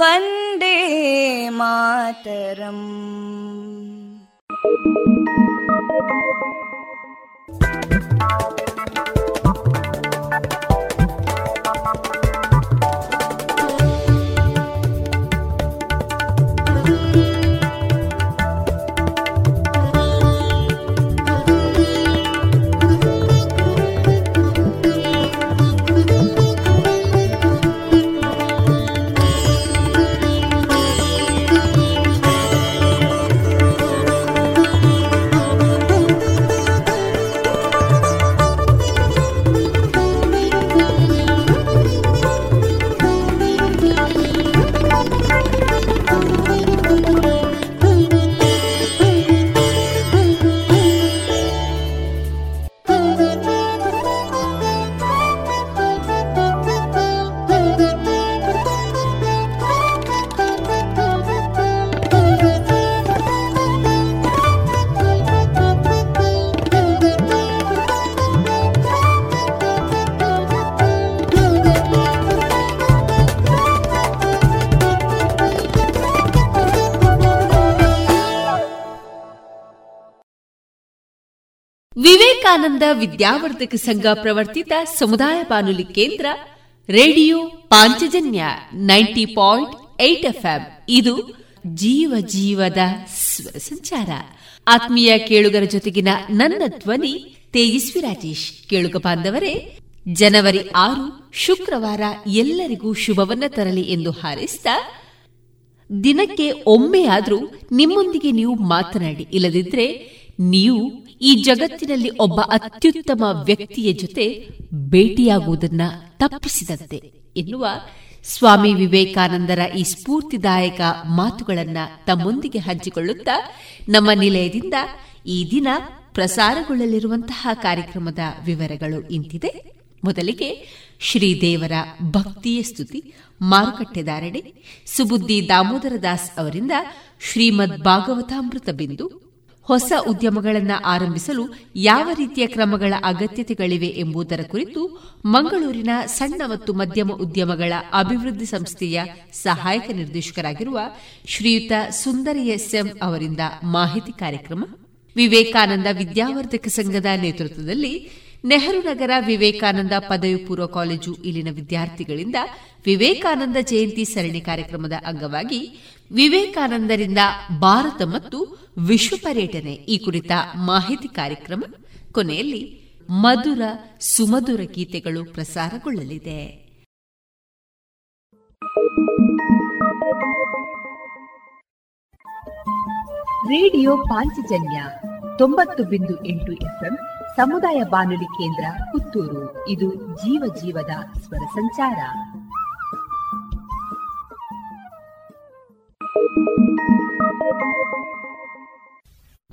वन्दे मातरम् ವಿವೇಕಾನಂದ ವಿದ್ಯಾವರ್ಧಕ ಸಂಘ ಪ್ರವರ್ತಿತ ಸಮುದಾಯ ಬಾನುಲಿ ಕೇಂದ್ರ, radio Panchajanya ninety point eight FM. ಇದು ಜೀವ ಜೀವದ ಸ್ವರ ಸಂಚಾರ. ಆತ್ಮೀಯ ಕೇಳುಗರ ಜೊತೆಗಿನ ನನ್ನ ಧ್ವನಿ ತೇಜಸ್ವಿ ರಾಜೇಶ್. ಕೇಳುಗ ಬಾಂಧವರೇ, ಜನವರಿ ಆರು, ಶುಕ್ರವಾರ ಎಲ್ಲರಿಗೂ ಶುಭವನ್ನ ತರಲಿ ಎಂದು ಹಾರೈಸಿದ ದಿನಕ್ಕೆ ಒಮ್ಮೆಯಾದರೂ ನಿಮ್ಮೊಂದಿಗೆ ನೀವು ಮಾತನಾಡಿ ಇಲ್ಲದಿದ್ರೆ ನೀವು ಈ ಜಗತ್ತಿನಲ್ಲಿ ಒಬ್ಬ ಅತ್ಯುತ್ತಮ ವ್ಯಕ್ತಿಯ ಜೊತೆ ಭೇಟಿಯಾಗುವುದನ್ನು ತಪ್ಪಿಸಿದಂತೆ ಎನ್ನುವ ಸ್ವಾಮಿ ವಿವೇಕಾನಂದರ ಈ ಸ್ಫೂರ್ತಿದಾಯಕ ಮಾತುಗಳನ್ನು ತಮ್ಮೊಂದಿಗೆ ಹಂಚಿಕೊಳ್ಳುತ್ತಾ ನಮ್ಮ ನಿಲಯದಿಂದ ಈ ದಿನ ಪ್ರಸಾರಗೊಳ್ಳಲಿರುವಂತಹ ಕಾರ್ಯಕ್ರಮದ ವಿವರಗಳು ಇಂತಿದೆ. ಮೊದಲಿಗೆ ಶ್ರೀದೇವರ ಭಕ್ತಿಯ ಸ್ತುತಿ. ಮಾರುಕಟ್ಟೆದಾರಣೆ ಸುಬುದ್ದಿ ದಾಮೋದರ ದಾಸ್ ಅವರಿಂದ ಶ್ರೀಮದ್ ಭಾಗವತಾಮೃತ ಬಿಂದು. ಹೊಸ ಉದ್ಯಮಗಳನ್ನು ಆರಂಭಿಸಲು ಯಾವ ರೀತಿಯ ಕ್ರಮಗಳ ಅಗತ್ಯತೆಗಳಿವೆ ಎಂಬುದರ ಕುರಿತು ಮಂಗಳೂರಿನ ಸಣ್ಣ ಮತ್ತು ಮಧ್ಯಮ ಉದ್ಯಮಗಳ ಅಭಿವೃದ್ಧಿ ಸಂಸ್ಥೆಯ ಸಹಾಯಕ ನಿರ್ದೇಶಕರಾಗಿರುವ ಶ್ರೀಯುತ ಸುಂದರಿ ಎಸ್ಎಂ ಅವರಿಂದ ಮಾಹಿತಿ ಕಾರ್ಯಕ್ರಮ. ವಿವೇಕಾನಂದ ವಿದ್ಯಾವರ್ಧಕ ಸಂಘದ ನೇತೃತ್ವದಲ್ಲಿ ನೆಹರು ನಗರ ವಿವೇಕಾನಂದ ಪದವಿ ಪೂರ್ವ ಕಾಲೇಜು ಇಲ್ಲಿನ ವಿದ್ಯಾರ್ಥಿಗಳಿಂದ ವಿವೇಕಾನಂದ ಜಯಂತಿ ಸರಣಿ ಕಾರ್ಯಕ್ರಮದ ಅಂಗವಾಗಿ ವಿವೇಕಾನಂದರಿಂದ ಭಾರತ ಮತ್ತು ವಿಶ್ವ ಪರ್ಯಟನೆ ಈ ಕುರಿತ ಮಾಹಿತಿ ಕಾರ್ಯಕ್ರಮ ಕೊನೆಯಲ್ಲಿ ಮಧುರ ಸುಮಧುರ ಗೀತೆಗಳು ಪ್ರಸಾರಗೊಳ್ಳಲಿದೆ. ರೇಡಿಯೋ ಪಾಂಚಜನ್ಯ ತೊಂಬತ್ತು ಬಿಂದು ಎಂಟು ಎಫ್ಎಂ ಸಮುದಾಯ ಬಾನುಲಿ ಕೇಂದ್ರ ಪುತ್ತೂರು. ಇದು ಜೀವ ಜೀವದ ಸ್ವರ ಸಂಚಾರ.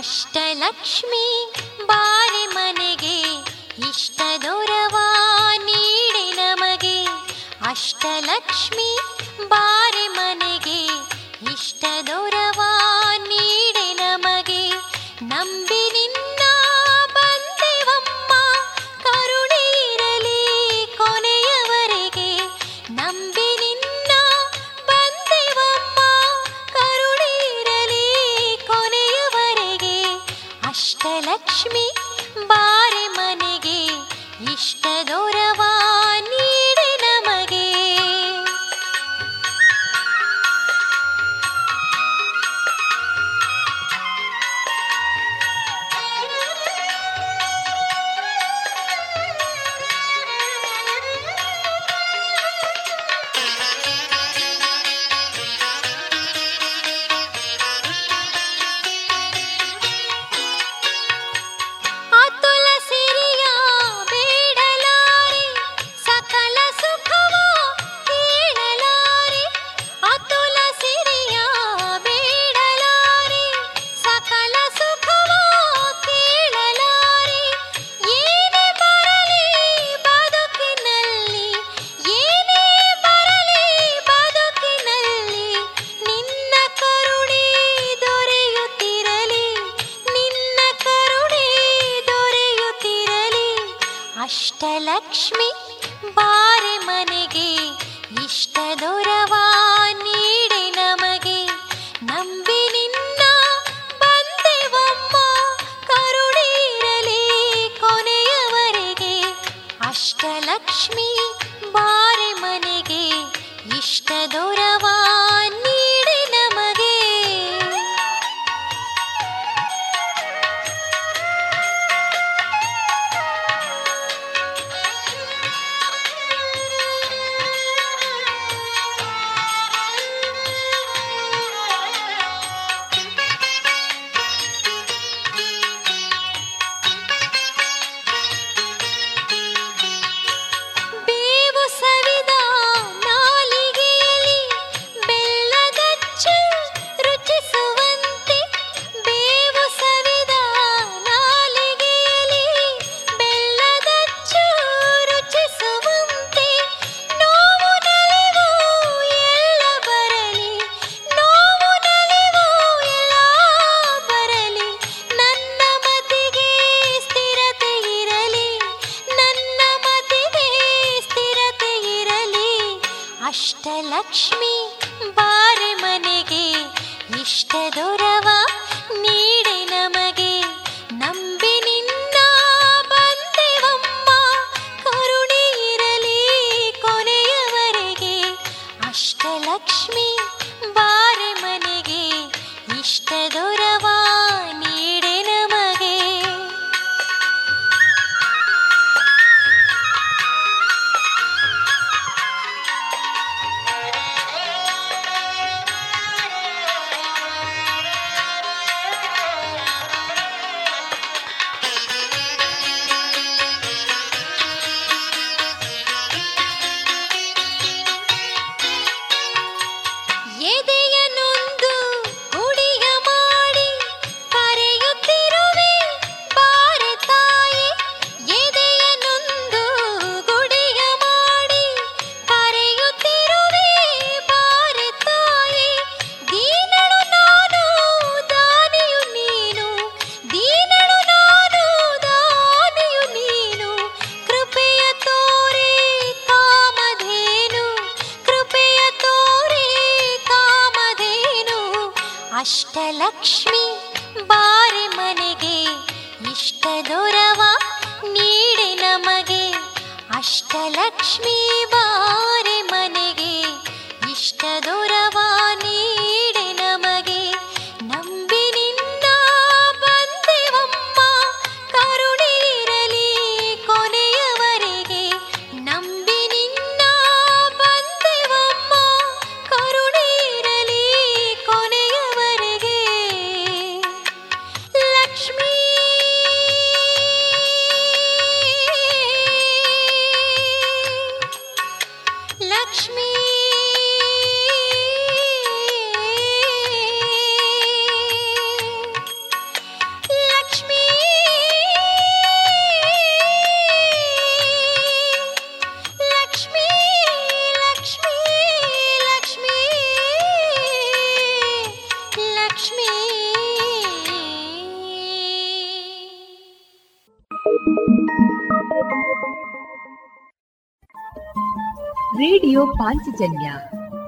ಅಷ್ಟಲಕ್ಷ್ಮಿ ಬಾರಿ ಮನೆಗೆ ಇಷ್ಟ ದೊರವ ನೀಡಿ ನಮಗೆ. ಅಷ್ಟಲಕ್ಷ್ಮಿ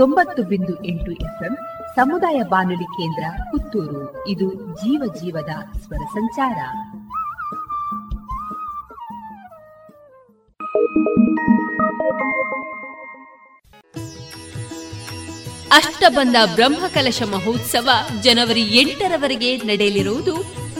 ತೊಂಬತ್ತು ಬಿಂದು ಎಂಟು ಎಫ್ಎಂ ಸಮುದಾಯ ಬಾನುಲಿ ಕೇಂದ್ರ ಪುತ್ತೂರು. ಇದು ಜೀವ ಜೀವದ ಸ್ವರ ಸಂಚಾರ. ಅಷ್ಟಬಂಧ ಬ್ರಹ್ಮಕಲಶ ಮಹೋತ್ಸವ ಜನವರಿ ಎಂಟರವರೆಗೆ ನಡೆಯಲಿರುವುದು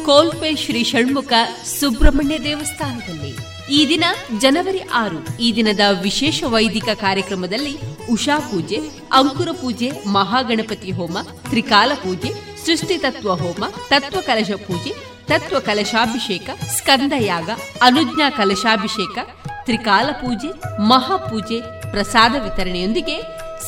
ಕೋಲ್ಪೆ ಶ್ರೀ ಷಣ್ಮುಖ ಸುಬ್ರಹ್ಮಣ್ಯ ದೇವಸ್ಥಾನದಲ್ಲಿ. ಈ ದಿನ ಜನವರಿ ಆರು. ಈ ದಿನದ ವಿಶೇಷ ವೈದಿಕ ಕಾರ್ಯಕ್ರಮದಲ್ಲಿ ಉಷಾ ಪೂಜೆ, ಅಂಕುರ ಪೂಜೆ, ಮಹಾಗಣಪತಿ ಹೋಮ, ತ್ರಿಕಾಲ ಪೂಜೆ, ಸೃಷ್ಟಿ ತತ್ವ ಹೋಮ, ತತ್ವ ಕಲಶ ಪೂಜೆ, ತತ್ವ ಕಲಶಾಭಿಷೇಕ ಸ್ಕಂದಯಾಗ ಅನುಜ್ಞಾ ಕಲಶಾಭಿಷೇಕ, ತ್ರಿಕಾಲ ಪೂಜೆ ಮಹಾಪೂಜೆ ಪ್ರಸಾದ ವಿತರಣೆಯೊಂದಿಗೆ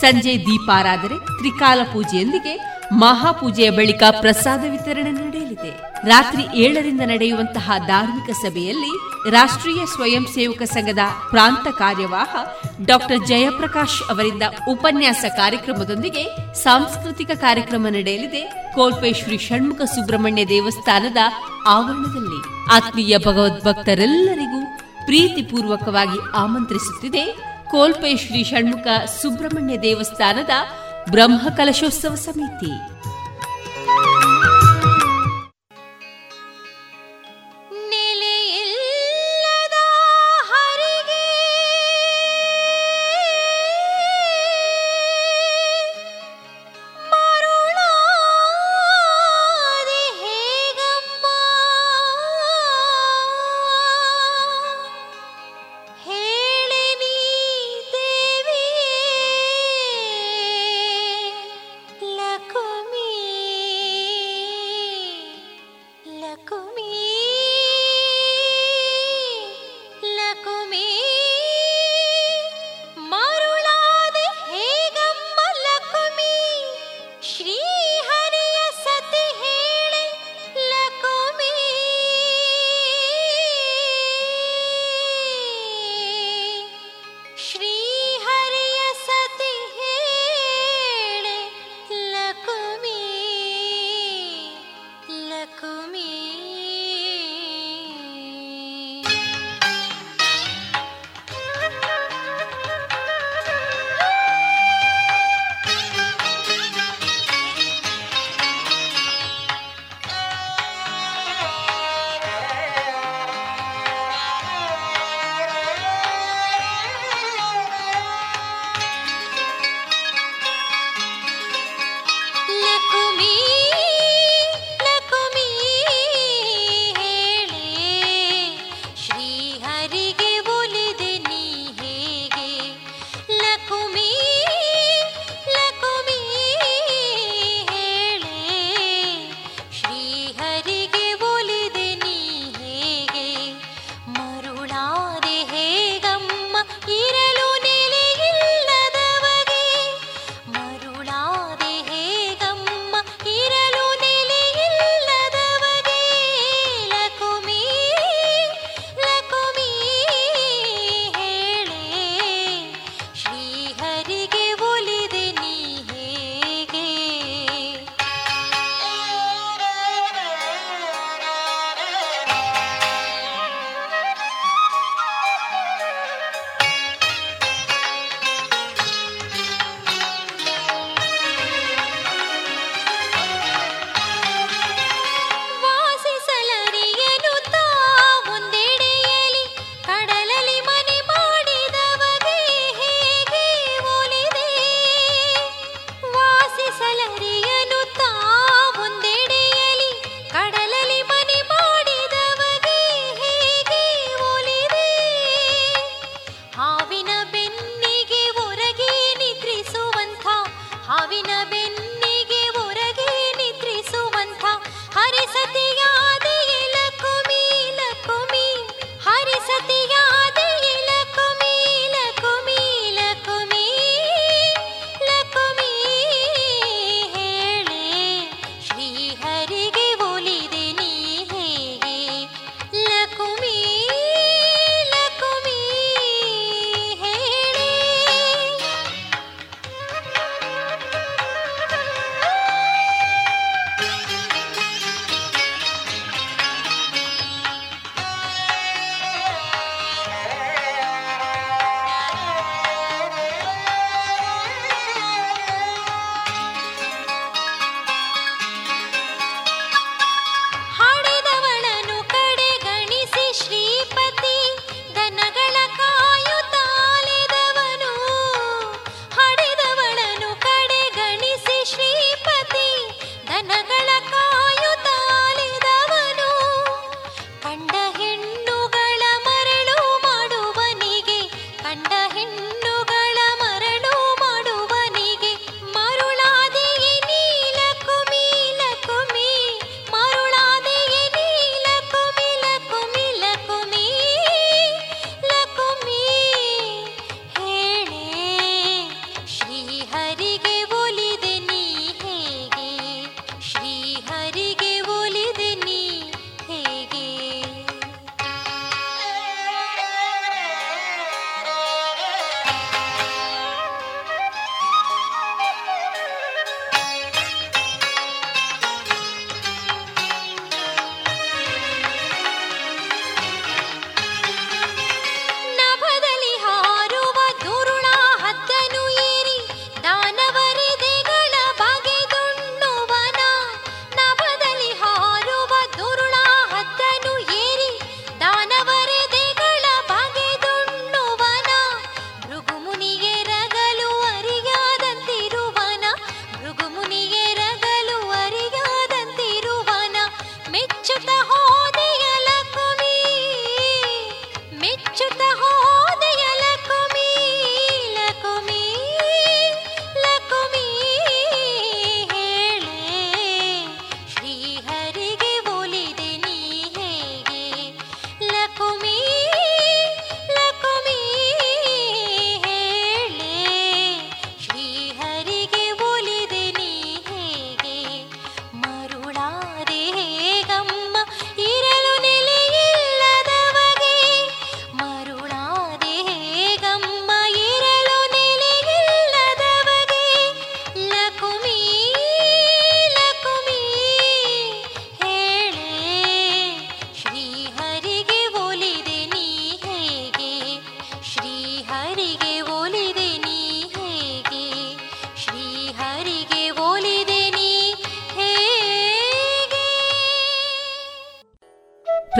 ಸಂಜೆ ದೀಪಾರಾಧನೆ, ತ್ರಿಕಾಲ ಪೂಜೆಯೊಂದಿಗೆ ಮಹಾಪೂಜೆಯ ಬಳಿಕ ಪ್ರಸಾದ ವಿತರಣೆ ನಡೆಯಲಿದೆ. ರಾತ್ರಿ ಏಳರಿಂದ ನಡೆಯುವಂತಹ ಧಾರ್ಮಿಕ ಸಭೆಯಲ್ಲಿ ರಾಷ್ಟ್ರೀಯ ಸ್ವಯಂ ಸೇವಕ ಸಂಘದ ಪ್ರಾಂತ ಕಾರ್ಯವಾಹ ಡಾಕ್ಟರ್ ಜಯಪ್ರಕಾಶ್ ಅವರಿಂದ ಉಪನ್ಯಾಸ ಕಾರ್ಯಕ್ರಮದೊಂದಿಗೆ ಸಾಂಸ್ಕೃತಿಕ ಕಾರ್ಯಕ್ರಮ ನಡೆಯಲಿದೆ. ಕೋಲ್ಪೆ ಶ್ರೀ ಷಣ್ಮುಖ ಸುಬ್ರಹ್ಮಣ್ಯ ದೇವಸ್ಥಾನದ ಆವರಣದಲ್ಲಿ ಆತ್ಮೀಯ ಭಗವದ್ಭಕ್ತರೆಲ್ಲರಿಗೂ ಪ್ರೀತಿಪೂರ್ವಕವಾಗಿ ಆಮಂತ್ರಿಸುತ್ತಿದೆ. ಕೋಲ್ಪೆ ಶ್ರೀ ಷಣ್ಮುಖ ಸುಬ್ರಹ್ಮಣ್ಯ ದೇವಸ್ಥಾನದ ब्रह्म कलशोत्सव समिति।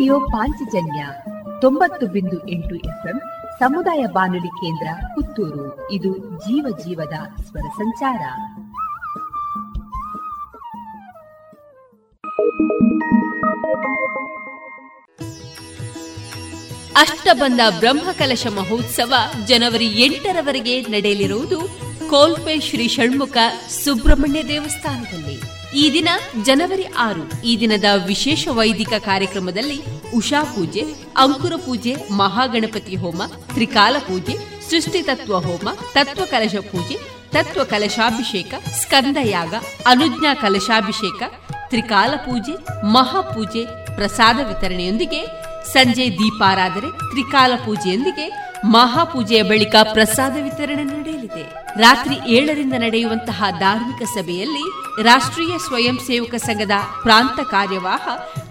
Radio Panchajanya ತೊಂಬತ್ತು ಬಿಂದು ಎಂಟು ಎಫ್ಎಂ ಸಮುದಾಯ ಬಾನುಲಿ ಕೇಂದ್ರ ಪುತ್ತೂರು. ಇದು ಜೀವ ಜೀವದ ಸ್ವರ ಸಂಚಾರ. ಅಷ್ಟಬಂಧ ಬ್ರಹ್ಮಕಲಶ ಮಹೋತ್ಸವ ಜನವರಿ ಎಂಟರವರೆಗೆ ನಡೆಯಲಿರುವುದು ಕೋಲ್ಪೆ ಶ್ರೀ ಷಣ್ಮುಖ ಸುಬ್ರಹ್ಮಣ್ಯ ದೇವಸ್ಥಾನದಲ್ಲಿ. ಈ ದಿನ ಜನವರಿ ಆರು. ಈ ದಿನದ ವಿಶೇಷ ವೈದಿಕ ಕಾರ್ಯಕ್ರಮದಲ್ಲಿ ಉಷಾ ಪೂಜೆ, ಅಂಕುರ ಪೂಜೆ, ಮಹಾಗಣಪತಿ ಹೋಮ, ತ್ರಿಕಾಲ ಪೂಜೆ, ಸೃಷ್ಟಿ ತತ್ವ ಹೋಮ, ತತ್ವ ಕಲಶ ಪೂಜೆ, ತತ್ವ ಕಲಶಾಭಿಷೇಕ ಸ್ಕಂದಯಾಗ ಅನುಜ್ಞಾ ಕಲಶಾಭಿಷೇಕ, ತ್ರಿಕಾಲ ಪೂಜೆ ಮಹಾಪೂಜೆ ಪ್ರಸಾದ ವಿತರಣೆಯೊಂದಿಗೆ ಸಂಜೆ ದೀಪಾರಾಧನೆ, ತ್ರಿಕಾಲ ಪೂಜೆಯೊಂದಿಗೆ ಮಹಾಪೂಜೆಯ ಬಳಿಕ ಪ್ರಸಾದ ವಿತರಣೆ ನಡೆಯಲಿದೆ. ರಾತ್ರಿ ಏಳರಿಂದ ನಡೆಯುವಂತಹ ಧಾರ್ಮಿಕ ಸಭೆಯಲ್ಲಿ ರಾಷ್ಟ್ರೀಯ ಸ್ವಯಂ ಸೇವಕ ಸಂಘದ ಪ್ರಾಂತ ಕಾರ್ಯವಾಹ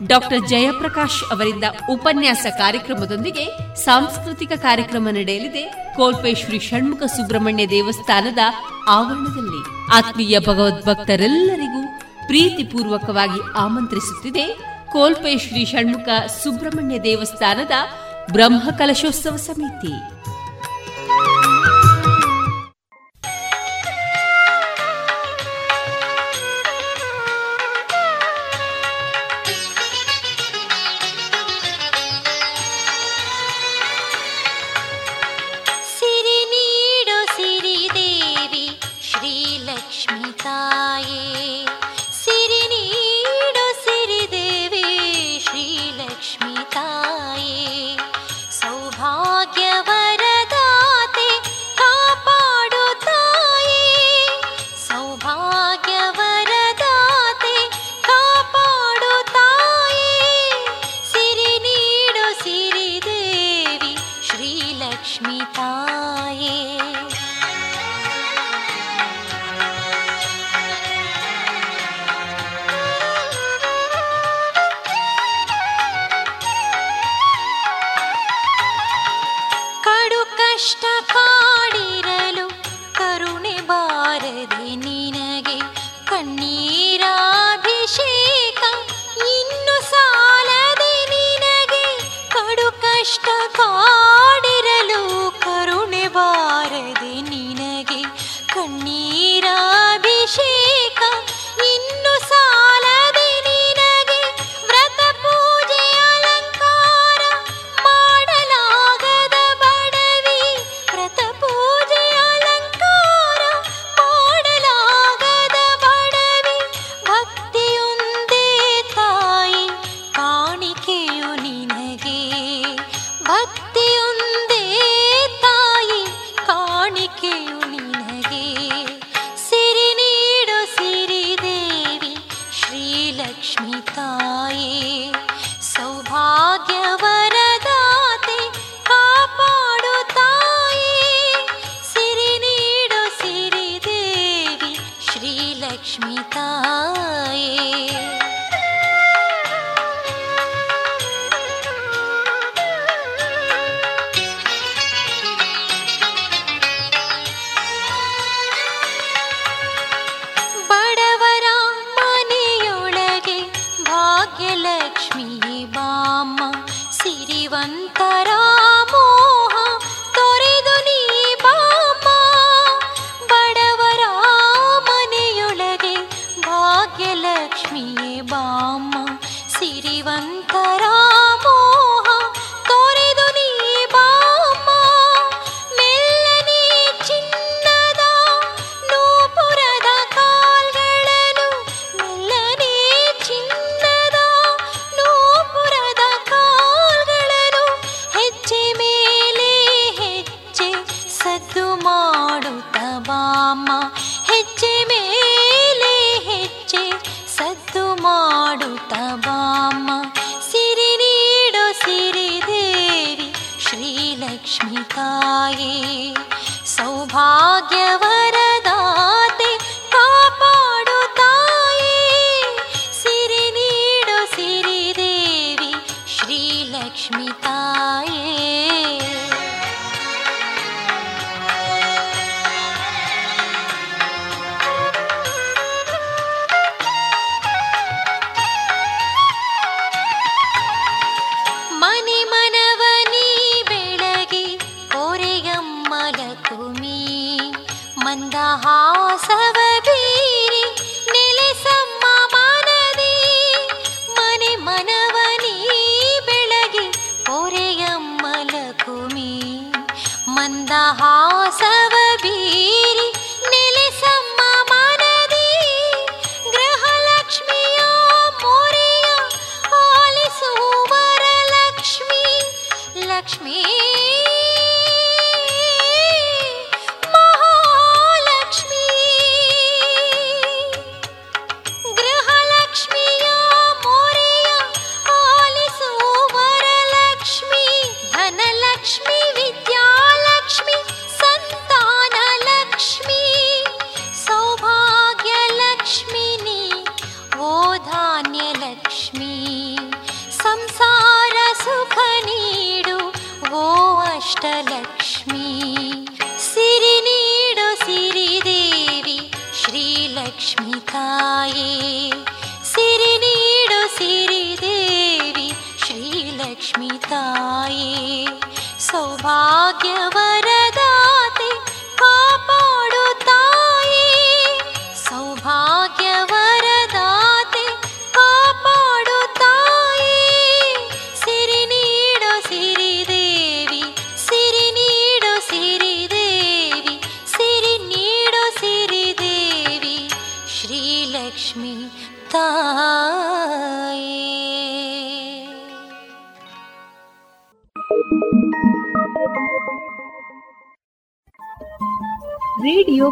ಡಾಕ್ಟರ್ ಜಯಪ್ರಕಾಶ್ ಅವರಿಂದ ಉಪನ್ಯಾಸ ಕಾರ್ಯಕ್ರಮದೊಂದಿಗೆ ಸಾಂಸ್ಕೃತಿಕ ಕಾರ್ಯಕ್ರಮ ನಡೆಯಲಿದೆ. ಕೋಲ್ಪೆ ಶ್ರೀ ಷಣ್ಮುಖ ಸುಬ್ರಹ್ಮಣ್ಯ ದೇವಸ್ಥಾನದ ಆವರಣದಲ್ಲಿ ಆತ್ಮೀಯ ಭಗವದ್ಭಕ್ತರೆಲ್ಲರಿಗೂ ಪ್ರೀತಿಪೂರ್ವಕವಾಗಿ ಆಮಂತ್ರಿಸುತ್ತಿದೆ. ಕೋಲ್ಪೆ ಶ್ರೀ ಷಣ್ಮುಖ ಸುಬ್ರಹ್ಮಣ್ಯ ದೇವಸ್ಥಾನದ ಬ್ರಹ್ಮಕಲಶೋತ್ಸವ ಸಮಿತಿ.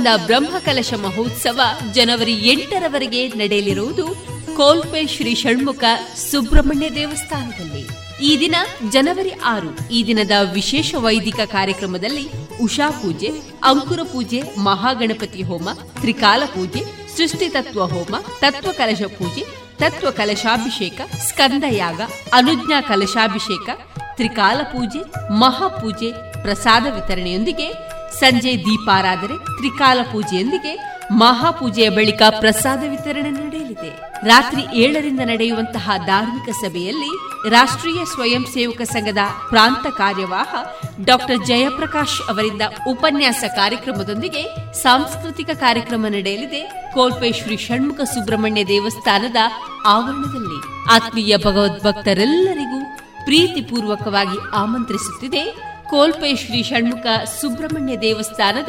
ಅಷ್ಟಬಂಧ ಬ್ರಹ್ಮಕಲಶ ಮಹೋತ್ಸವ ಜನವರಿ ಎಂಟರವರೆಗೆ ನಡೆಯಲಿರುವುದು ಕೋಲ್ಪೆ ಶ್ರೀ ಷಣ್ಮುಖ ಸುಬ್ರಹ್ಮಣ್ಯ ದೇವಸ್ಥಾನದಲ್ಲಿ. ಈ ದಿನ ಜನವರಿ ಆರು, ಈ ದಿನದ ವಿಶೇಷ ವೈದಿಕ ಕಾರ್ಯಕ್ರಮದಲ್ಲಿ ಉಷಾ ಪೂಜೆ, ಅಂಕುರ ಪೂಜೆ, ಮಹಾಗಣಪತಿ ಹೋಮ, ತ್ರಿಕಾಲ ಪೂಜೆ, ಸೃಷ್ಟಿ ತತ್ವ ಹೋಮ, ತತ್ವ ಕಲಶ ಪೂಜೆ, ತತ್ವ ಕಲಶಾಭಿಷೇಕ ಸ್ಕಂದಯಾಗ ಅನುಜ್ಞಾ ಕಲಶಾಭಿಷೇಕ, ತ್ರಿಕಾಲ ಪೂಜೆ ಮಹಾಪೂಜೆ ಪ್ರಸಾದ ವಿತರಣೆಯೊಂದಿಗೆ ಸಂಜೆ ದೀಪಾರಾಧನೆ ತ್ರಿಕಾಲ ಪೂಜೆಯೊಂದಿಗೆ ಮಹಾಪೂಜೆಯ ಬಳಿಕ ಪ್ರಸಾದ ವಿತರಣೆ ನಡೆಯಲಿದೆ. ರಾತ್ರಿ ಏಳರಿಂದ ನಡೆಯುವಂತಹ ಧಾರ್ಮಿಕ ಸಭೆಯಲ್ಲಿ ರಾಷ್ಟ್ರೀಯ ಸ್ವಯಂ ಸೇವಕ ಸಂಘದ ಪ್ರಾಂತ ಕಾರ್ಯವಾಹ ಡಾಕ್ಟರ್ ಜಯಪ್ರಕಾಶ್ ಅವರಿಂದ ಉಪನ್ಯಾಸ ಕಾರ್ಯಕ್ರಮದೊಂದಿಗೆ ಸಾಂಸ್ಕೃತಿಕ ಕಾರ್ಯಕ್ರಮ ನಡೆಯಲಿದೆ. ಕೋಲ್ಪೆ ಶ್ರೀ ಷಣ್ಮುಖ ಸುಬ್ರಹ್ಮಣ್ಯ ದೇವಸ್ಥಾನದ ಆವರಣದಲ್ಲಿ ಆತ್ಮೀಯ ಭಗವದ್ಭಕ್ತರೆಲ್ಲರಿಗೂ ಪ್ರೀತಿಪೂರ್ವಕವಾಗಿ ಆಮಂತ್ರಿಸುತ್ತಿದೆ. ಕೋಲ್ಪೆ ಶ್ರೀ ಷಣ್ಮುಖ ಸುಬ್ರಹ್ಮಣ್ಯ ದೇವಸ್ಥಾನದ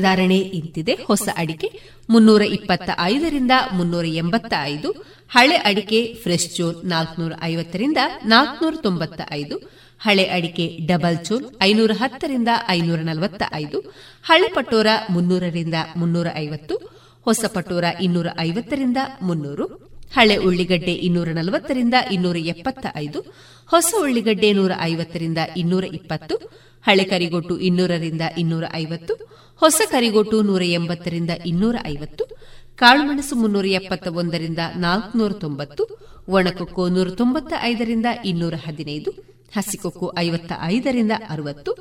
ಧಾರಣೆ ಇಂತಿದೆ. ಹೊಸ ಅಡಿಕೆ ಮುನ್ನೂರ ಇಪ್ಪತ್ತ ಐದರಿಂದ ಮುನ್ನೂರ ಎಂಬತ್ತ ಐದು. ಹಳೆ ಅಡಿಕೆ ಫ್ರೆಶ್ ಚೋಲ್ ನಾಲ್ಕನೂರ ಐವತ್ತರಿಂದ ನಾಲ್ಕನೂರ ತೊಂಬತ್ತ ಐದು. ಹಳೆ ಅಡಿಕೆ ಡಬಲ್ ಚೋಲ್ ಐನೂರ ಹತ್ತರಿಂದ ಐನೂರ ನಲವತ್ತ ಐದು. ಹಳೆ ಪಟೋರ ಮುನ್ನೂರರಿಂದ ಮುನ್ನೂರ ಐವತ್ತು. ಹೊಸ ಪಟೋರ ಇನ್ನೂರ ಐವತ್ತರಿಂದ ಮುನ್ನೂರು. ಹಳೆ ಉಳ್ಳಿಗಡ್ಡೆ ಇನ್ನೂರ ನಲವತ್ತರಿಂದ ಇನ್ನೂರ ಎಪ್ಪತ್ತ ಐದು. ಹೊಸ ಉಳ್ಳಿಗಡ್ಡೆ ನೂರ ಐವತ್ತರಿಂದ ಇನ್ನೂರ ಇಪ್ಪತ್ತು. ಹಳೆ ಕರಿಗೊಟ್ಟು ಇನ್ನೂರರಿಂದ ಇನ್ನೂರ ಐವತ್ತು ಹೊಸ ಕರಿಗೊಟ್ಟು ನೂರ ಎಂಬತ್ತರಿಂದ ಇನ್ನೂರ ಐವತ್ತು ಕಾಳುಮೆಣಸು ಮುನ್ನೂರ ಎಪ್ಪತ್ತ ಒಂದರಿಂದ ನಾಲ್ಕುನೂರ ತೊಂಬತ್ತು ಒಣಕೊಕ್ಕೋ ನೂರ ತೊಂಬತ್ತ ಐದರಿಂದ ಇನ್ನೂರ ಹದಿನೈದು ಹಸಿಕೊಕ್ಕು ಐವತ್ತ ಐದರಿಂದ ಅರವತ್ತು,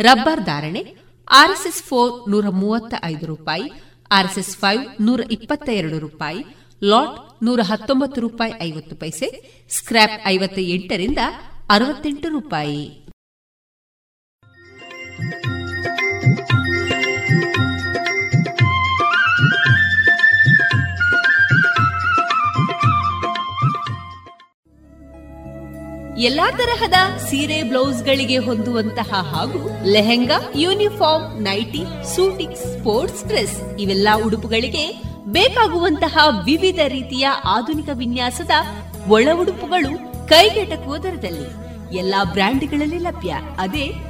ರಬ್ಬರ್ ಧಾರಣೆ ಆರ್ಎಸ್ಎಸ್ ಫೋರ್ ನೂರ ಮೂವತ್ತ ಐದು ರೂಪಾಯಿ, ಆರ್ಎಸ್ಎಸ್ ಫೈವ್ ನೂರ ಇಪ್ಪತ್ತ ಎರಡು ರೂಪಾಯಿ, ಲಾಟ್ ನೂರ ಹತ್ತೊಂಬತ್ತು ರೂಪಾಯಿ ಐವತ್ತು ಪೈಸೆ ಸ್ಕ್ರಾಪ್ ಐವತ್ತ ಎಂಟರಿಂದ ಅರವತ್ತೆಂಟು ರೂಪಾಯಿ. ಎಲ್ಲಾ ತರಹದ ಸೀರೆ, ಬ್ಲೌಸ್ ಗಳಿಗೆ ಹೊಂದುವಂತಹ ಹಾಗೂ lehenga, uniform, nighty, suiting, sports dress ಇವೆಲ್ಲ ಉಡುಪುಗಳಿಗೆ ಬೇಕಾಗುವಂತಹ ವಿವಿಧ ರೀತಿಯ ಆಧುನಿಕ ವಿನ್ಯಾಸದ ಒಳ ಉಡುಪುಗಳು ಕೈಗೆಟಕುವ ದರದಲ್ಲಿ ಎಲ್ಲಾ ಬ್ರ್ಯಾಂಡ್ಗಳಲ್ಲಿ ಲಭ್ಯ. ಅದೇ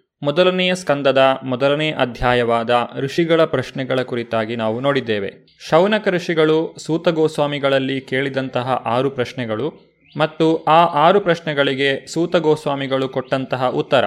ಮೊದಲನೆಯ ಸ್ಕಂದದ ಮೊದಲನೇ ಅಧ್ಯಾಯವಾದ ಋಷಿಗಳ ಪ್ರಶ್ನೆಗಳ ಕುರಿತಾಗಿ ನಾವು ನೋಡಿದ್ದೇವೆ. ಶೌನಕ ಋಷಿಗಳು ಸೂತಗೋಸ್ವಾಮಿಗಳಲ್ಲಿ ಕೇಳಿದಂತಹ ಆರು ಪ್ರಶ್ನೆಗಳು ಮತ್ತು ಆ ಆರು ಪ್ರಶ್ನೆಗಳಿಗೆ ಸೂತಗೋಸ್ವಾಮಿಗಳು ಕೊಟ್ಟಂತಹ ಉತ್ತರ.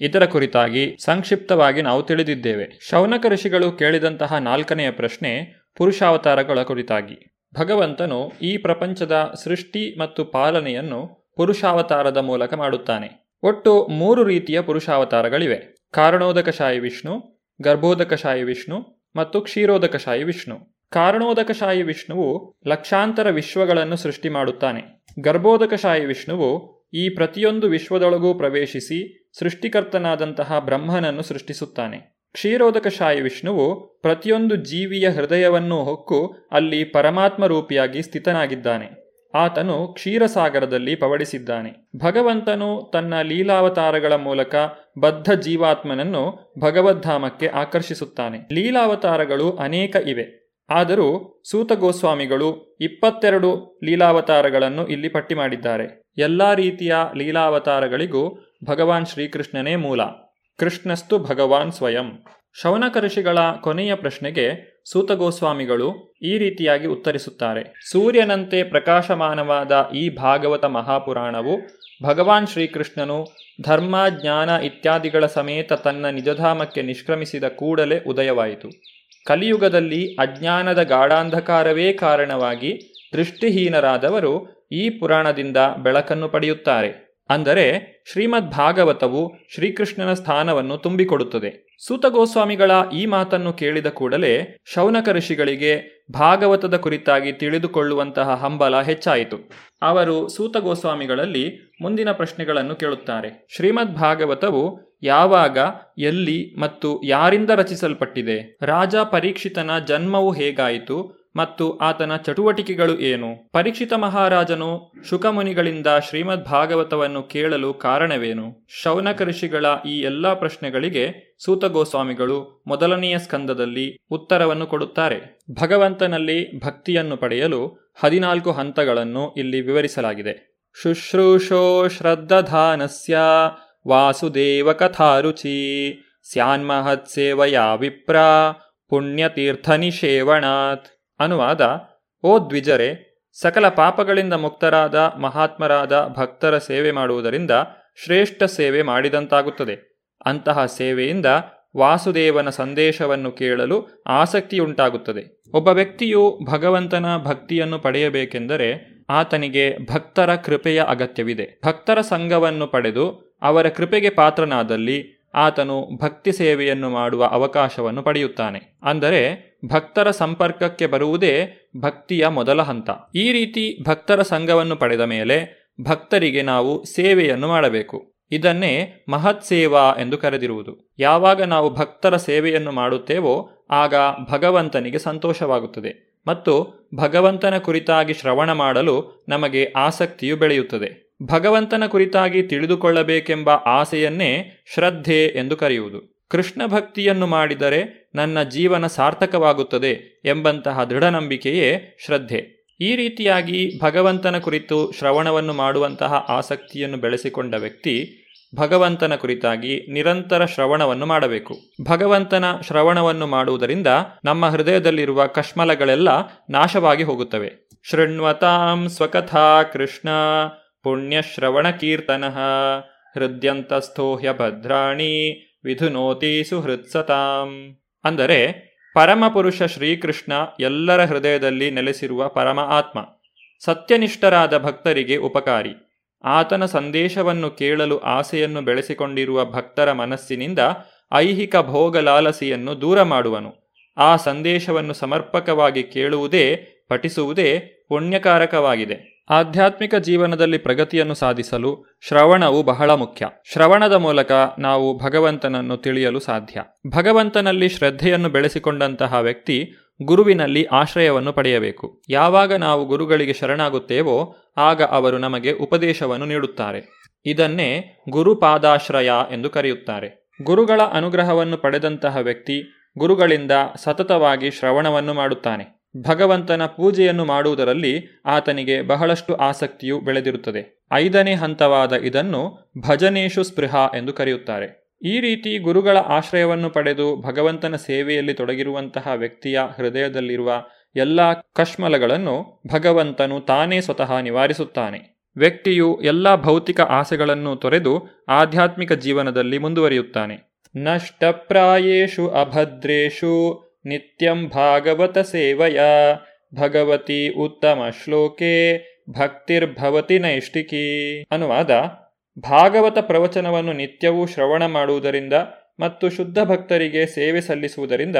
ಇದರ ಕುರಿತಾಗಿ ಸಂಕ್ಷಿಪ್ತವಾಗಿ ನಾವು ತಿಳಿದಿದ್ದೇವೆ. ಶೌನಕ ಋಷಿಗಳು ಕೇಳಿದಂತಹ ನಾಲ್ಕನೆಯ ಪ್ರಶ್ನೆ ಪುರುಷಾವತಾರಗಳ ಕುರಿತಾಗಿ. ಭಗವಂತನು ಈ ಪ್ರಪಂಚದ ಸೃಷ್ಟಿ ಮತ್ತು ಪಾಲನೆಯನ್ನು ಪುರುಷಾವತಾರದ ಮೂಲಕ ಮಾಡುತ್ತಾನೆ. ಒಟ್ಟು ಮೂರು ರೀತಿಯ ಪುರುಷಾವತಾರಗಳಿವೆ. ಕಾರಣೋದಕಶಾಯಿ ವಿಷ್ಣು ಗರ್ಭೋದಕಶಾಹಿ ವಿಷ್ಣು ಮತ್ತು ಕ್ಷೀರೋದಕಶಾಹಿ ವಿಷ್ಣು. ಕಾರಣೋದಕಶಾಯಿ ವಿಷ್ಣುವು ಲಕ್ಷಾಂತರ ವಿಶ್ವಗಳನ್ನು ಸೃಷ್ಟಿ ಮಾಡುತ್ತಾನೆ. ಗರ್ಭೋದಕಶಾಹಿ ವಿಷ್ಣುವು ಈ ಪ್ರತಿಯೊಂದು ವಿಶ್ವದೊಳಗೂ ಪ್ರವೇಶಿಸಿ ಸೃಷ್ಟಿಕರ್ತನಾದಂತಹ ಬ್ರಹ್ಮನನ್ನು ಸೃಷ್ಟಿಸುತ್ತಾನೆ. ಕ್ಷೀರೋದಕಶಾಹಿ ವಿಷ್ಣುವು ಪ್ರತಿಯೊಂದು ಜೀವಿಯ ಹೃದಯವನ್ನು ಹೊಕ್ಕು ಅಲ್ಲಿ ಪರಮಾತ್ಮ ರೂಪಿಯಾಗಿ ಸ್ಥಿತನಾಗಿದ್ದಾನೆ. ಆತನು ಕ್ಷೀರಸಾಗರದಲ್ಲಿ ಪವಡಿಸಿದ್ದಾನೆ. ಭಗವಂತನು ತನ್ನ ಲೀಲಾವತಾರಗಳ ಮೂಲಕ ಬದ್ಧ ಜೀವಾತ್ಮನನ್ನು ಭಗವದ್ಧಾಮಕ್ಕೆ ಆಕರ್ಷಿಸುತ್ತಾನೆ. ಲೀಲಾವತಾರಗಳು ಅನೇಕ ಇವೆ. ಆದರೂ ಸೂತ ಗೋಸ್ವಾಮಿಗಳು ಇಪ್ಪತ್ತೆರಡು ಲೀಲಾವತಾರಗಳನ್ನು ಇಲ್ಲಿ ಪಟ್ಟಿ ಮಾಡಿದ್ದಾರೆ. ಎಲ್ಲ ರೀತಿಯ ಲೀಲಾವತಾರಗಳಿಗೂ ಭಗವಾನ್ ಶ್ರೀಕೃಷ್ಣನೇ ಮೂಲ. ಕೃಷ್ಣಸ್ತು ಭಗವಾನ್ ಸ್ವಯಂ. ಶೌನಕ ಋಷಿಗಳ ಕೊನೆಯ ಪ್ರಶ್ನೆಗೆ ಸೂತಗೋಸ್ವಾಮಿಗಳು ಈ ರೀತಿಯಾಗಿ ಉತ್ತರಿಸುತ್ತಾರೆ. ಸೂರ್ಯನಂತೆ ಪ್ರಕಾಶಮಾನವಾದ ಈ ಭಾಗವತ ಮಹಾಪುರಾಣವು ಭಗವಾನ್ ಶ್ರೀಕೃಷ್ಣನು ಧರ್ಮ, ಜ್ಞಾನ ಇತ್ಯಾದಿಗಳ ಸಮೇತ ತನ್ನ ನಿಜಧಾಮಕ್ಕೆ ನಿಷ್ಕ್ರಮಿಸಿದ ಕೂಡಲೇ ಉದಯವಾಯಿತು. ಕಲಿಯುಗದಲ್ಲಿ ಅಜ್ಞಾನದ ಗಾಢಾಂಧಕಾರವೇ ಕಾರಣವಾಗಿ ದೃಷ್ಟಿಹೀನರಾದವರು ಈ ಪುರಾಣದಿಂದ ಬೆಳಕನ್ನು ಪಡೆಯುತ್ತಾರೆ. ಅಂದರೆ ಶ್ರೀಮದ್ ಭಾಗವತವು ಶ್ರೀಕೃಷ್ಣನ ಸ್ಥಾನವನ್ನು ತುಂಬಿಕೊಡುತ್ತದೆ. ಸೂತ ಗೋಸ್ವಾಮಿಗಳ ಈ ಮಾತನ್ನು ಕೇಳಿದ ಕೂಡಲೇ ಶೌನಕ ಋಷಿಗಳಿಗೆ ಭಾಗವತದ ಕುರಿತಾಗಿ ತಿಳಿದುಕೊಳ್ಳುವಂತಹ ಹಂಬಲ ಹೆಚ್ಚಾಯಿತು. ಅವರು ಸೂತಗೋಸ್ವಾಮಿಗಳಲ್ಲಿ ಮುಂದಿನ ಪ್ರಶ್ನೆಗಳನ್ನು ಕೇಳುತ್ತಾರೆ. ಶ್ರೀಮದ್ ಭಾಗವತವು ಯಾವಾಗ, ಎಲ್ಲಿ ಮತ್ತು ಯಾರಿಂದ ರಚಿಸಲ್ಪಟ್ಟಿದೆ? ರಾಜ ಪರೀಕ್ಷಿತನ ಜನ್ಮವು ಹೇಗಾಯಿತು? ಮತ್ತು ಆತನ ಚಟುವಟಿಕೆಗಳು ಏನು? ಪರೀಕ್ಷಿತ ಮಹಾರಾಜನು ಶುಕಮುನಿಗಳಿಂದ ಶ್ರೀಮದ್ ಭಾಗವತವನ್ನು ಕೇಳಲು ಕಾರಣವೇನು? ಶೌನಕ ಋಷಿಗಳ ಈ ಎಲ್ಲಾ ಪ್ರಶ್ನೆಗಳಿಗೆ ಸೂತ ಗೋಸ್ವಾಮಿಗಳು ಮೊದಲನೆಯ ಸ್ಕಂದದಲ್ಲಿ ಉತ್ತರವನ್ನು ಕೊಡುತ್ತಾರೆ. ಭಗವಂತನಲ್ಲಿ ಭಕ್ತಿಯನ್ನು ಪಡೆಯಲು ಹದಿನಾಲ್ಕು ಹಂತಗಳನ್ನು ಇಲ್ಲಿ ವಿವರಿಸಲಾಗಿದೆ. ಶುಶ್ರೂಷೋ ಶ್ರದ್ಧಾನಸ್ಯ ವಾಸುದೇವ ಕಥಾರುಚಿ ಸ್ಯಾನ್ಮಹತ್ಸೇವಯಾ ವಿಪ್ರ ಪುಣ್ಯತೀರ್ಥ ನಿಷೇವಣಾತ್. ಅನುವಾದ, ಓ ದ್ವಿಜರೆ, ಸಕಲ ಪಾಪಗಳಿಂದ ಮುಕ್ತರಾದ, ಮಹಾತ್ಮರಾದ ಭಕ್ತರ ಸೇವೆ ಮಾಡುವುದರಿಂದ ಶ್ರೇಷ್ಠ ಸೇವೆ ಮಾಡಿದಂತಾಗುತ್ತದೆ. ಅಂತಹ ಸೇವೆಯಿಂದ ವಾಸುದೇವನ ಸಂದೇಶವನ್ನು ಕೇಳಲು ಆಸಕ್ತಿಯುಂಟಾಗುತ್ತದೆ. ಒಬ್ಬ ವ್ಯಕ್ತಿಯು ಭಗವಂತನ ಭಕ್ತಿಯನ್ನು ಪಡೆಯಬೇಕೆಂದರೆ ಆತನಿಗೆ ಭಕ್ತರ ಕೃಪೆಯ ಅಗತ್ಯವಿದೆ. ಭಕ್ತರ ಸಂಘವನ್ನು ಪಡೆದು ಅವರ ಕೃಪೆಗೆ ಪಾತ್ರನಾದಲ್ಲಿ ಆತನು ಭಕ್ತಿ ಸೇವೆಯನ್ನು ಮಾಡುವ ಅವಕಾಶವನ್ನು ಪಡೆಯುತ್ತಾನೆ. ಅಂದರೆ, ಭಕ್ತರ ಸಂಪರ್ಕಕ್ಕೆ ಬರುವುದೇ ಭಕ್ತಿಯ ಮೊದಲ ಹಂತ. ಈ ರೀತಿ ಭಕ್ತರ ಸಂಘವನ್ನು ಪಡೆದ ಮೇಲೆ ಭಕ್ತರಿಗೆ ನಾವು ಸೇವೆಯನ್ನು ಮಾಡಬೇಕು. ಇದನ್ನೇ ಮಹತ್ ಸೇವಾ ಎಂದು ಕರೆದಿರುವುದು. ಯಾವಾಗ ನಾವು ಭಕ್ತರ ಸೇವೆಯನ್ನು ಮಾಡುತ್ತೇವೋ, ಆಗ ಭಗವಂತನಿಗೆ ಸಂತೋಷವಾಗುತ್ತದೆ ಮತ್ತು ಭಗವಂತನ ಕುರಿತಾಗಿ ಶ್ರವಣ ಮಾಡಲು ನಮಗೆ ಆಸಕ್ತಿಯು ಬೆಳೆಯುತ್ತದೆ. ಭಗವಂತನ ಕುರಿತಾಗಿ ತಿಳಿದುಕೊಳ್ಳಬೇಕೆಂಬ ಆಸೆಯನ್ನೇ ಶ್ರದ್ಧೆ ಎಂದು ಕರೆಯುವುದು. ಕೃಷ್ಣ ಭಕ್ತಿಯನ್ನು ಮಾಡಿದರೆ ನನ್ನ ಜೀವನ ಸಾರ್ಥಕವಾಗುತ್ತದೆ ಎಂಬಂತಹ ದೃಢನಂಬಿಕೆಯೇ ಶ್ರದ್ಧೆ. ಈ ರೀತಿಯಾಗಿ ಭಗವಂತನ ಕುರಿತು ಶ್ರವಣವನ್ನು ಮಾಡುವಂತಹ ಆಸಕ್ತಿಯನ್ನು ಬೆಳೆಸಿಕೊಂಡ ವ್ಯಕ್ತಿ ಭಗವಂತನ ಕುರಿತಾಗಿ ನಿರಂತರ ಶ್ರವಣವನ್ನು ಮಾಡಬೇಕು. ಭಗವಂತನ ಶ್ರವಣವನ್ನು ಮಾಡುವುದರಿಂದ ನಮ್ಮ ಹೃದಯದಲ್ಲಿರುವ ಕಶ್ಮಲಗಳೆಲ್ಲ ನಾಶವಾಗಿ ಹೋಗುತ್ತವೆ. ಶೃಣ್ವತಾಂ ಸ್ವಕಥಾ ಕೃಷ್ಣ. ಪುಣ್ಯಶ್ರವಣ ಕೀರ್ತನ ಹೃದಯಂತಸ್ಥೋಹ್ಯ ಭದ್ರಾಣಿ ವಿಧುನೋತಿ ಸುಹೃತ್ಸತಾಂ ಅಂದರೆ ಪರಮಪುರುಷ ಶ್ರೀಕೃಷ್ಣ ಎಲ್ಲರ ಹೃದಯದಲ್ಲಿ ನೆಲೆಸಿರುವ ಪರಮ ಆತ್ಮ, ಸತ್ಯನಿಷ್ಠರಾದ ಭಕ್ತರಿಗೆ ಉಪಕಾರಿ. ಆತನ ಸಂದೇಶವನ್ನು ಕೇಳಲು ಆಸೆಯನ್ನು ಬೆಳೆಸಿಕೊಂಡಿರುವ ಭಕ್ತರ ಮನಸ್ಸಿನಿಂದ ಐಹಿಕ ಭೋಗಲಾಲಸಿಯನ್ನು ದೂರ ಮಾಡುವನು. ಆ ಸಂದೇಶವನ್ನು ಸಮರ್ಪಕವಾಗಿ ಕೇಳುವುದೇ, ಪಠಿಸುವುದೇ ಪುಣ್ಯಕಾರಕವಾಗಿದೆ. ಆಧ್ಯಾತ್ಮಿಕ ಜೀವನದಲ್ಲಿ ಪ್ರಗತಿಯನ್ನು ಸಾಧಿಸಲು ಶ್ರವಣವು ಬಹಳ ಮುಖ್ಯ. ಶ್ರವಣದ ಮೂಲಕ ನಾವು ಭಗವಂತನನ್ನು ತಿಳಿಯಲು ಸಾಧ್ಯ. ಭಗವಂತನಲ್ಲಿ ಶ್ರದ್ಧೆಯನ್ನು ಬೆಳೆಸಿಕೊಂಡಂತಹ ವ್ಯಕ್ತಿ ಗುರುವಿನಲ್ಲಿ ಆಶ್ರಯವನ್ನು ಪಡೆಯಬೇಕು. ಯಾವಾಗ ನಾವು ಗುರುಗಳಿಗೆ ಶರಣಾಗುತ್ತೇವೋ ಆಗ ಅವರು ನಮಗೆ ಉಪದೇಶವನ್ನು ನೀಡುತ್ತಾರೆ. ಇದನ್ನೇ ಗುರುಪಾದಾಶ್ರಯ ಎಂದು ಕರೆಯುತ್ತಾರೆ. ಗುರುಗಳ ಅನುಗ್ರಹವನ್ನು ಪಡೆದಂತಹ ವ್ಯಕ್ತಿ ಗುರುಗಳಿಂದ ಸತತವಾಗಿ ಶ್ರವಣವನ್ನು ಮಾಡುತ್ತಾನೆ. ಭಗವಂತನ ಪೂಜೆಯನ್ನು ಮಾಡುವುದರಲ್ಲಿ ಆತನಿಗೆ ಬಹಳಷ್ಟು ಆಸಕ್ತಿಯು ಬೆಳೆದಿರುತ್ತದೆ. ಐದನೇ ಹಂತವಾದ ಇದನ್ನು ಭಜನೇಶು ಸ್ಪೃಹ ಎಂದು ಕರೆಯುತ್ತಾರೆ. ಈ ರೀತಿ ಗುರುಗಳ ಆಶ್ರಯವನ್ನು ಪಡೆದು ಭಗವಂತನ ಸೇವೆಯಲ್ಲಿ ತೊಡಗಿರುವಂತಹ ವ್ಯಕ್ತಿಯ ಹೃದಯದಲ್ಲಿರುವ ಎಲ್ಲ ಕಶ್ಮಲಗಳನ್ನು ಭಗವಂತನು ತಾನೇ ಸ್ವತಃ ನಿವಾರಿಸುತ್ತಾನೆ. ವ್ಯಕ್ತಿಯು ಎಲ್ಲ ಭೌತಿಕ ಆಸೆಗಳನ್ನು ತೊರೆದು ಆಧ್ಯಾತ್ಮಿಕ ಜೀವನದಲ್ಲಿ ಮುಂದುವರಿಯುತ್ತಾನೆ. ನಷ್ಟಪ್ರಾಯೇಷು ಅಭದ್ರೇಷು ನಿತ್ಯಂ ಭಾಗವತ ಸೇವಯ. ಭಗವತಿ ಉತ್ತಮ ಶ್ಲೋಕೆ. ಭಕ್ತಿರ್ಭವತಿ ನೈಷ್ಟಿಕಿ ಅನುವಾದ, ಭಾಗವತ ಪ್ರವಚನವನ್ನು ನಿತ್ಯವೂ ಶ್ರವಣ ಮಾಡುವುದರಿಂದ ಮತ್ತು ಶುದ್ಧ ಭಕ್ತರಿಗೆ ಸೇವೆ ಸಲ್ಲಿಸುವುದರಿಂದ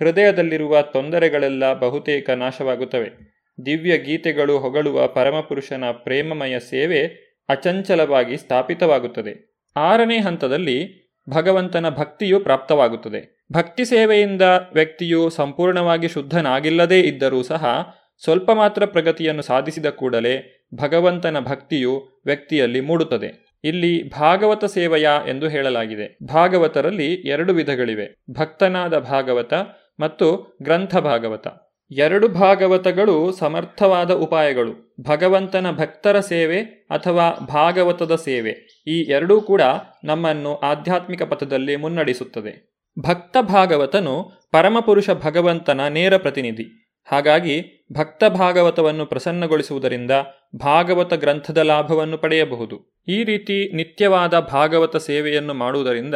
ಹೃದಯದಲ್ಲಿರುವ ತೊಂದರೆಗಳೆಲ್ಲ ಬಹುತೇಕ ನಾಶವಾಗುತ್ತವೆ. ದಿವ್ಯ ಗೀತೆಗಳು ಹೊಗಳುವ ಪರಮಪುರುಷನ ಪ್ರೇಮಮಯ ಸೇವೆ ಅಚಂಚಲವಾಗಿ ಸ್ಥಾಪಿತವಾಗುತ್ತದೆ. ಆರನೇ ಹಂತದಲ್ಲಿ ಭಗವಂತನ ಭಕ್ತಿಯು ಪ್ರಾಪ್ತವಾಗುತ್ತದೆ. ಭಕ್ತಿ ಸೇವೆಯಿಂದ ವ್ಯಕ್ತಿಯು ಸಂಪೂರ್ಣವಾಗಿ ಶುದ್ಧನಾಗಿಲ್ಲದೇ ಇದ್ದರೂ ಸಹ ಸ್ವಲ್ಪ ಮಾತ್ರ ಪ್ರಗತಿಯನ್ನು ಸಾಧಿಸಿದ ಕೂಡಲೇ ಭಗವಂತನ ಭಕ್ತಿಯು ವ್ಯಕ್ತಿಯಲ್ಲಿ ಮೂಡುತ್ತದೆ. ಇಲ್ಲಿ ಭಾಗವತ ಸೇವೆಯ ಎಂದು ಹೇಳಲಾಗಿದೆ. ಭಾಗವತರಲ್ಲಿ ಎರಡು ವಿಧಗಳಿವೆ. ಭಕ್ತನಾದ ಭಾಗವತ ಮತ್ತು ಗ್ರಂಥ ಭಾಗವತ. ಎರಡು ಭಾಗವತಗಳು ಸಮರ್ಥವಾದ ಉಪಾಯಗಳು. ಭಗವಂತನ ಭಕ್ತರ ಸೇವೆ ಅಥವಾ ಭಾಗವತದ ಸೇವೆ. ಈ ಎರಡೂ ಕೂಡ ನಮ್ಮನ್ನು ಆಧ್ಯಾತ್ಮಿಕ ಪಥದಲ್ಲಿ ಮುನ್ನಡೆಸುತ್ತದೆ. ಭಕ್ತ ಭಾಗವತನು ಪರಮಪುರುಷ ಭಗವಂತನ ನೇರ ಪ್ರತಿನಿಧಿ. ಹಾಗಾಗಿ ಭಕ್ತ ಭಾಗವತವನ್ನು ಪ್ರಸನ್ನಗೊಳಿಸುವುದರಿಂದ ಭಾಗವತ ಗ್ರಂಥದ ಲಾಭವನ್ನು ಪಡೆಯಬಹುದು. ಈ ರೀತಿ ನಿತ್ಯವಾದ ಭಾಗವತ ಸೇವೆಯನ್ನು ಮಾಡುವುದರಿಂದ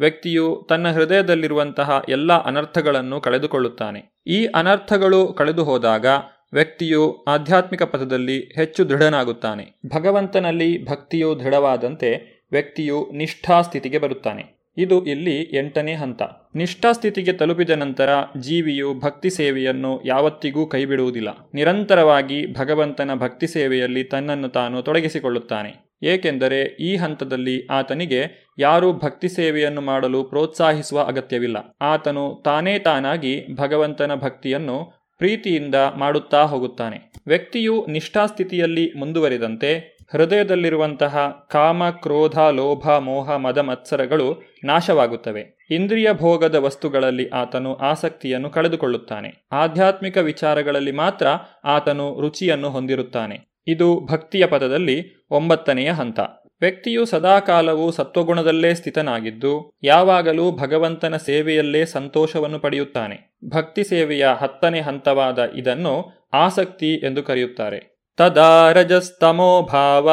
ವ್ಯಕ್ತಿಯು ತನ್ನ ಹೃದಯದಲ್ಲಿರುವಂತಹ ಎಲ್ಲ ಅನರ್ಥಗಳನ್ನು ಕಳೆದುಕೊಳ್ಳುತ್ತಾನೆ. ಈ ಅನರ್ಥಗಳು ಕಳೆದು ಹೋದಾಗ ವ್ಯಕ್ತಿಯು ಆಧ್ಯಾತ್ಮಿಕ ಪಥದಲ್ಲಿ ಹೆಚ್ಚು ದೃಢನಾಗುತ್ತಾನೆ. ಭಗವಂತನಲ್ಲಿ ಭಕ್ತಿಯು ದೃಢವಾದಂತೆ ವ್ಯಕ್ತಿಯು ನಿಷ್ಠಾ ಸ್ಥಿತಿಗೆ ಬರುತ್ತಾನೆ. ಇದು ಇಲ್ಲಿ ಎಂಟನೇ ಹಂತ. ನಿಷ್ಠಾ ಸ್ಥಿತಿಗೆ ತಲುಪಿದ ನಂತರ ಜೀವಿಯು ಭಕ್ತಿ ಸೇವೆಯನ್ನು ಯಾವತ್ತಿಗೂ ಕೈಬಿಡುವುದಿಲ್ಲ. ನಿರಂತರವಾಗಿ ಭಗವಂತನ ಭಕ್ತಿ ಸೇವೆಯಲ್ಲಿ ತನ್ನನ್ನು ತಾನು ತೊಡಗಿಸಿಕೊಳ್ಳುತ್ತಾನೆ. ಏಕೆಂದರೆ ಈ ಹಂತದಲ್ಲಿ ಆತನಿಗೆ ಯಾರೂ ಭಕ್ತಿ ಸೇವೆಯನ್ನು ಮಾಡಲು ಪ್ರೋತ್ಸಾಹಿಸುವ ಅಗತ್ಯವಿಲ್ಲ. ಆತನು ತಾನೇ ತಾನಾಗಿ ಭಗವಂತನ ಭಕ್ತಿಯನ್ನು ಪ್ರೀತಿಯಿಂದ ಮಾಡುತ್ತಾ ಹೋಗುತ್ತಾನೆ. ವ್ಯಕ್ತಿಯು ನಿಷ್ಠಾಸ್ಥಿತಿಯಲ್ಲಿ ಮುಂದುವರಿದಂತೆ ಹೃದಯದಲ್ಲಿರುವಂತಹ ಕಾಮ, ಕ್ರೋಧ, ಲೋಭ, ಮೋಹ, ಮದ, ಮತ್ಸರಗಳು ನಾಶವಾಗುತ್ತವೆ. ಇಂದ್ರಿಯ ಭೋಗದ ವಸ್ತುಗಳಲ್ಲಿ ಆತನು ಆಸಕ್ತಿಯನ್ನು ಕಳೆದುಕೊಳ್ಳುತ್ತಾನೆ. ಆಧ್ಯಾತ್ಮಿಕ ವಿಚಾರಗಳಲ್ಲಿ ಮಾತ್ರ ಆತನು ರುಚಿಯನ್ನು ಹೊಂದಿರುತ್ತಾನೆ. ಇದು ಭಕ್ತಿಯ ಪದದಲ್ಲಿ ಒಂಬತ್ತನೆಯ ಹಂತ. ವ್ಯಕ್ತಿಯು ಸದಾಕಾಲವು ಸತ್ವಗುಣದಲ್ಲೇ ಸ್ಥಿತನಾಗಿದ್ದು, ಯಾವಾಗಲೂ ಭಗವಂತನ ಸೇವೆಯಲ್ಲೇ ಸಂತೋಷವನ್ನು ಪಡೆಯುತ್ತಾನೆ. ಭಕ್ತಿ ಸೇವೆಯ ಹತ್ತನೇ ಹಂತವಾದ ಇದನ್ನು ಆಸಕ್ತಿ ಎಂದು ಕರೆಯುತ್ತಾರೆ. ತದಾ ರಜಸ್ತಮೋ ಭಾವ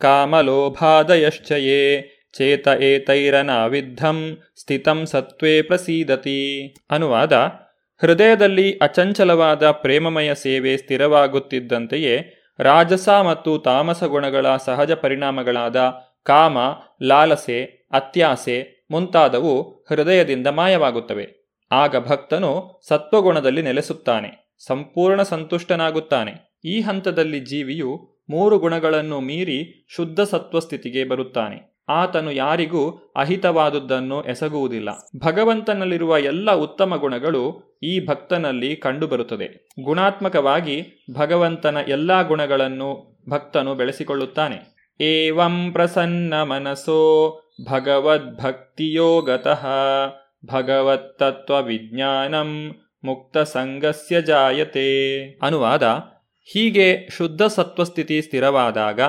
ಕಾಮಲೋಭಾದಯಶ್ಚಯೇ ಚೇತ ಏತೈರನಾವಿದ್ಧಂ ಸ್ಥಿತಂ ಸತ್ವೇ ಪ್ರಸೀದತಿ. ಅನುವಾದ, ಹೃದಯದಲ್ಲಿ ಅಚಂಚಲವಾದ ಪ್ರೇಮಮಯ ಸೇವೆ ಸ್ಥಿರವಾಗುತ್ತಿದ್ದಂತೆಯೇ ರಾಜಸ ಮತ್ತು ತಾಮಸ ಗುಣಗಳ ಸಹಜ ಪರಿಣಾಮಗಳಾದ ಕಾಮ, ಲಾಲಸೆ, ಅತ್ಯಾಸೆ ಮುಂತಾದವು ಹೃದಯದಿಂದ ಮಾಯವಾಗುತ್ತವೆ. ಆಗ ಭಕ್ತನು ಸತ್ವಗುಣದಲ್ಲಿ ನೆಲೆಸುತ್ತಾನೆ, ಸಂಪೂರ್ಣ ಸಂತುಷ್ಟನಾಗುತ್ತಾನೆ. ಈ ಹಂತದಲ್ಲಿ ಜೀವಿಯು ಮೂರು ಗುಣಗಳನ್ನು ಮೀರಿ ಶುದ್ಧ ಸತ್ವಸ್ಥಿತಿಗೆ ಬರುತ್ತಾನೆ. ಆತನು ಯಾರಿಗೂ ಅಹಿತವಾದುದನ್ನು ಎಸಗುವುದಿಲ್ಲ. ಭಗವಂತನಲ್ಲಿರುವ ಎಲ್ಲ ಉತ್ತಮ ಗುಣಗಳು ಈ ಭಕ್ತನಲ್ಲಿ ಕಂಡುಬರುತ್ತದೆ. ಗುಣಾತ್ಮಕವಾಗಿ ಭಗವಂತನ ಎಲ್ಲ ಗುಣಗಳನ್ನು ಭಕ್ತನು ಬೆಳೆಸಿಕೊಳ್ಳುತ್ತಾನೆ. ಏವಂ ಪ್ರಸನ್ನ ಮನಸೋ ಭಗವದ್ಭಕ್ತಿಯೋಗತಃ ಭಗವತ್ತತ್ವ ವಿಜ್ಞಾನಂ ಮುಕ್ತ ಸಂಗಸ್ಯ ಜಾಯತೆ. ಅನುವಾದ ಹೀಗೆ ಶುದ್ಧ ಸತ್ವಸ್ಥಿತಿ ಸ್ಥಿರವಾದಾಗ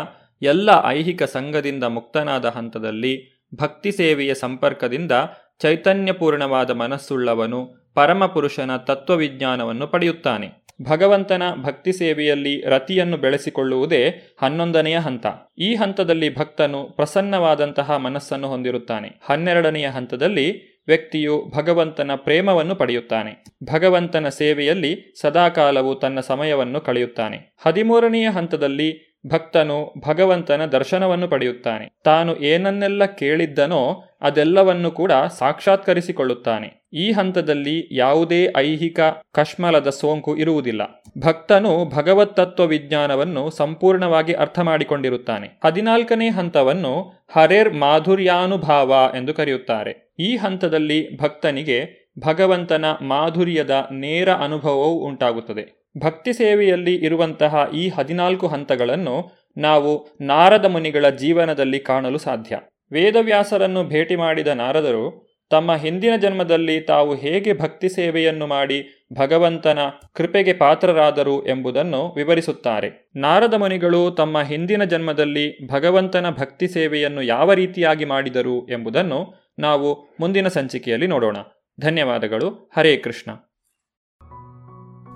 ಎಲ್ಲ ಐಹಿಕ ಸಂಘದಿಂದ ಮುಕ್ತನಾದ ಹಂತದಲ್ಲಿ ಭಕ್ತಿ ಸೇವೆಯ ಸಂಪರ್ಕದಿಂದ ಚೈತನ್ಯಪೂರ್ಣವಾದ ಮನಸ್ಸುಳ್ಳವನು ಪರಮಪುರುಷನ ತತ್ವವಿಜ್ಞಾನವನ್ನು ಪಡೆಯುತ್ತಾನೆ. ಭಗವಂತನ ಭಕ್ತಿ ಸೇವೆಯಲ್ಲಿ ರತಿಯನ್ನು ಬೆಳೆಸಿಕೊಳ್ಳುವುದೇ ಹನ್ನೊಂದನೆಯ ಹಂತ. ಈ ಹಂತದಲ್ಲಿ ಭಕ್ತನು ಪ್ರಸನ್ನವಾದಂತಹ ಮನಸ್ಸನ್ನು ಹೊಂದಿರುತ್ತಾನೆ. ಹನ್ನೆರಡನೆಯ ಹಂತದಲ್ಲಿ ವ್ಯಕ್ತಿಯು ಭಗವಂತನ ಪ್ರೇಮವನ್ನು ಪಡೆಯುತ್ತಾನೆ. ಭಗವಂತನ ಸೇವೆಯಲ್ಲಿ ಸದಾಕಾಲವು ತನ್ನ ಸಮಯವನ್ನು ಕಳೆಯುತ್ತಾನೆ. ಹದಿಮೂರನೆಯ ಹಂತದಲ್ಲಿ ಭಕ್ತನು ಭಗವಂತನ ದರ್ಶನವನ್ನು ಪಡೆಯುತ್ತಾನೆ. ತಾನು ಏನನ್ನೆಲ್ಲ ಕೇಳಿದ್ದನೋ ಅದೆಲ್ಲವನ್ನು ಕೂಡ ಸಾಕ್ಷಾತ್ಕರಿಸಿಕೊಳ್ಳುತ್ತಾನೆ. ಈ ಹಂತದಲ್ಲಿ ಯಾವುದೇ ಐಹಿಕ ಕಶ್ಮಲದ ಸೋಂಕು ಇರುವುದಿಲ್ಲ. ಭಕ್ತನು ಭಗವತ್ತತ್ವ ವಿಜ್ಞಾನವನ್ನು ಸಂಪೂರ್ಣವಾಗಿ ಅರ್ಥ ಮಾಡಿಕೊಂಡಿರುತ್ತಾನೆ. ಹದಿನಾಲ್ಕನೇ ಹಂತವನ್ನು ಹರೇರ್ ಮಾಧುರ್ಯಾನುಭಾವ ಎಂದು ಕರೆಯುತ್ತಾರೆ. ಈ ಹಂತದಲ್ಲಿ ಭಕ್ತನಿಗೆ ಭಗವಂತನ ಮಾಧುರ್ಯದ ನೇರ ಅನುಭವವು ಉಂಟಾಗುತ್ತದೆ. ಭಕ್ತಿ ಸೇವೆಯಲ್ಲಿ ಇರುವಂತಹ ಈ ಹದಿನಾಲ್ಕು ಹಂತಗಳನ್ನು ನಾವು ನಾರದ ಮುನಿಗಳ ಜೀವನದಲ್ಲಿ ಕಾಣಲು ಸಾಧ್ಯ. ವೇದವ್ಯಾಸರನ್ನು ಭೇಟಿ ಮಾಡಿದ ನಾರದರು, ತಮ್ಮ ಹಿಂದಿನ ಜನ್ಮದಲ್ಲಿ ತಾವು ಹೇಗೆ ಭಕ್ತಿ ಸೇವೆಯನ್ನು ಮಾಡಿ ಭಗವಂತನ ಕೃಪೆಗೆ ಪಾತ್ರರಾದರು ಎಂಬುದನ್ನು ವಿವರಿಸುತ್ತಾರೆ. ನಾರದ ಮುನಿಗಳು ತಮ್ಮ ಹಿಂದಿನ ಜನ್ಮದಲ್ಲಿ ಭಗವಂತನ ಭಕ್ತಿ ಸೇವೆಯನ್ನು ಯಾವ ರೀತಿಯಾಗಿ ಮಾಡಿದರು ಎಂಬುದನ್ನು ನಾವು ಮುಂದಿನ ಸಂಚಿಕೆಯಲ್ಲಿ ನೋಡೋಣ. ಧನ್ಯವಾದಗಳು. ಹರೇ ಕೃಷ್ಣ.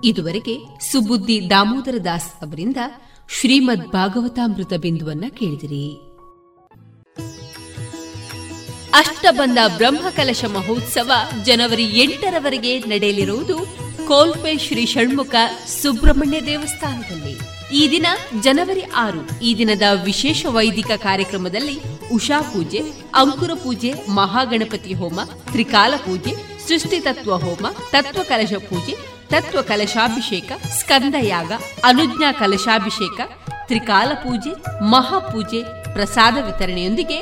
ಇದುವರೆಗೆ ಸುಬುದ್ದಿ ದಾಮೋದರ ದಾಸ್ ಅವರಿಂದ ಶ್ರೀಮದ್ ಭಾಗವತಾಮೃತ ಬಿಂದುವನ್ನ ಕೇಳಿದಿರಿ. ಅಷ್ಟಬಂಧ ಬ್ರಹ್ಮಕಲಶ ಮಹೋತ್ಸವ ಜನವರಿ ಎಂಟರವರೆಗೆ ನಡೆಯಲಿರುವುದು ಕೋಲ್ಪೆ ಶ್ರೀ ಷಣ್ಮುಖ ಸುಬ್ರಹ್ಮಣ್ಯ ದೇವಸ್ಥಾನದಲ್ಲಿ. ಈ ದಿನ ಜನವರಿ ಆರು, ಈ ದಿನದ ವಿಶೇಷ ವೈದಿಕ ಕಾರ್ಯಕ್ರಮದಲ್ಲಿ ಉಷಾ ಪೂಜೆ, ಅಂಕುರ ಪೂಜೆ, ಮಹಾಗಣಪತಿ ಹೋಮ, ತ್ರಿಕಾಲ ಪೂಜೆ ಸೃಷ್ಟಿ ತತ್ವ ಹೋಮ ತತ್ವ ಕಲಶ ಪೂಜೆ ತತ್ವ ಕಲಶಾಭಿಷೇಕ ಸ್ಕಂದಯಾಗ ಅನುಜ್ಞಾ ಕಲಶಾಭಿಷೇಕ ತ್ರಿಕಾಲ ಪೂಜೆ ಮಹಾಪೂಜೆ ಪ್ರಸಾದ ವಿತರಣೆಯೊಂದಿಗೆ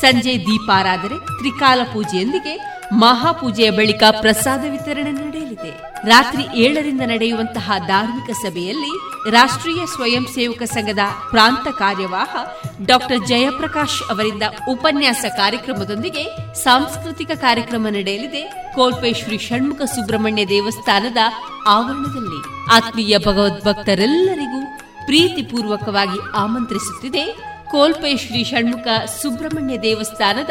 ಸಂಜೆ ದೀಪಾರಾಧನೆ ತ್ರಿಕಾಲ ಪೂಜೆಯೊಂದಿಗೆ ಮಹಾಪೂಜೆಯ ಬಳಿಕ ಪ್ರಸಾದ ವಿತರಣೆ ನಡೆಯಲಿದೆ. ರಾತ್ರಿ ಏಳರಿಂದ ನಡೆಯುವಂತಹ ಧಾರ್ಮಿಕ ಸಭೆಯಲ್ಲಿ ರಾಷ್ಟ್ರೀಯ ಸ್ವಯಂ ಸೇವಕ ಸಂಘದ ಪ್ರಾಂತ ಕಾರ್ಯವಾಹ ಡಾಕ್ಟರ್ ಜಯಪ್ರಕಾಶ್ ಅವರಿಂದ ಉಪನ್ಯಾಸ ಕಾರ್ಯಕ್ರಮದೊಂದಿಗೆ ಸಾಂಸ್ಕೃತಿಕ ಕಾರ್ಯಕ್ರಮ ನಡೆಯಲಿದೆ. ಕೋಲ್ಪೆ ಶ್ರೀ ಷಣ್ಮುಖ ಸುಬ್ರಹ್ಮಣ್ಯ ದೇವಸ್ಥಾನದ ಆವರಣದಲ್ಲಿ ಆತ್ಮೀಯ ಭಗವದ್ಭಕ್ತರೆಲ್ಲರಿಗೂ ಪ್ರೀತಿಪೂರ್ವಕವಾಗಿ ಆಮಂತ್ರಿಸುತ್ತಿದೆ. ಕೋಲ್ಪೆ ಶ್ರೀ ಷಣ್ಮುಖ ಸುಬ್ರಹ್ಮಣ್ಯ ದೇವಸ್ಥಾನದ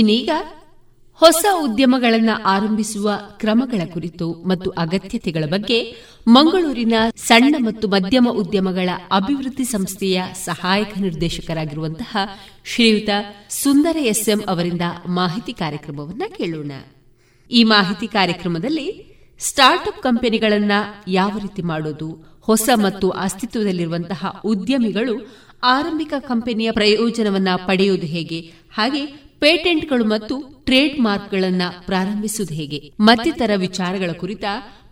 ಇನ್ನೀಗ ಹೊಸ ಉದ್ಯಮಗಳನ್ನು ಆರಂಭಿಸುವ ಕ್ರಮಗಳ ಕುರಿತು ಮತ್ತು ಅಗತ್ಯತೆಗಳ ಬಗ್ಗೆ ಮಂಗಳೂರಿನ ಸಣ್ಣ ಮತ್ತು ಮಧ್ಯಮ ಉದ್ಯಮಗಳ ಅಭಿವೃದ್ಧಿ ಸಂಸ್ಥೆಯ ಸಹಾಯಕ ನಿರ್ದೇಶಕರಾಗಿರುವಂತಹ ಶ್ರೀಯುತ ಸುಂದರ ಎಸ್ಎಂ ಅವರಿಂದ ಮಾಹಿತಿ ಕಾರ್ಯಕ್ರಮವನ್ನು ಕೇಳೋಣ. ಈ ಮಾಹಿತಿ ಕಾರ್ಯಕ್ರಮದಲ್ಲಿ ಸ್ಟಾರ್ಟ್ಅಪ್ ಕಂಪನಿಗಳನ್ನು ಯಾವ ರೀತಿ ಮಾಡೋದು, ಹೊಸ ಮತ್ತು ಅಸ್ತಿತ್ವದಲ್ಲಿರುವಂತಹ ಉದ್ಯಮಿಗಳು ಆರಂಭಿಕ ಕಂಪನಿಯ ಪ್ರಯೋಜನವನ್ನ ಪಡೆಯುವುದು ಹೇಗೆ, ಹಾಗೆ ಪೇಟೆಂಟ್ಗಳು ಮತ್ತು ಟ್ರೇಡ್ ಮಾರ್ಕ್ಗಳನ್ನು ಪ್ರಾರಂಭಿಸುವುದು ಹೇಗೆ? ಮತ್ತಿತರ ವಿಚಾರಗಳ ಕುರಿತ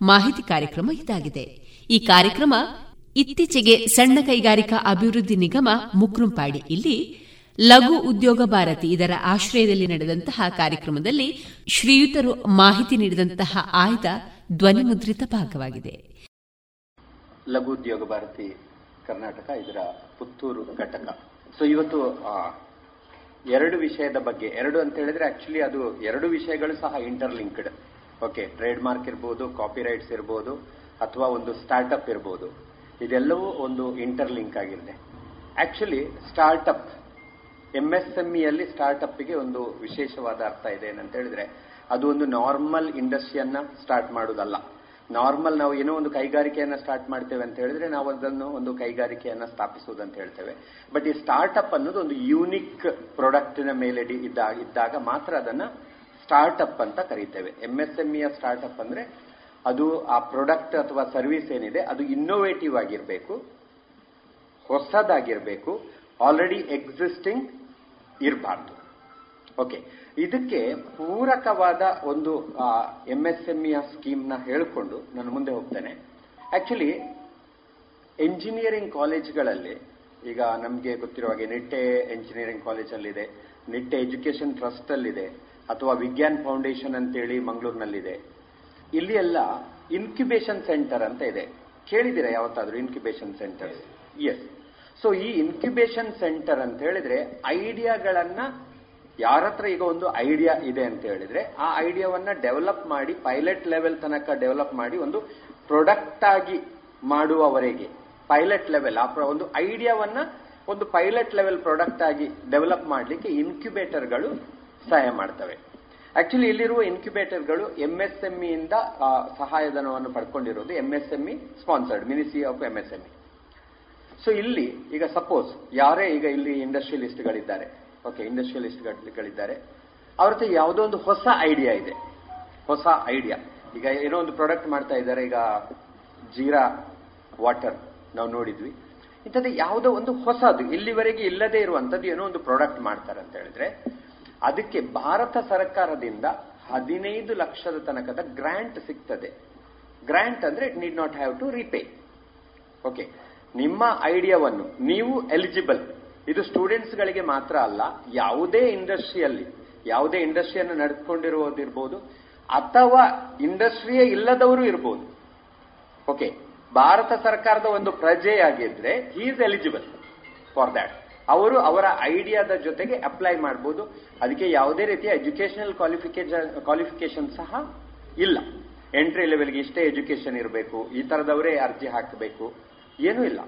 ಮಾಹಿತಿ ಕಾರ್ಯಕ್ರಮ ಇದಾಗಿದೆ. ಈ ಕಾರ್ಯಕ್ರಮ ಇತ್ತೀಚೆಗೆ ಸಣ್ಣ ಕೈಗಾರಿಕಾ ಅಭಿವೃದ್ಧಿ ನಿಗಮ ಮುಕ್ರುಂಪಾಡಿ. ಇಲ್ಲಿ ಲಘು ಉದ್ಯೋಗ ಭಾರತಿ ಇದರ ಆಶ್ರಯದಲ್ಲಿ ನಡೆದಂತಹ ಕಾರ್ಯಕ್ರಮದಲ್ಲಿ ಶ್ರೀಯುತರು ಮಾಹಿತಿ ನೀಡಿದಂತಹ ಆಯ್ದ ಧ್ವನಿಮುದ್ರಿತ ಭಾಗವಾಗಿದೆ. ಲಘು ಉದ್ಯೋಗ ಭಾರತಿ ಕರ್ನಾಟಕ ಇದರ ಪುತ್ತೂರು ಘಟಕ. ಸೊ ಇವತ್ತು ಎರಡು ವಿಷಯದ ಬಗ್ಗೆ, ಎರಡು ಅಂತ ಹೇಳಿದ್ರೆ ಆಕ್ಚುಲಿ ಅದು ಎರಡು ವಿಷಯಗಳು ಸಹ ಇಂಟರ್ಲಿಂಕ್ಡ್ ಓಕೆ ಟ್ರೇಡ್ ಮಾರ್ಕ್ ಇರ್ಬೋದು ಕಾಪಿ ರೈಟ್ಸ್ ಇರ್ಬೋದು, ಅಥವಾ ಒಂದು ಸ್ಟಾರ್ಟ್ಅಪ್ ಇರ್ಬೋದು. ಇದೆಲ್ಲವೂ ಒಂದು ಇಂಟರ್ಲಿಂಕ್ ಆಗಿದೆ. ಆಕ್ಚುಲಿ ಸ್ಟಾರ್ಟ್ಅಪ್ ಎಂಎಸ್ಎಂಇಯಲ್ಲಿ ಸ್ಟಾರ್ಟ್ಅಪ್ಗೆ ಒಂದು ವಿಶೇಷವಾದ ಅರ್ಥ ಇದೆ ಏನಂತ ಹೇಳಿದ್ರೆ, ಅದು ಒಂದು ನಾರ್ಮಲ್ ಇಂಡಸ್ಟ್ರಿಯನ್ನ ಸ್ಟಾರ್ಟ್ ಮಾಡುವುದಲ್ಲ ನಾರ್ಮಲ್ ನಾವು ಏನೋ ಒಂದು ಕೈಗಾರಿಕೆಯನ್ನ ಸ್ಟಾರ್ಟ್ ಮಾಡ್ತೇವೆ ಅಂತ ಹೇಳಿದ್ರೆ ನಾವು ಅದನ್ನು ಒಂದು ಕೈಗಾರಿಕೆಯನ್ನ ಸ್ಥಾಪಿಸುವುದು ಅಂತ ಹೇಳ್ತೇವೆ. ಬಟ್ ಈ ಸ್ಟಾರ್ಟ್ಅಪ್ ಅನ್ನೋದು ಒಂದು ಯೂನಿಕ್ ಪ್ರಾಡಕ್ಟಿನ ಮೇಲೆ ಇದ್ದಾಗ ಮಾತ್ರ ಅದನ್ನ ಸ್ಟಾರ್ಟ್ಅಪ್ ಅಂತ ಕರೀತೇವೆ. ಎಂಎಸ್ಎಂಇಯ ಸ್ಟಾರ್ಟ್ಅಪ್ ಅಂದ್ರೆ ಅದು ಆ ಪ್ರಾಡಕ್ಟ್ ಅಥವಾ ಸರ್ವಿಸ್ ಏನಿದೆ ಅದು ಇನ್ನೋವೇಟಿವ್ ಆಗಿರಬೇಕು, ಹೊಸದಾಗಿರಬೇಕು ಆಲ್ರೆಡಿ ಎಕ್ಸಿಸ್ಟಿಂಗ್ ಇರಬಾರ್ದು. ಓಕೆ ಇದಕ್ಕೆ ಪೂರಕವಾದ ಒಂದು ಎಂಎಸ್ಎಂಇಯ ಸ್ಕೀಮ್ನ ಹೇಳಿಕೊಂಡು ನಾನು ಮುಂದೆ ಹೋಗ್ತೇನೆ. ಆಕ್ಚುಲಿ ಎಂಜಿನಿಯರಿಂಗ್ ಕಾಲೇಜ್ಗಳಲ್ಲಿ ಈಗ ನಮಗೆ ಗೊತ್ತಿರುವ ಹಾಗೆ ನಿಟ್ಟೆ ಎಂಜಿನಿಯರಿಂಗ್ ಕಾಲೇಜಲ್ಲಿದೆ ನಿಟ್ಟೆ ಎಜುಕೇಶನ್ ಟ್ರಸ್ಟ್ ಅಲ್ಲಿದೆ ಅಥವಾ ವಿಜ್ಞಾನ್ ಫೌಂಡೇಶನ್ ಅಂತೇಳಿ ಮಂಗಳೂರಿನಲ್ಲಿದೆ. ಇಲ್ಲಿ ಎಲ್ಲ ಇನ್ಕ್ಯುಬೇಷನ್ ಸೆಂಟರ್ ಅಂತ ಇದೆ. ಕೇಳಿದಿರಾ ಯಾವತ್ತಾದ್ರೂ ಇನ್ಕ್ಯುಬೇಷನ್ ಸೆಂಟರ್ ಎಸ್ ಸೊ ಈ ಇನ್ಕ್ಯುಬೇಷನ್ ಸೆಂಟರ್ ಅಂತ ಹೇಳಿದ್ರೆ ಐಡಿಯಾಗಳನ್ನ ಯಾರ ಹತ್ರ ಈಗ ಒಂದು ಐಡಿಯಾ ಇದೆ ಅಂತ ಹೇಳಿದ್ರೆ, ಆ ಐಡಿಯಾವನ್ನ ಡೆವಲಪ್ ಮಾಡಿ ಪೈಲಟ್ ಲೆವೆಲ್ ತನಕ ಡೆವಲಪ್ ಮಾಡಿ ಒಂದು ಪ್ರೊಡಕ್ಟ್ ಆಗಿ ಮಾಡುವವರೆಗೆ ಪೈಲಟ್ ಲೆವೆಲ್ ಆ ಒಂದು ಐಡಿಯಾವನ್ನ ಒಂದು ಪೈಲಟ್ ಲೆವೆಲ್ ಪ್ರಾಡಕ್ಟ್ ಆಗಿ ಡೆವಲಪ್ ಮಾಡಲಿಕ್ಕೆ ಇನ್ಕ್ಯುಬೇಟರ್ಗಳು ಸಹಾಯ ಮಾಡ್ತವೆ. ಆಕ್ಚುಲಿ ಇಲ್ಲಿರುವ ಇನ್ಕ್ಯುಬೇಟರ್ಗಳು ಎಂಎಸ್ಎಂಇ ಇಂದ ಸಹಾಯಧನವನ್ನು ಪಡ್ಕೊಂಡಿರೋದು MSME sponsored ministry of MSME so ಇಲ್ಲಿ, ಈಗ ಸಪೋಸ್ ಯಾರೇ ಈಗ ಇಲ್ಲಿ ಇಂಡಸ್ಟ್ರಿಯಲಿಸ್ಟ್ಗಳಿದ್ದಾರೆ ಓಕೆ ಇಂಡಸ್ಟ್ರಿಯಲಿಸ್ಟ್ಗಳಿದ್ದಾರೆ ಅವ್ರ ಹತ್ರ ಯಾವುದೋ ಒಂದು ಹೊಸ ಐಡಿಯಾ ಇದೆ. ಹೊಸ ಐಡಿಯಾ ಈಗ ಏನೋ ಒಂದು ಪ್ರಾಡಕ್ಟ್ ಮಾಡ್ತಾ ಇದ್ದಾರೆ, ಈಗ ಜೀರಾ ವಾಟರ್ ನಾವು ನೋಡಿದ್ವಿ. ಇಂಥದ್ದು ಯಾವುದೋ ಒಂದು ಹೊಸದು, ಇಲ್ಲಿವರೆಗೆ ಇಲ್ಲದೆ ಇರುವಂತದ್ದು ಏನೋ ಒಂದು ಪ್ರಾಡಕ್ಟ್ ಮಾಡ್ತಾರೆ ಅಂತ ಹೇಳಿದ್ರೆ, ಅದಕ್ಕೆ ಭಾರತ ಸರ್ಕಾರದಿಂದ ಹದಿನೈದು ಲಕ್ಷದ ತನಕದ ಗ್ರಾಂಟ್ ಸಿಗ್ತದೆ. ಗ್ರಾಂಟ್ ಅಂದ್ರೆ it need not have to repay okay ನಿಮ್ಮ ಐಡಿಯಾವನ್ನು ನೀವು ಎಲಿಜಿಬಲ್ ಇದು ಸ್ಟೂಡೆಂಟ್ಸ್ ಗಳಿಗೆ ಮಾತ್ರ ಅಲ್ಲ, ಯಾವುದೇ ಇಂಡಸ್ಟ್ರಿಯಲ್ಲಿ, ಯಾವುದೇ ಇಂಡಸ್ಟ್ರಿಯನ್ನು ನಡೆದುಕೊಂಡಿರುವುದಿರ್ಬೋದು, ಅಥವಾ ಇಂಡಸ್ಟ್ರಿಯೇ ಇಲ್ಲದವರು ಇರ್ಬೋದು. ಓಕೆ, ಭಾರತ ಸರ್ಕಾರದ ಒಂದು ಪ್ರಜೆಯಾಗಿದ್ರೆ he is eligible for that ಅವರು ಅವರ ಐಡಿಯಾದ ಜೊತೆಗೆ ಅಪ್ಲೈ ಮಾಡಬಹುದು ಅದಕ್ಕೆ ಯಾವುದೇ ರೀತಿಯ ಎಜುಕೇಶನಲ್ ಕ್ವಾಲಿಫಿಕೇಶನ್ ಕ್ವಾಲಿಫಿಕೇಶನ್ ಸಹ ಇಲ್ಲ. ಎಂಟ್ರಿ ಲೆವೆಲ್ಗೆ ಇಷ್ಟೇ ಎಜುಕೇಶನ್ ಇರಬೇಕು, ಈ ತರದವರೇ ಅರ್ಜಿ ಹಾಕಬೇಕು, ಏನೂ ಇಲ್ಲ.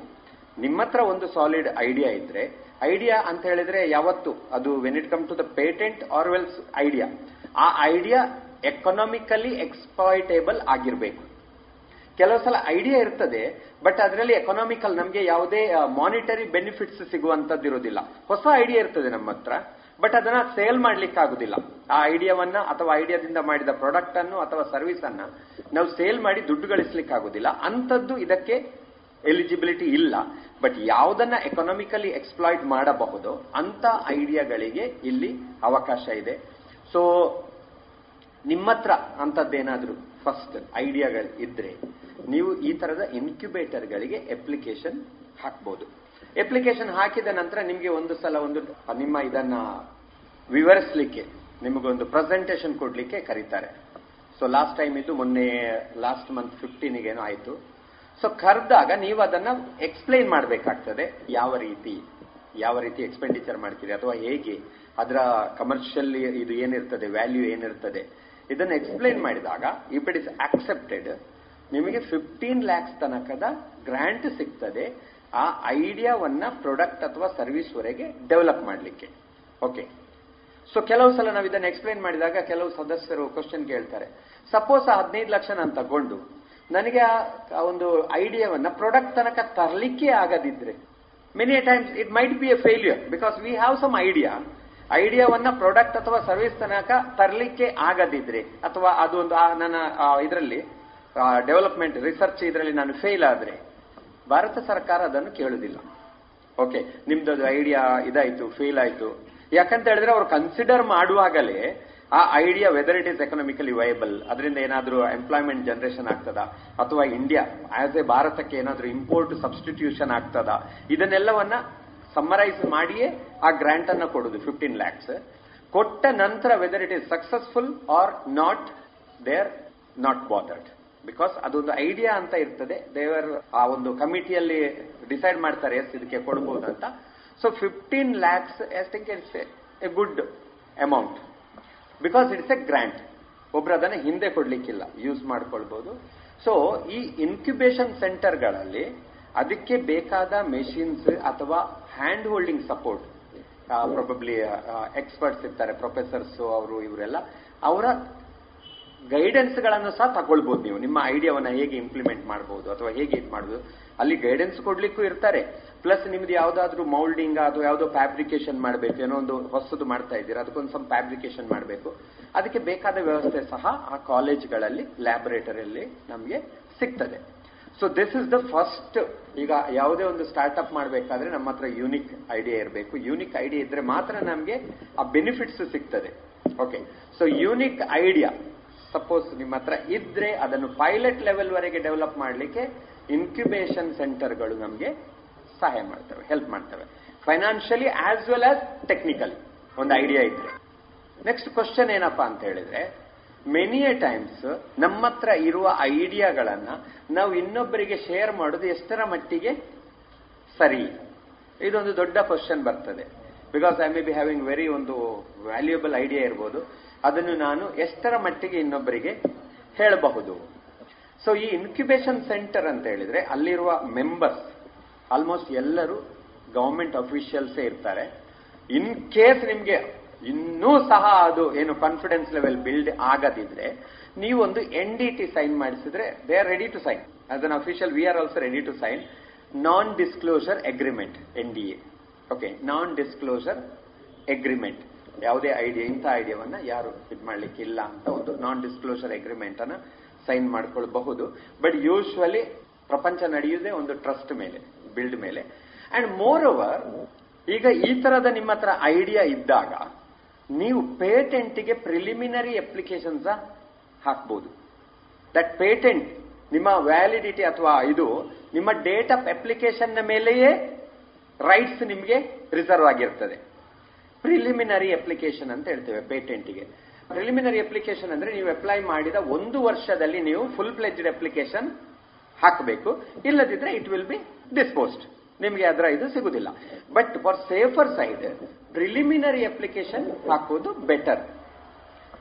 ನಿಮ್ಮ ಹತ್ರ ಒಂದು ಸಾಲಿಡ್ ಐಡಿಯಾ ಇದ್ರೆ ಐಡಿಯಾ ಅಂತ ಹೇಳಿದ್ರೆ ಯಾವತ್ತು? ಅದು when it come to the patent or else idea ಆ ಐಡಿಯಾ ಎಕನಾಮಿಕಲಿ ಎಕ್ಸ್ಪಾಯ್ಟೇಬಲ್ ಆಗಿರಬೇಕು. ಕೆಲವು ಸಲ ಐಡಿಯಾ ಇರ್ತದೆ ಬಟ್ ಅದರಲ್ಲಿ ಎಕನಾಮಿಕಲ್ ನಮಗೆ ಯಾವುದೇ ಮಾನಿಟರಿ ಬೆನಿಫಿಟ್ಸ್ ಸಿಗುವಂತದ್ದು ಇರೋದಿಲ್ಲ ಹೊಸ ಐಡಿಯಾ ಇರ್ತದೆ ನಮ್ಮ ಹತ್ರ ಬಟ್ ಅದನ್ನ ಸೇಲ್ ಮಾಡ್ಲಿಕ್ಕೆ ಆಗುದಿಲ್ಲ ಆ ಐಡಿಯಾವನ್ನ ಅಥವಾ ಐಡಿಯಾದಿಂದ ಮಾಡಿದ ಪ್ರಾಡಕ್ಟ್ ಅನ್ನು ಅಥವಾ ಸರ್ವಿಸ್ ಅನ್ನ ನಾವು ಸೇಲ್ ಮಾಡಿ ದುಡ್ಡು ಗಳಿಸ್ಲಿಕ್ಕೆ ಆಗುದಿಲ್ಲ ಅಂತದ್ದು ಇದಕ್ಕೆ ಎಲಿಜಿಬಿಲಿಟಿ ಇಲ್ಲ. ಬಟ್ ಯಾವುದನ್ನ ಎಕನಾಮಿಕಲಿ ಎಕ್ಸ್ಪ್ಲಾಯ್ಟ್ ಮಾಡಬಹುದು, ಅಂತ ಐಡಿಯಾಗಳಿಗೆ ಇಲ್ಲಿ ಅವಕಾಶ ಇದೆ. ಸೊ ನಿಮ್ಮ ಹತ್ರ ಅಂತದ್ದೇನಾದ್ರೂ ಫಸ್ಟ್ ಐಡಿಯಾಗಳು ಇದ್ರೆ, ನೀವು ಈ ತರದ ಇನ್ಕ್ಯುಬೇಟರ್ಗಳಿಗೆ ಅಪ್ಲಿಕೇಶನ್ ಹಾಕ್ಬೋದು. ಅಪ್ಲಿಕೇಶನ್ ಹಾಕಿದ ನಂತರ ನಿಮಗೆ ಒಂದು ಸಲ ಒಂದು, ನಿಮ್ಮ ಇದನ್ನ ವಿವರಿಸಲಿಕ್ಕೆ ನಿಮಗೊಂದು ಪ್ರೆಸೆಂಟೇಶನ್ ಕೊಡ್ಲಿಕ್ಕೆ ಕರೀತಾರೆ. ಸೊ ಲಾಸ್ಟ್ ಟೈಮ್ ಇದು ಮೊನ್ನೆ ಲಾಸ್ಟ್ ಮಂತ್ ಫಿಫ್ಟೀನಿಗೇನೋ ಆಯ್ತು. ಸೊ ಕರೆದಾಗ ನೀವು ಅದನ್ನ ಎಕ್ಸ್ಪ್ಲೈನ್ ಮಾಡಬೇಕಾಗ್ತದೆ. ಯಾವ ರೀತಿ ಯಾವ ರೀತಿ ಎಕ್ಸ್ಪೆಂಡಿಚರ್ ಮಾಡ್ತೀರಿ ಅಥವಾ ಹೇಗೆ, ಅದರ ಕಮರ್ಷಿಯಲ್ ಇದು ಏನಿರ್ತದೆ ವ್ಯಾಲ್ಯೂ ಏನಿರ್ತದೆ. ಇದನ್ನು ಎಕ್ಸ್ಪ್ಲೈನ್ ಮಾಡಿದಾಗ ಇಫ್ ಇಟ್ ಇಸ್ ಆಕ್ಸೆಪ್ಟೆಡ್ ನಿಮಗೆ ಫಿಫ್ಟೀನ್ ಲ್ಯಾಕ್ಸ್ ತನಕದ ಗ್ರಾಂಟ್ ಸಿಗ್ತದೆ. ಆ ಐಡಿಯಾವನ್ನ ಪ್ರಾಡಕ್ಟ್ ಅಥವಾ ಸರ್ವಿಸ್ ವರೆಗೆ ಡೆವಲಪ್ ಮಾಡಲಿಕ್ಕೆ. ಓಕೆ ಸೊ ಕೆಲವು ಸಲ ನಾವು ಇದನ್ನು ಎಕ್ಸ್ಪ್ಲೈನ್ ಮಾಡಿದಾಗ, ಕೆಲವು ಸದಸ್ಯರು ಕ್ವಶನ್ ಕೇಳ್ತಾರೆ. ಸಪೋಸ್ ಹದಿನೈದು ಲಕ್ಷ ನಾನು ತಗೊಂಡು ನನಗೆ ಆ ಒಂದು ಐಡಿಯಾವನ್ನ ಪ್ರಾಡಕ್ಟ್ ತನಕ ತರಲಿಕ್ಕೆ ಆಗದಿದ್ರೆ many times it might be a failure because we have some idea ಐಡಿಯಾವನ್ನ product ಅಥವಾ ಸರ್ವಿಸ್ ತನಕ ತರಲಿಕ್ಕೆ ಆಗದಿದ್ರೆ, ಅಥವಾ ಅದು ಒಂದು ನನ್ನ ಇದರಲ್ಲಿ ಡೆವಲಪ್ಮೆಂಟ್ ರಿಸರ್ಚ್ ಇದರಲ್ಲಿ ನಾನು ಫೇಲ್ ಆದ್ರೆ, ಭಾರತ ಸರ್ಕಾರ ಅದನ್ನು ಕೇಳುದಿಲ್ಲ. ಓಕೆ ನಿಮ್ದು ಐಡಿಯಾ ಇದಾಯ್ತು ಫೇಲ್ ಆಯ್ತು. ಯಾಕಂತ ಹೇಳಿದ್ರೆ ಅವ್ರು ಕನ್ಸಿಡರ್ ಮಾಡುವಾಗಲೇ ಆ idea whether it is economically viable ಅದರಿಂದ ಏನಾದರೂ ಎಂಪ್ಲಾಯ್ಮೆಂಟ್ ಜನರೇಷನ್ ಆಗ್ತದ? ಅಥವಾ ಇಂಡಿಯಾ ಆಸ್ ಎ ಭಾರತಕ್ಕೆ ಏನಾದರೂ ಇಂಪೋರ್ಟ್ ಸಬ್ಸ್ಟಿಟ್ಯೂಷನ್ ಆಗ್ತದ? ಇದನ್ನೆಲ್ಲವನ್ನ ಸಮ್ಮರೈಸ್ ಮಾಡಿಯೇ ಆ ಗ್ರಾಂಟ್ ಅನ್ನ ಕೊಡುದು ಫಿಫ್ಟೀನ್ ಲ್ಯಾಕ್ಸ್ ಕೊಟ್ಟ ನಂತರ whether it is successful or not they're not bothered because ಅದೊಂದು ಐಡಿಯಾ ಅಂತ ಇರ್ತದೆ. ದೇವರ್ ಆ ಒಂದು ಕಮಿಟಿಯಲ್ಲಿ ಡಿಸೈಡ್ ಮಾಡ್ತಾರೆ ಎಸ್ ಇದಕ್ಕೆ ಕೊಡಬಹುದು ಅಂತ so fifteen lakhs I think it's a good amount because it's a grant ಒಬ್ರು ಅದನ್ನ ಹಿಂದೆ ಕೊಡ್ಲಿಕ್ಕಿಲ್ಲ. ಯೂಸ್ ಮಾಡ್ಕೊಳ್ಬಹುದು ಸೊ ಈ ಇನ್ಕ್ಯುಬೇಷನ್ ಸೆಂಟರ್ಗಳಲ್ಲಿ ಅದಕ್ಕೆ ಬೇಕಾದ ಮೆಷಿನ್ಸ್ ಅಥವಾ hand holding support probably experts ಇರ್ತಾರೆ ಪ್ರೊಫೆಸರ್ಸ್ ಅವರು, ಇವರೆಲ್ಲ, ಅವರ ಗೈಡೆನ್ಸ್ಗಳನ್ನು ಸಹ ತಗೊಳ್ಬಹುದು ನೀವು. ನಿಮ್ಮ ಐಡಿಯಾವನ್ನ ಹೇಗೆ ಇಂಪ್ಲಿಮೆಂಟ್ ಮಾಡಬಹುದು ಅಥವಾ ಹೇಗೆ ಇದು ಮಾಡಬಹುದು ಅಲ್ಲಿ ಗೈಡೆನ್ಸ್ ಕೊಡ್ಲಿಕ್ಕೂ ಇರ್ತಾರೆ. ಪ್ಲಸ್ ನಿಮ್ದು ಯಾವ್ದಾದ್ರು ಮೌಲ್ಡಿಂಗ್ ಅಥವಾ ಯಾವ್ದೋ ಫ್ಯಾಬ್ರಿಕೇಶನ್ ಮಾಡಬೇಕು, ಏನೋ ಒಂದು ಹೊಸದು ಮಾಡ್ತಾ ಇದ್ದೀರಾ, ಅದಕ್ಕೊಂದು ಸಮ್ ಫ್ಯಾಬ್ರಿಕೇಶನ್ ಮಾಡಬೇಕು. ಅದಕ್ಕೆ ಬೇಕಾದ ವ್ಯವಸ್ಥೆ ಸಹ ಆ ಕಾಲೇಜ್ಗಳಲ್ಲಿ ಲ್ಯಾಬೊರೇಟರಿಯಲ್ಲಿ ನಮಗೆ ಸಿಗ್ತದೆ. So this is the first ಈಗ ಯಾವುದೇ ಒಂದು ಸ್ಟಾರ್ಟ್ಅಪ್ ಮಾಡಬೇಕಾದ್ರೆ ನಮ್ಮ ಹತ್ರ ಯೂನಿಕ್ ಐಡಿಯಾ ಇರಬೇಕು. ಯೂನಿಕ್ ಐಡಿಯಾ ಇದ್ರೆ ಮಾತ್ರ ನಮಗೆ ಆ ಬೆನಿಫಿಟ್ಸ್ ಸಿಗ್ತದೆ. Okay so unique idea suppose ನಿಮ್ಮ ಹತ್ರ ಇದ್ರೆ ಅದನ್ನು ಪೈಲಟ್ ಲೆವೆಲ್ ವರೆಗೆ ಡೆವಲಪ್ ಮಾಡಲಿಕ್ಕೆ ಇನ್ಕ್ಯುಬೇಷನ್ ಸೆಂಟರ್ಗಳು ನಮಗೆ ಸಹಾಯ ಮಾಡ್ತವೆ ಹೆಲ್ಪ್ ಮಾಡ್ತವೆ. Financially as well as technical ಒಂದು ಐಡಿಯಾ ಇದ್ರೆ. ನೆಕ್ಸ್ಟ್ ಕ್ವಶನ್ ಏನಪ್ಪಾ ಅಂತ ಹೇಳಿದ್ರೆ ಮೆನಿ ಎ ಟೈಮ್ಸ್ ನಮ್ಮ ಹತ್ರ ಇರುವ ಐಡಿಯಾಗಳನ್ನ ನಾವು ಇನ್ನೊಬ್ಬರಿಗೆ ಶೇರ್ ಮಾಡೋದು ಎಷ್ಟರ ಮಟ್ಟಿಗೆ ಸರಿ? ಇದೊಂದು ದೊಡ್ಡ ಕ್ವಶನ್ ಬರ್ತದೆ. Because I may be having very ಒಂದು ವ್ಯಾಲ್ಯೂಯಬಲ್ ಐಡಿಯಾ ಇರ್ಬೋದು. ಅದನ್ನು ನಾನು ಎಷ್ಟರ ಮಟ್ಟಿಗೆ ಇನ್ನೊಬ್ಬರಿಗೆ ಹೇಳಬಹುದು? ಸೊ ಈ ಇನ್ಕ್ಯುಬೇಷನ್ ಸೆಂಟರ್ ಅಂತ ಹೇಳಿದ್ರೆ ಅಲ್ಲಿರುವ ಮೆಂಬರ್ಸ್ ಆಲ್ಮೋಸ್ಟ್ ಎಲ್ಲರೂ ಗವರ್ಮೆಂಟ್ ಅಫಿಷಿಯಲ್ಸೇ ಇರ್ತಾರೆ. ಇನ್ ಕೇಸ್ ನಿಮ್ಗೆ ಇನ್ನೂ ಸಹ ಅದು ಏನು ಕಾನ್ಫಿಡೆನ್ಸ್ ಲೆವೆಲ್ ಬಿಲ್ಡ್ ಆಗದಿದ್ರೆ ನೀವೊಂದು ಎನ್ ಡಿ ಟಿ ಸೈನ್ ಮಾಡಿಸಿದ್ರೆ they are ready to sign as an official we are also ready to sign non disclosure agreement N D A okay non disclosure agreement ಯಾವುದೇ idea ಇಂಥ ಐಡಿಯಾವನ್ನ ಯಾರು ಇದು ಮಾಡ್ಲಿಕ್ಕೆ ಇಲ್ಲ ಅಂತ ಒಂದು ನಾನ್ ಡಿಸ್ಕ್ಲೋಸರ್ ಅಗ್ರಿಮೆಂಟ್ ಅನ್ನ ಸೈನ್ ಮಾಡ್ಕೊಳ್ಬಹುದು. ಬಟ್ ಯೂಶ್ವಲಿ ಪ್ರಪಂಚ ನಡೆಯುವುದೇ ಒಂದು ಟ್ರಸ್ಟ್ ಮೇಲೆ ಬಿಲ್ಡ್ ಮೇಲೆ. ಅಂಡ್ ಮೋರ್ ಓವರ್ ಈಗ ಈ ತರದ ನಿಮ್ಮ ಹತ್ರ ಐಡಿಯಾ ಇದ್ದಾಗ ನೀವು ಪೇಟೆಂಟ್ಗೆ ಪ್ರಿಲಿಮಿನರಿ ಅಪ್ಲಿಕೇಶನ್ಸ್ ಹಾಕ್ಬಹುದು ದಟ್ ಪೇಟೆಂಟ್ ನಿಮ್ಮ ವ್ಯಾಲಿಡಿಟಿ ಅಥವಾ ಇದು ನಿಮ್ಮ ಡೇಟ್ ಆಫ್ ಅಪ್ಲಿಕೇಶನ್ ಮೇಲೆಯೇ ರೈಟ್ಸ್ ನಿಮಗೆ ರಿಸರ್ವ್ ಆಗಿರ್ತದೆ. ಪ್ರಿಲಿಮಿನರಿ ಅಪ್ಲಿಕೇಶನ್ ಅಂತ ಹೇಳ್ತೇವೆ ಪೇಟೆಂಟ್ಗೆ. ಪ್ರಿಲಿಮಿನರಿ ಅಪ್ಲಿಕೇಶನ್ ಅಂದ್ರೆ ನೀವು ಅಪ್ಲೈ ಮಾಡಿದ ಒಂದು ವರ್ಷದಲ್ಲಿ ನೀವು ಫುಲ್ ಪ್ಲೆಜ್ಡ್ ಅಪ್ಲಿಕೇಶನ್ ಹಾಕಬೇಕು. ಇಲ್ಲದಿದ್ರೆ ಇಟ್ ವಿಲ್ ಬಿ ಡಿಸ್ಪೋಸ್ಡ್ ನಿಮಗೆ ಅದರ ಇದು ಸಿಗುದಿಲ್ಲ. But for safer side preliminary application ಹಾಕೋದು ಬೆಟರ್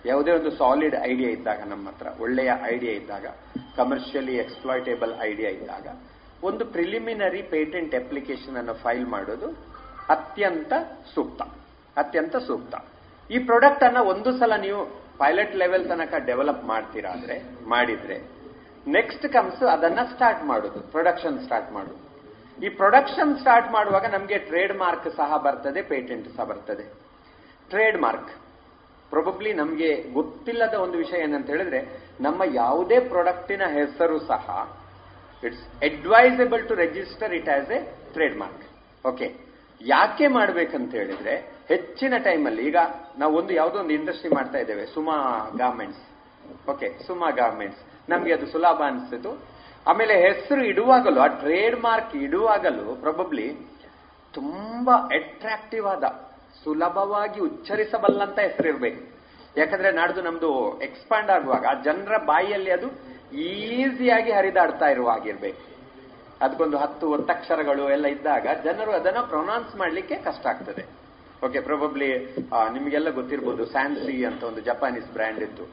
ಯಾವುದೇ ಒಂದು ಸಾಲಿಡ್ ಐಡಿಯಾ ಇದ್ದಾಗ ನಮ್ಮ ಹತ್ರ, ಒಳ್ಳೆಯ ಐಡಿಯಾ ಇದ್ದಾಗ ಕಮರ್ಷಿಯಲಿ ಎಕ್ಸ್ಪ್ಲಾಯ್ಟೇಬಲ್ ಐಡಿಯಾ ಇದ್ದಾಗ, ಒಂದು ಪ್ರಿಲಿಮಿನರಿ ಪೇಟೆಂಟ್ ಅಪ್ಲಿಕೇಶನ್ ಅನ್ನು ಫೈಲ್ ಮಾಡೋದು ಅತ್ಯಂತ ಸೂಕ್ತ. ಅತ್ಯಂತ ಸೂಕ್ತ. ಈ ಪ್ರಾಡಕ್ಟ್ ಅನ್ನ ಒಂದು ಸಲ ನೀವು ಪೈಲಟ್ ಲೆವೆಲ್ ತನಕ ಡೆವಲಪ್ ಮಾಡ್ತೀರಾ ಅಂದ್ರೆ, ಮಾಡಿದ್ರೆ ನೆಕ್ಸ್ಟ್ ಕಮ್ಸ್ ಅದನ್ನ ಸ್ಟಾರ್ಟ್ ಮಾಡುದು ಪ್ರೊಡಕ್ಷನ್ ಸ್ಟಾರ್ಟ್ ಮಾಡುದು. ಈ ಪ್ರೊಡಕ್ಷನ್ ಸ್ಟಾರ್ಟ್ ಮಾಡುವಾಗ ನಮಗೆ ಟ್ರೇಡ್ ಮಾರ್ಕ್ ಸಹ ಬರ್ತದೆ ಪೇಟೆಂಟ್ ಸಹ ಬರ್ತದೆ. ಟ್ರೇಡ್ ಮಾರ್ಕ್ ಪ್ರೊಬಬ್ಲಿ ನಮಗೆ ಗೊತ್ತಿಲ್ಲದ ಒಂದು ವಿಷಯ ಏನಂತ ಹೇಳಿದ್ರೆ, ನಮ್ಮ ಯಾವುದೇ ಪ್ರಾಡಕ್ಟಿನ ಹೆಸರು ಸಹ it's advisable to register it as a trademark okay ಯಾಕೆ ಮಾಡ್ಬೇಕಂತ ಹೇಳಿದ್ರೆ ಹೆಚ್ಚಿನ ಟೈಮಲ್ಲಿ ಈಗ ನಾವು ಒಂದು ಯಾವುದೋ ಒಂದು ಇಂಡಸ್ಟ್ರಿ ಮಾಡ್ತಾ ಇದ್ದೇವೆ, Suma garments okay Suma garments ನಮ್ಗೆ ಅದು ಸುಲಭ ಅನಿಸ್ತು. ಆಮೇಲೆ ಹೆಸರು ಇಡುವಾಗಲೂ, ಆ ಟ್ರೇಡ್ ಮಾರ್ಕ್ ಇಡುವಾಗಲೂ ಪ್ರೊಬಬ್ಲಿ ತುಂಬಾ ಅಟ್ರಾಕ್ಟಿವ್ ಆದ, ಸುಲಭವಾಗಿ ಉಚ್ಚರಿಸಬಲ್ಲಂತ ಹೆಸರಿರ್ಬೇಕು. ಯಾಕಂದ್ರೆ ನಾಡ್ದು ನಮ್ದು ಎಕ್ಸ್ಪಾಂಡ್ ಆಗುವಾಗ ಜನರ ಬಾಯಿಯಲ್ಲಿ ಅದು ಈಸಿಯಾಗಿ ಹರಿದಾಡ್ತಾ ಇರುವ ಹಾಗಿರ್ಬೇಕು. ಅದಕ್ಕೊಂದು ಹತ್ತು ಒತ್ತಕ್ಷರಗಳು ಎಲ್ಲ ಇದ್ದಾಗ ಜನರು ಅದನ್ನ ಪ್ರೊನೌನ್ಸ್ ಮಾಡಲಿಕ್ಕೆ ಕಷ್ಟ ಆಗ್ತದೆ. ಓಕೆ ಪ್ರೊಬಬ್ಲಿ ನಿಮಗೆಲ್ಲ ಗೊತ್ತಿರ್ಬೋದು ಸ್ಯಾನ್ಸಿ ಅಂತ ಒಂದು ಜಪಾನೀಸ್ ಬ್ರ್ಯಾಂಡ್ ಇತ್ತು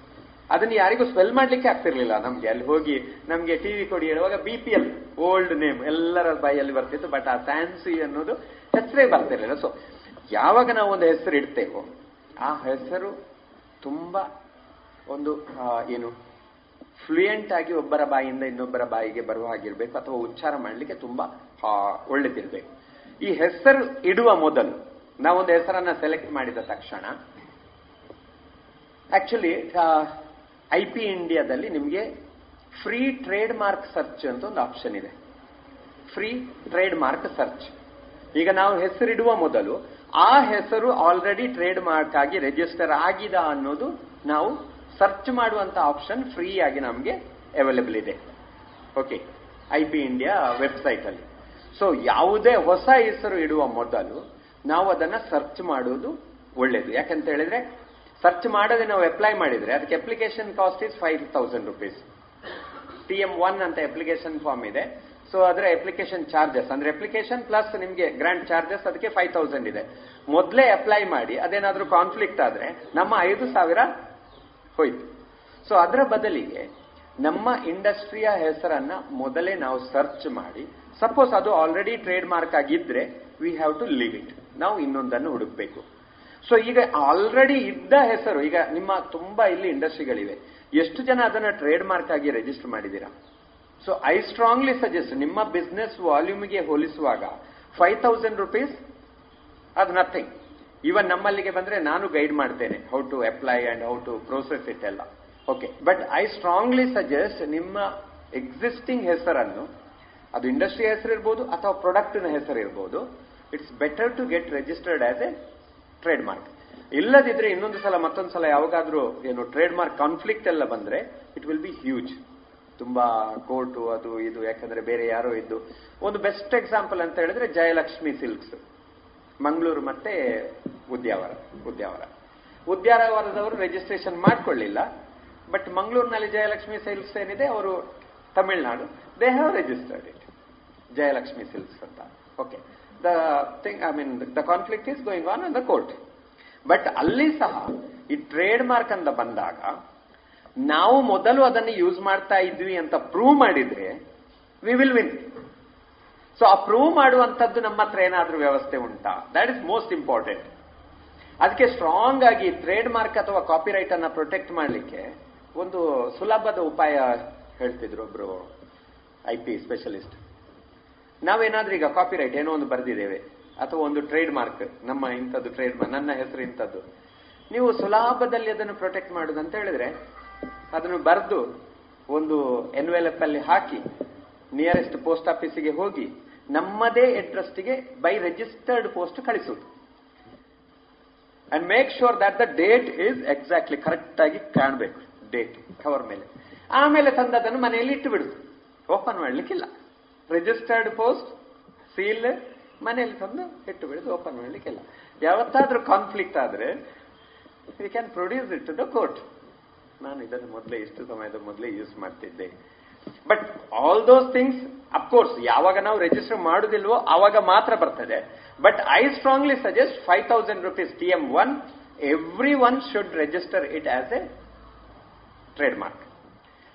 ಅದನ್ನ ಯಾರಿಗೂ ಸ್ಪೆಲ್ ಮಾಡ್ಲಿಕ್ಕೆ ಆಗ್ತಿರ್ಲಿಲ್ಲ. ನಮ್ಗೆ ಅಲ್ಲಿ ಹೋಗಿ ನಮ್ಗೆ ಟಿವಿ ಕೊಡಿ ಹೇಳುವಾಗ B P L old name ಎಲ್ಲರ ಬಾಯಲ್ಲಿ ಬರ್ತಿತ್ತು ಬಟ್ ಆ ಸ್ಯಾನ್ಸಿ ಅನ್ನೋದು ಹೆಸರೇ ಬರ್ತಿರ್ಲಿಲ್ಲ. ಸೊ ಯಾವಾಗ ನಾವು ಒಂದು ಹೆಸರು ಇಡ್ತೇವೋ, ಆ ಹೆಸರು ತುಂಬಾ ಒಂದು ಏನು ಫ್ಲೂಯೆಂಟ್ ಆಗಿ ಒಬ್ಬರ ಬಾಯಿಯಿಂದ ಇನ್ನೊಬ್ಬರ ಬಾಯಿಗೆ ಬರುವ ಹಾಗಿರ್ಬೇಕು, ಅಥವಾ ಉಚ್ಚಾರ ಮಾಡಲಿಕ್ಕೆ ತುಂಬಾ ಒಳ್ಳೆದಿರ್ಬೇಕು. ಈ ಹೆಸರು ಇಡುವ ಮೊದಲು, ನಾವೊಂದು ಹೆಸರನ್ನ ಸೆಲೆಕ್ಟ್ ಮಾಡಿದ ತಕ್ಷಣ ಆಕ್ಚುಲಿ ಐ ಪಿ ಇಂಡಿಯಾದಲ್ಲಿ ನಿಮಗೆ ಫ್ರೀ ಟ್ರೇಡ್ ಮಾರ್ಕ್ ಸರ್ಚ್ ಅಂತ ಒಂದು ಆಪ್ಷನ್ ಇದೆ. ಫ್ರೀ ಟ್ರೇಡ್ ಮಾರ್ಕ್ ಸರ್ಚ್ ಈಗ ನಾವು ಹೆಸರಿಡುವ ಮೊದಲು, ಆ ಹೆಸರು ಆಲ್ರೆಡಿ ಟ್ರೇಡ್ ಮಾರ್ಕ್ ಆಗಿ ರಿಜಿಸ್ಟರ್ ಆಗಿದೆ ಅನ್ನೋದು ನಾವು ಸರ್ಚ್ ಮಾಡುವಂತ ಆಪ್ಷನ್ ಫ್ರೀ ಆಗಿ ನಮಗೆ ಅವೈಲೇಬಲ್ ಇದೆ. Okay I P India website ಅಲ್ಲಿ. ಸೊ ಯಾವುದೇ ಹೊಸ ಹೆಸರು ಇಡುವ ಮೊದಲು ನಾವು ಅದನ್ನ ಸರ್ಚ್ ಮಾಡುವುದು ಒಳ್ಳೇದು. ಯಾಕಂತ ಹೇಳಿದ್ರೆ ಸರ್ಚ್ ಮಾಡದೆ ನಾವು ಅಪ್ಲೈ ಮಾಡಿದ್ರೆ ಅದಕ್ಕೆ application cost is five thousand rupees T M one ಅಂತ ಅಪ್ಲಿಕೇಶನ್ ಫಾರ್ಮ್ ಇದೆ. ಸೊ ಅದರ ಅಪ್ಲಿಕೇಶನ್ ಚಾರ್ಜಸ್ ಅಂದ್ರೆ ಅಪ್ಲಿಕೇಶನ್ ಪ್ಲಸ್ ನಿಮಗೆ ಗ್ರಾಂಟ್ ಚಾರ್ಜಸ್ ಅದಕ್ಕೆ ಫೈವ್ ತೌಸಂಡ್ ಇದೆ. ಮೊದಲೇ ಅಪ್ಲೈ ಮಾಡಿ, ಅದೇನಾದ್ರೂ ಕಾನ್ಫ್ಲಿಕ್ಟ್ ಆದ್ರೆ ನಮ್ಮ ಐದು ಸಾವಿರ ಹೋಯ್ತು. ಸೊ ಅದರ ಬದಲಿಗೆ ನಮ್ಮ ಇಂಡಸ್ಟ್ರಿಯ ಹೆಸರನ್ನ ಮೊದಲೇ ನಾವು ಸರ್ಚ್ ಮಾಡಿ ಸಪೋಸ್ ಅದು ಆಲ್ರೆಡಿ ಟ್ರೇಡ್ ಮಾರ್ಕ್ ಆಗಿದ್ರೆ we have to leave it ನಾವು ಇನ್ನೊಂದನ್ನು ಹುಡುಕ್ಬೇಕು. ಸೊ ಈಗ ಆಲ್ರೆಡಿ ಇದ್ದ ಹೆಸರು, ಈಗ ನಿಮ್ಮ ತುಂಬಾ ಇಲ್ಲಿ ಇಂಡಸ್ಟ್ರಿಗಳಿವೆ. ಎಷ್ಟು ಜನ ಅದನ್ನ ಟ್ರೇಡ್ ಮಾರ್ಕ್ ಆಗಿ ರಿಜಿಸ್ಟರ್ ಮಾಡಿದ್ದೀರಾ? ಸೊ ಐ ಸ್ಟ್ರಾಂಗ್ಲಿ ಸಜೆಸ್ಟ್ ನಿಮ್ಮ ಬಿಸ್ನೆಸ್ ವಾಲ್ಯೂಮ್ಗೆ ಹೋಲಿಸುವಾಗ ಫೈವ್ ತೌಸಂಡ್ ರುಪೀಸ್ ಅದು ನಥಿಂಗ್ ಇವನ್ ನಮ್ಮಲ್ಲಿಗೆ ಬಂದ್ರೆ ನಾನು ಗೈಡ್ ಮಾಡ್ತೇನೆ how to apply and how to process it ಎಲ್ಲ. Okay but I strongly suggest ನಿಮ್ಮ ಎಕ್ಸಿಸ್ಟಿಂಗ್ ಹೆಸರನ್ನು, ಅದು ಇಂಡಸ್ಟ್ರಿ ಹೆಸರು ಇರ್ಬೋದು ಅಥವಾ ಪ್ರಾಡಕ್ಟ್ನ ಹೆಸರು ಇರ್ಬೋದು it's better to get registered as a trademark ಇಲ್ಲದಿದ್ರೆ ಇನ್ನೊಂದು ಸಲ, ಮತ್ತೊಂದು ಸಲ ಯಾವಾಗಾದ್ರೂ ಏನು ಟ್ರೇಡ್ ಮಾರ್ಕ್ ಕಾನ್ಫ್ಲಿಕ್ಟ್ ಎಲ್ಲ ಬಂದ್ರೆ ಇಟ್ ವಿಲ್ ಬಿ ಹ್ಯೂಜ್ ತುಂಬಾ ಕೋರ್ಟು ಅದು ಇದು, ಯಾಕಂದ್ರೆ ಬೇರೆ ಯಾರೋ ಇದ್ದು. ಒಂದು ಬೆಸ್ಟ್ ಎಕ್ಸಾಂಪಲ್ ಅಂತ ಹೇಳಿದ್ರೆ ಜಯಲಕ್ಷ್ಮಿ ಸಿಲ್ಕ್ಸ್. ಮಂಗಳೂರು ಮತ್ತೆ ಉದ್ಯಾವರ ಉದ್ಯಾವರ. ಉದ್ಯಾವರದವರು ರಿಜಿಸ್ಟ್ರೇಷನ್ ಮಾಡ್ಕೊಳ್ಳಿಲ್ಲ ಬಟ್ ಮಂಗಳೂರಿನಲ್ಲಿ ಜಯಲಕ್ಷ್ಮಿ ಸಿಲ್ಕ್ಸ್ ಏನಿದೆ, ಅವರು Tamil Nadu they have registered it Jayalakshmi silks ಅಂತ. Okay the thing I mean the conflict is going on the court but ಅಲ್ಲಿ ಸಹ, ಈ ಟ್ರೇಡ್ ಮಾರ್ಕ್ ಅಂತ ಬಂದಾಗ, ನಾವು ಮೊದಲು ಅದನ್ನು ಯೂಸ್ ಮಾಡ್ತಾ ಇದ್ವಿ ಅಂತ ಪ್ರೂವ್ ಮಾಡಿದ್ರೆ we will win so approve prove ಮಾಡುವಂತದ್ದು ನಮ್ಮ ಹತ್ರ ಏನಾದರೂ ವ್ಯವಸ್ಥೆ ಉಂಟಾ? ದಟ್ ಇಸ್ ಮೋಸ್ಟ್ ಇಂಪಾರ್ಟೆಂಟ್ ಅದಕ್ಕೆ ಸ್ಟ್ರಾಂಗ್ ಆಗಿ ಟ್ರೇಡ್ ಮಾರ್ಕ್ ಅಥವಾ ಕಾಪಿರೈಟ್ ಅನ್ನ ಪ್ರೊಟೆಕ್ಟ್ ಮಾಡಲಿಕ್ಕೆ ಒಂದು ಸುಲಭದ ಉಪಾಯ ಹೇಳ್ತಿದ್ರು ಒಬ್ರು ಐ ಪಿ ಸ್ಪೆಷಲಿಸ್ಟ್ ನಾವೇನಾದ್ರೂ ಈಗ ಕಾಪಿರೈಟ್ ಏನೋ ಒಂದು ಬರೆದಿದ್ದೇವೆ. ಅಥವಾ ಒಂದು ಟ್ರೇಡ್ ಮಾರ್ಕ್ ನಮ್ಮ ಇಂಥದ್ದು ಟ್ರೇಡ್ ಮಾರ್ಕ್ ನನ್ನ ಹೆಸರು ಇಂಥದ್ದು. ನೀವು ಸುಲಭದಲ್ಲಿ ಅದನ್ನು ಪ್ರೊಟೆಕ್ಟ್ ಮಾಡುದು ಅಂತ ಹೇಳಿದ್ರೆ, ಅದನ್ನು ಬರೆದು ಒಂದು ಎನ್ವೆಲಪ್ ಅಲ್ಲಿ ಹಾಕಿ ನಿಯರೆಸ್ಟ್ ಪೋಸ್ಟ್ ಆಫೀಸಿಗೆ ಹೋಗಿ ನಮ್ಮದೇ ಅಡ್ರೆಸ್ಗೆ ಬೈ ರಿಜಿಸ್ಟರ್ಡ್ ಪೋಸ್ಟ್ ಕಳಿಸುವುದು. And make sure that the date is exactly correct ಆಗಿ ಕಾಣಬೇಕು. ಡೇಟ್ ಕವರ್ ಮೇಲೆ. ಆಮೇಲೆ ತಂದದನ್ನು ಮನೆಯಲ್ಲಿ ಇಟ್ಟು ಬಿಡುದು ಓಪನ್ ಮಾಡ್ಲಿಕ್ಕಿಲ್ಲ. ರಿಜಿಸ್ಟರ್ಡ್ ಪೋಸ್ಟ್ ಸೀಲ್ ಮನೆಯಲ್ಲಿ ತಂದು ಇಟ್ಟು ಬಿಡುದು ಓಪನ್ ಮಾಡ್ಲಿಕ್ಕಿಲ್ಲ. ಯಾವತ್ತಾದ್ರೂ ಕಾನ್ಫ್ಲಿಕ್ಟ್ ಆದ್ರೆ we can produce it to the court ನಾನು ಇದನ್ನು ಮೊದಲೇ, ಇಷ್ಟು ಸಮಯದ ಮೊದಲೇ ಯೂಸ್ ಮಾಡ್ತಿದ್ದೆ. But all those things of course ಯಾವಾಗ ನಾವು ರಿಜಿಸ್ಟರ್ ಮಾಡುದಿಲ್ವೋ ಆವಾಗ ಮಾತ್ರ ಬರ್ತದೆ. But I strongly suggest five thousand rupees T M one every one should register it as a trademark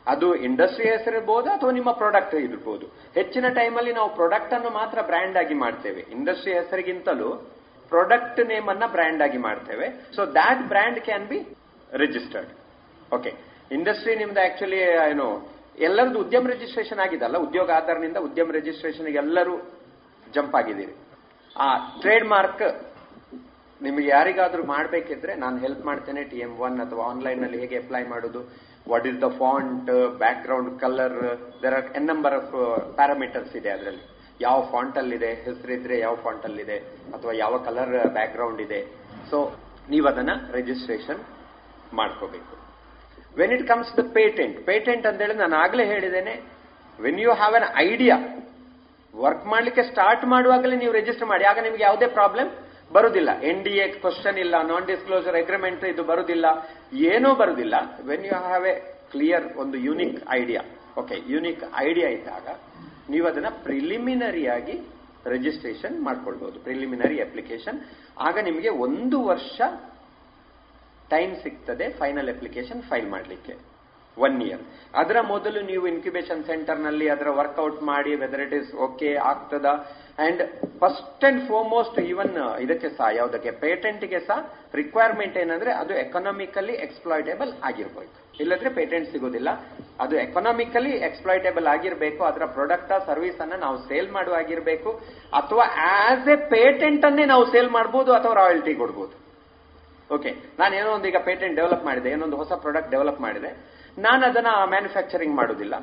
ಅದು ಇಂಡಸ್ಟ್ರಿ ಹೆಸರಿರ್ಬೋದು ಅಥವಾ ನಿಮ್ಮ ಪ್ರಾಡಕ್ಟ್ ಇರ್ಬೋದು. ಹೆಚ್ಚಿನ ಟೈಮಲ್ಲಿ ನಾವು ಪ್ರಾಡಕ್ಟ್ ಅನ್ನು ಮಾತ್ರ ಬ್ರ್ಯಾಂಡ್ ಆಗಿ ಮಾಡ್ತೇವೆ. ಇಂಡಸ್ಟ್ರಿ ಹೆಸರಿಗಿಂತಲೂ ಪ್ರಾಡಕ್ಟ್ ನೇಮ್ ಅನ್ನ ಬ್ರ್ಯಾಂಡ್ ಆಗಿ ಮಾಡ್ತೇವೆ. So that brand can be registered okay industry ನಿಮ್ದು ಆಕ್ಚುಲಿ ಏನು ಎಲ್ಲರದ್ದು ಉದ್ಯಮ ರಿಜಿಸ್ಟ್ರೇಷನ್ ಆಗಿದಲ್ಲ ಉದ್ಯೋಗ ಆಧಾರದಿಂದ ಉದ್ಯಮ ರಿಜಿಸ್ಟ್ರೇಷನ್ ಎಲ್ಲರೂ ಜಂಪ್ ಆಗಿದ್ದೀರಿ. ಆ ಟ್ರೇಡ್ ಮಾರ್ಕ್ ನಿಮಗೆ ಯಾರಿಗಾದ್ರೂ ಮಾಡಬೇಕಿದ್ರೆ ನಾನು ಹೆಲ್ಪ್ ಮಾಡ್ತೇನೆ ಟಿ ಎಂ ಒನ್ ಅಥವಾ ಆನ್ಲೈನ್ನಲ್ಲಿ ಹೇಗೆ ಅಪ್ಲೈ ಮಾಡೋದು what is the font background colour there are N number of parameters ಇದೆ ಅದರಲ್ಲಿ. ಯಾವ ಫಾಂಟ್ ಅಲ್ಲಿದೆ ಹೆಸರಿದ್ರೆ ಯಾವ ಫಾಂಟ್ ಅಲ್ಲಿದೆ, ಅಥವಾ ಯಾವ ಕಲರ್ ಬ್ಯಾಕ್ ಗ್ರೌಂಡ್ ಇದೆ. ಸೊ ನೀವು ಅದನ್ನ ರಿಜಿಸ್ಟ್ರೇಷನ್ ಮಾಡ್ಕೋಬೇಕು. When it comes the patent patent ಅಂತ ಹೇಳಿ ನಾನು ಆಗ್ಲೇ ಹೇಳಿದ್ದೇನೆ when you have an idea work ಮಾಡ್ಲಿಕ್ಕೆ ಸ್ಟಾರ್ಟ್ ಮಾಡುವಾಗಲೇ ನೀವು ರಿಜಿಸ್ಟರ್ ಮಾಡಿ, ಆಗ ನಿಮ್ಗೆ ಯಾವುದೇ ಪ್ರಾಬ್ಲಮ್ ಬರುದಿಲ್ಲ. ಎನ್ ಡಿ ಎ ಕ್ವಶನ್ ಇಲ್ಲ ನಾನ್ ಡಿಸ್ಕ್ಲೋಸರ್ ಅಗ್ರಿಮೆಂಟ್ ಇದು ಬರುದಿಲ್ಲ, ಏನೂ ಬರುದಿಲ್ಲ. When you have a clear ಒಂದು unique idea okay unique idea ಇದ್ದಾಗ ನೀವು ಅದನ್ನ ಪ್ರಿಲಿಮಿನರಿ ಆಗಿ ರಿಜಿಸ್ಟ್ರೇಷನ್ ಮಾಡ್ಕೊಳ್ಬಹುದು ಪ್ರಿಲಿಮಿನರಿ ಅಪ್ಲಿಕೇಶನ್ ಆಗ ನಿಮಗೆ ಒಂದು ವರ್ಷ ಟೈಮ್ ಸಿಗ್ತದೆ ಫೈನಲ್ ಅಪ್ಲಿಕೇಶನ್ ಫೈಲ್ ಮಾಡಲಿಕ್ಕೆ. ಒನ್ ಇಯರ್ ಅದರ ಮೊದಲು ನೀವು ಇನ್ಕ್ಯುಬೇಷನ್ ಸೆಂಟರ್ನಲ್ಲಿ ಅದರ ವರ್ಕೌಟ್ ಮಾಡಿ ವೆದರ್ ಇಟ್ ಇಸ್ ಓಕೆ ಆಗ್ತದ? And first and foremost even ಇದಕ್ಕೆ ಸಹ, ಯಾವುದಕ್ಕೆ? ಪೇಟೆಂಟ್ಗೆ ಸಹ ರಿಕ್ವೈರ್ಮೆಂಟ್ ಏನಂದ್ರೆ ಅದು ಎಕನಾಮಿಕಲಿ ಎಕ್ಸ್ಪ್ಲಾಯ್ಟೇಬಲ್ ಆಗಿರ್ಬೇಕು. ಇಲ್ಲದ್ರೆ ಪೇಟೆಂಟ್ ಸಿಗೋದಿಲ್ಲ. ಅದು ಎಕನಾಮಿಕಲಿ ಎಕ್ಸ್ಪ್ಲಾಯ್ಟೇಬಲ್ ಆಗಿರಬೇಕು. ಅದರ ಪ್ರಾಡಕ್ಟ್ ಸರ್ವಿಸ್ ಅನ್ನ ನಾವು ಸೇಲ್ ಮಾಡುವಾಗಿರ್ಬೇಕು ಅಥವಾ ಆಸ್ ಎ ಪೇಟೆಂಟ್ ಅನ್ನೇ ನಾವು ಸೇಲ್ ಮಾಡಬಹುದು ಅಥವಾ ರಾಯಲ್ಟಿ ಕೊಡ್ಬೋದು. ಓಕೆ ನಾನು ಏನೋ ಒಂದು ಈಗ ಪೇಟೆಂಟ್ ಡೆವಲಪ್ ಮಾಡಿದೆ ಏನೊಂದು ಹೊಸ ಪ್ರಾಡಕ್ಟ್ ಡೆವಲಪ್ ಮಾಡಿದೆ. ನಾನು ಅದನ್ನ ಮ್ಯಾನುಫ್ಯಾಕ್ಚರಿಂಗ್ ಮಾಡೋದಿಲ್ಲ.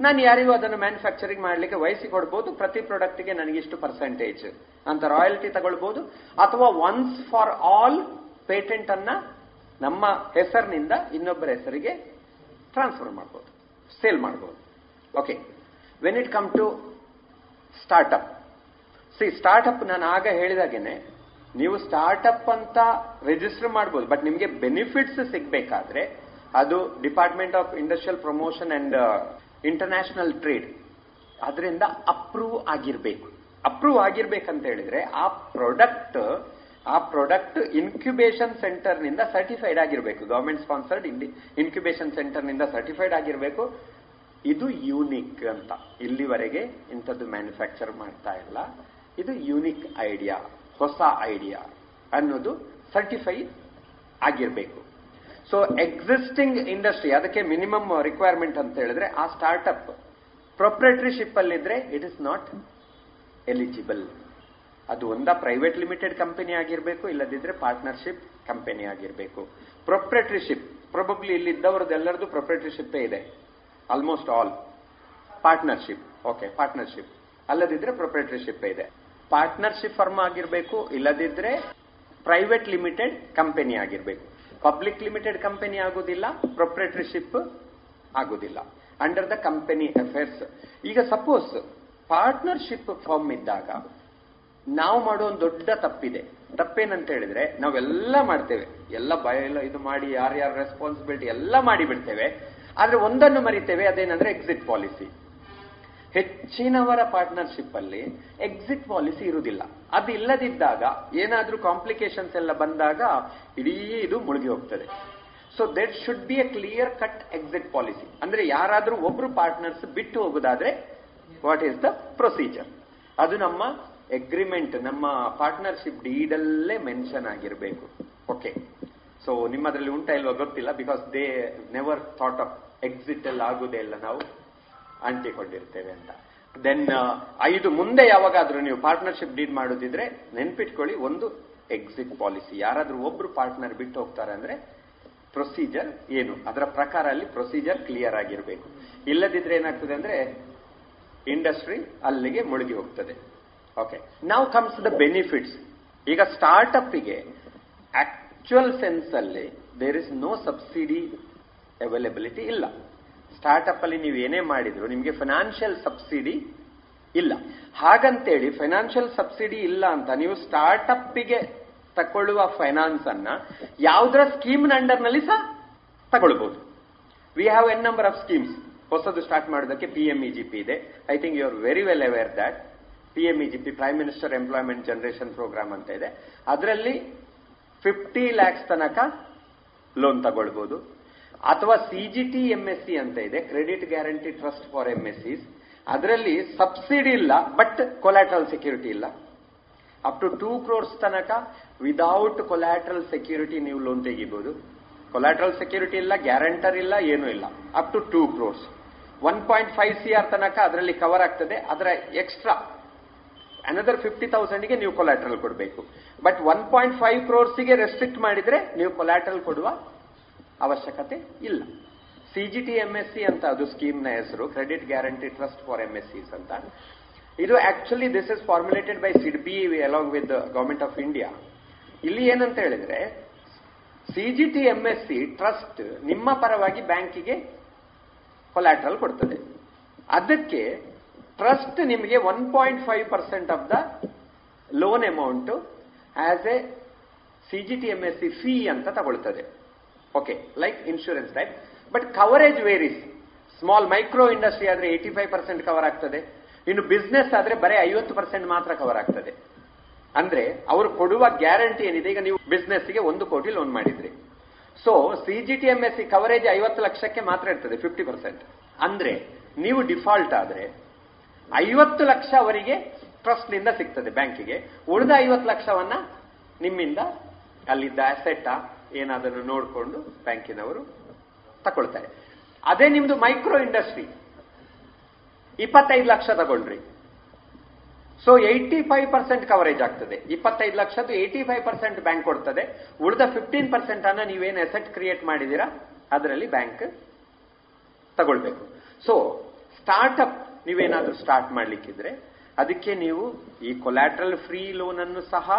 ನಾನು ಯಾರಿಗೂ ಅದನ್ನು ಮ್ಯಾನುಫ್ಯಾಕ್ಚರಿಂಗ್ ಮಾಡಲಿಕ್ಕೆ ವಹಿಸಿ ಕೊಡ್ಬೋದು, ಪ್ರತಿ ಪ್ರಾಡಕ್ಟ್ಗೆ ನನಗೆ ಇಷ್ಟು ಪರ್ಸೆಂಟೇಜ್ ಅಂತ ರಾಯಲ್ಟಿ ತಗೊಳ್ಬಹುದು ಅಥವಾ ಒನ್ಸ್ ಫಾರ್ ಆಲ್ ಪೇಟೆಂಟ್ ಅನ್ನ ನಮ್ಮ ಹೆಸರಿನಿಂದ ಇನ್ನೊಬ್ಬರ ಹೆಸರಿಗೆ ಟ್ರಾನ್ಸ್ಫರ್ ಮಾಡ್ಬೋದು ಸೇಲ್ ಮಾಡ್ಬೋದು. Okay when it come to startup see startup ನಾನು ಆಗ ಹೇಳಿದಾಗೇನೆ ನೀವು ಸ್ಟಾರ್ಟ್ಅಪ್ ಅಂತ ರಿಜಿಸ್ಟರ್ ಮಾಡ್ಬೋದು ಬಟ್ ನಿಮಗೆ ಬೆನಿಫಿಟ್ಸ್ ಸಿಗಬೇಕಾದ್ರೆ ಅದು department of industrial promotion and international trade ಅದರಿಂದ ಅಪ್ರೂವ್ ಆಗಿರಬೇಕು. ಅಪ್ರೂವ್ ಆಗಿರ್ಬೇಕಂತ ಹೇಳಿದ್ರೆ ಆ ಪ್ರಾಡಕ್ಟ್ ಆ ಪ್ರಾಡಕ್ಟ್ ಇನ್ಕ್ಯುಬೇಷನ್ ಸೆಂಟರ್ನಿಂದ ಸರ್ಟಿಫೈಡ್ ಆಗಿರಬೇಕು. ಗವರ್ಮೆಂಟ್ ಸ್ಪಾನ್ಸರ್ಡ್ ಇನ್ಕ್ಯುಬೇಷನ್ ಸೆಂಟರ್ನಿಂದ ಸರ್ಟಿಫೈಡ್ ಆಗಿರಬೇಕು. ಇದು ಯೂನಿಕ್ ಅಂತ. ಇಲ್ಲಿವರೆಗೆ ಇಂಥದ್ದು ಮ್ಯಾನುಫ್ಯಾಕ್ಚರ್ ಮಾಡ್ತಾ ಇಲ್ಲ. ಇದು ಯೂನಿಕ್ ಐಡಿಯಾ ಹೊಸ ಐಡಿಯಾ ಅನ್ನೋದು ಸರ್ಟಿಫೈ ಆಗಿರಬೇಕು. ಸೊ ಎಕ್ಸಿಸ್ಟಿಂಗ್ ಇಂಡಸ್ಟ್ರಿ ಅದಕ್ಕೆ ಮಿನಿಮಮ್ ರಿಕ್ವೈರ್ಮೆಂಟ್ ಅಂತ ಹೇಳಿದ್ರೆ ಆ ಸ್ಟಾರ್ಟ್ಅಪ್ ಪ್ರೊಪ್ರೇಟರಿಶಿಪ್ ಅಲ್ಲಿದ್ರೆ ಇಟ್ ಇಸ್ ನಾಟ್ ಎಲಿಜಿಬಲ್ ಅದು ಒಂದ ಪ್ರೈವೇಟ್ ಲಿಮಿಟೆಡ್ ಕಂಪನಿ ಆಗಿರಬೇಕು, ಇಲ್ಲದಿದ್ರೆ ಪಾರ್ಟ್ನರ್ಶಿಪ್ ಕಂಪನಿ ಆಗಿರಬೇಕು. ಪ್ರೊಪ್ರೇಟರಿಶಿಪ್ ಪ್ರೊಬಬ್ಲಿ ಇಲ್ಲಿದ್ದವರದೆಲ್ಲರದು ಪ್ರೊಪ್ರೇಟರಿಶಿಪ್ ಇದೆ. Almost all partnership okay partnership ಅಲ್ಲದಿದ್ರೆ proprietorship ಇದೆ. ಪಾರ್ಟ್ನರ್ಶಿಪ್ ಫರ್ಮ್ ಆಗಿರಬೇಕು, ಇಲ್ಲದಿದ್ರೆ ಪ್ರೈವೇಟ್ ಲಿಮಿಟೆಡ್ ಕಂಪನಿ ಆಗಿರಬೇಕು. ಪಬ್ಲಿಕ್ ಲಿಮಿಟೆಡ್ ಕಂಪನಿ ಆಗುದಿಲ್ಲ, ಪ್ರೊಪ್ರೇಟರ್ಶಿಪ್ ಆಗುದಿಲ್ಲ. ಅಂಡರ್ ದ ಕಂಪನಿ ಅಫೇರ್ಸ್ ಈಗ ಸಪೋಸ್ ಪಾರ್ಟ್ನರ್ಶಿಪ್ ಫಾರ್ಮ್ ಇದ್ದಾಗ ನಾವು ಮಾಡೋ ಒಂದು ದೊಡ್ಡ ತಪ್ಪಿದೆ. ತಪ್ಪೇನಂತ ಹೇಳಿದ್ರೆ ನಾವೆಲ್ಲ ಮಾಡ್ತೇವೆ. ಎಲ್ಲ ಭಯ ಇದು ಮಾಡಿ, ಯಾರ್ಯಾರ ರೆಸ್ಪಾನ್ಸಿಬಿಲಿಟಿ ಎಲ್ಲ ಮಾಡಿ ಬಿಡ್ತೇವೆ ಆದ್ರೆ ಒಂದನ್ನು ಮರಿತೇವೆ, ಅದೇನಂದ್ರೆ ಎಕ್ಸಿಟ್ ಪಾಲಿಸಿ ಹೆಚ್ಚಿನವರ ಪಾರ್ಟ್ನರ್ಶಿಪ್ ಅಲ್ಲಿ ಎಕ್ಸಿಟ್ ಪಾಲಿಸಿ ಇರುವುದಿಲ್ಲ. ಅದು ಇಲ್ಲದಿದ್ದಾಗ ಏನಾದ್ರೂ ಕಾಂಪ್ಲಿಕೇಶನ್ಸ್ ಎಲ್ಲ ಬಂದಾಗ ಇಡೀ ಇದು ಮುಳುಗಿ ಹೋಗ್ತದೆ. So that should be a clear cut exit policy ಅಂದ್ರೆ ಯಾರಾದ್ರೂ ಒಬ್ರು ಪಾರ್ಟ್ನರ್ಸ್ ಬಿಟ್ಟು ಹೋಗುದಾದ್ರೆ ವಾಟ್ ಈಸ್ ದ ಪ್ರೊಸೀಜರ್ ಅದು ನಮ್ಮ ಅಗ್ರಿಮೆಂಟ್ ನಮ್ಮ ಪಾರ್ಟ್ನರ್ಶಿಪ್ ಡೀಡಲ್ಲೇ ಮೆನ್ಷನ್ ಆಗಿರಬೇಕು. ಓಕೆ ಸೊ ನಿಮ್ಮದ್ರಲ್ಲಿ ಉಂಟಾ ಇಲ್ವಾ ಗೊತ್ತಿಲ್ಲ because they never thought of exit ಎಲ್ಲ ಆಗುದೇ ಇಲ್ಲ ನಾವು. ಅಂಟಿಕೊಂಡಿರ್ತೇವೆ ಅಂತ. ದೆನ್ ಐದು ಮುಂದೆ ಯಾವಾಗಾದ್ರೂ ನೀವು ಪಾರ್ಟ್ನರ್ಶಿಪ್ ಡೀಡ್ ಮಾಡೋದಿದ್ರೆ ನೆನ್ಪಿಟ್ಕೊಳ್ಳಿ, ಒಂದು ಎಕ್ಸಿಟ್ ಪಾಲಿಸಿ ಯಾರಾದ್ರೂ ಒಬ್ರು ಪಾರ್ಟ್ನರ್ ಬಿಟ್ಟು ಹೋಗ್ತಾರೆ ಅಂದ್ರೆ ಪ್ರೊಸೀಜರ್ ಏನು? ಅದರ ಪ್ರಕಾರ ಅಲ್ಲಿ ಪ್ರೊಸೀಜರ್ ಕ್ಲಿಯರ್ ಆಗಿರಬೇಕು. ಇಲ್ಲದಿದ್ರೆ ಏನಾಗ್ತದೆ ಅಂದ್ರೆ ಇಂಡಸ್ಟ್ರಿ ಅಲ್ಲಿಗೆ ಮುಳುಗಿ ಹೋಗ್ತದೆ. ಓಕೆ ನಾವು ಕಮ್ಸ್ ದ ಬೆನಿಫಿಟ್ಸ್ ಈಗ ಸ್ಟಾರ್ಟ್ಅಪ್ಗೆ ಆಕ್ಚುಯಲ್ ಸೆನ್ಸ್ ಅಲ್ಲಿ there is no subsidy availability ಇಲ್ಲ. ಸ್ಟಾರ್ಟ್ಅಪ್ ಅಲ್ಲಿ ನೀವು ಏನೇ ಮಾಡಿದ್ರು, ನಿಮಗೆ ಫೈನಾನ್ಷಿಯಲ್ ಸಬ್ಸಿಡಿ ಇಲ್ಲ. ಹಾಗಂತೇಳಿ ಫೈನಾನ್ಷಿಯಲ್ ಸಬ್ಸಿಡಿ ಇಲ್ಲ ಅಂತ ನೀವು ಸ್ಟಾರ್ಟ್ಅಪ್ಗೆ ತಕೊಳ್ಳುವ ಫೈನಾನ್ಸ್ ಅನ್ನ ಯಾವುದರ ಸ್ಕೀಮ್ ಅಂಡರ್ನಲ್ಲಿ ಸಹ ತಗೊಳ್ಬಹುದು we have an number of schemes ಹೊಸದು ಸ್ಟಾರ್ಟ್ ಮಾಡೋದಕ್ಕೆ ಪಿ ಎಂ ಜಿ ಪಿ ಇದೆ. I think you are very well aware that P M G P prime minister employment generation programme ಅಂತ ಇದೆ. ಅದರಲ್ಲಿ ಫಿಫ್ಟಿ ಲ್ಯಾಕ್ಸ್ ತನಕ ಲೋನ್ ತಗೊಳ್ಬಹುದು ಅಥವಾ ಸಿಜಿಟಿ ಎಂಎಸ್ಸಿ ಅಂತ ಇದೆ credit guarantee trust for MSCs ಅದರಲ್ಲಿ ಸಬ್ಸಿಡಿ ಇಲ್ಲ ಬಟ್ ಕೊಲಾಟ್ರಲ್ ಸೆಕ್ಯೂರಿಟಿ ಇಲ್ಲ. ಅಪ್ ಟು ಟೂ ಕ್ರೋರ್ಸ್ ತನಕ ವಿದೌಟ್ ಕೊಲಾಟ್ರಲ್ ಸೆಕ್ಯೂರಿಟಿ ನೀವು ಲೋನ್ ತೆಗಿಬಹುದು ಕೊಲಾಟ್ರಲ್ ಸೆಕ್ಯೂರಿಟಿ ಇಲ್ಲ ಗ್ಯಾರಂಟರ್ ಇಲ್ಲ, ಏನೂ ಇಲ್ಲ. Up to two crores one point five C R ತನಕ ಅದರಲ್ಲಿ ಕವರ್ ಆಗ್ತದೆ, ಅದರ ಎಕ್ಸ್ಟ್ರಾ ಅನದರ್ ಫಿಫ್ಟಿ ತೌಸಂಡ್ಗೆ ನೀವು ಕೊಲಾಟ್ರಲ್ ಕೊಡಬೇಕು. ಬಟ್ ಒನ್ ಪಾಯಿಂಟ್ ಫೈವ್ ಕ್ರೋರ್ಸ್ಗೆ ರೆಸ್ಟ್ರಿಕ್ಟ್ ಮಾಡಿದ್ರೆ ನೀವು ಕೊಲಾಟ್ರಲ್ ಕೊಡುವ ಅವಶ್ಯಕತೆ ಇಲ್ಲ. ಸಿಜಿಟಿ ಎಂಎಸ್ಸಿ ಅಂತ ಅದು ಸ್ಕೀಮ್ನ ಹೆಸರು credit guarantee trust for MSCs ಅಂತ. ಇದು actually this is formulated by SIDBI along with government of India ಇಲ್ಲಿ ಏನಂತ ಹೇಳಿದ್ರೆ ಸಿಜಿಟಿ ಎಂಎಸ್ಸಿ ಟ್ರಸ್ಟ್ ನಿಮ್ಮ ಪರವಾಗಿ ಬ್ಯಾಂಕಿಗೆ ಕೊಲ್ಯಾಟ್ರಲ್ ಕೊಡ್ತದೆ. ಅದಕ್ಕೆ ಟ್ರಸ್ಟ್ ನಿಮಗೆ one point five percent of the loan amount as a CGT MSC fee ಅಂತ ತಗೊಳ್ತದೆ. Okay like insurance type but coverage varies small micro industry ಆದ್ರೆ ಏಟಿ ಫೈವ್ ಪರ್ಸೆಂಟ್ ಕವರ್ ಆಗ್ತದೆ. ಇನ್ನು ಬಿಸ್ನೆಸ್ ಆದ್ರೆ ಬರೀ ಐವತ್ತು ಪರ್ಸೆಂಟ್ ಮಾತ್ರ ಕವರ್ ಆಗ್ತದೆ. ಅಂದ್ರೆ ಅವರು ಕೊಡುವ ಗ್ಯಾರಂಟಿ ಏನಿದೆ? ಈಗ ನೀವು ಬಿಸ್ನೆಸ್ಗೆ ಒಂದು ಕೋಟಿ ಲೋನ್ ಮಾಡಿದ್ರಿ. ಸೊ ಸಿಜಿಟಿ ಎಂಎಸ್ಸಿ ಕವರೇಜ್ ಐವತ್ತು ಲಕ್ಷಕ್ಕೆ ಮಾತ್ರ ಇರ್ತದೆ ಫಿಫ್ಟಿ ಪರ್ಸೆಂಟ್ ಅಂದ್ರೆ ನೀವು ಡಿಫಾಲ್ಟ್ ಆದ್ರೆ ಐವತ್ತು ಲಕ್ಷ ಅವರಿಗೆ ಟ್ರಸ್ಟ್ನಿಂದ ಸಿಗ್ತದೆ ಬ್ಯಾಂಕಿಗೆ ಉಳಿದ ಐವತ್ತು ಲಕ್ಷವನ್ನ ನಿಮ್ಮಿಂದ ಅಲ್ಲಿದ್ದ ಅಸೆಟ್ ಏನಾದರೂ ನೋಡಿಕೊಂಡು ಬ್ಯಾಂಕಿನವರು ತಗೊಳ್ತಾರೆ. ಅದೇ ನಿಮ್ದು ಮೈಕ್ರೋ ಇಂಡಸ್ಟ್ರಿ. ಇಪ್ಪತ್ತೈದು ಲಕ್ಷ ತಗೊಳ್ರಿ. So eighty five percent coverage ಆಗ್ತದೆ. ಇಪ್ಪತ್ತೈದು ಲಕ್ಷದ್ದು ಏಯ್ಟಿ ಫೈವ್ ಪರ್ಸೆಂಟ್ ಬ್ಯಾಂಕ್ ಕೊಡ್ತದೆ. ಉಳಿದ ಫಿಫ್ಟೀನ್ ಪರ್ಸೆಂಟ್ ಅನ್ನ ನೀವೇನು ಅಸೆಟ್ ಕ್ರಿಯೇಟ್ ಮಾಡಿದೀರಾ ಅದರಲ್ಲಿ ಬ್ಯಾಂಕ್ ತಗೊಳ್ಬೇಕು. ಸೊ ಸ್ಟಾರ್ಟ್ಅಪ್ ನೀವೇನಾದ್ರೂ ಸ್ಟಾರ್ಟ್ ಮಾಡ್ಲಿಕ್ಕಿದ್ರೆ, ಅದಕ್ಕೆ ನೀವು ಈ ಕೊಲ್ಯಾಟ್ರಲ್ ಫ್ರೀ ಲೋನ್ ಸಹ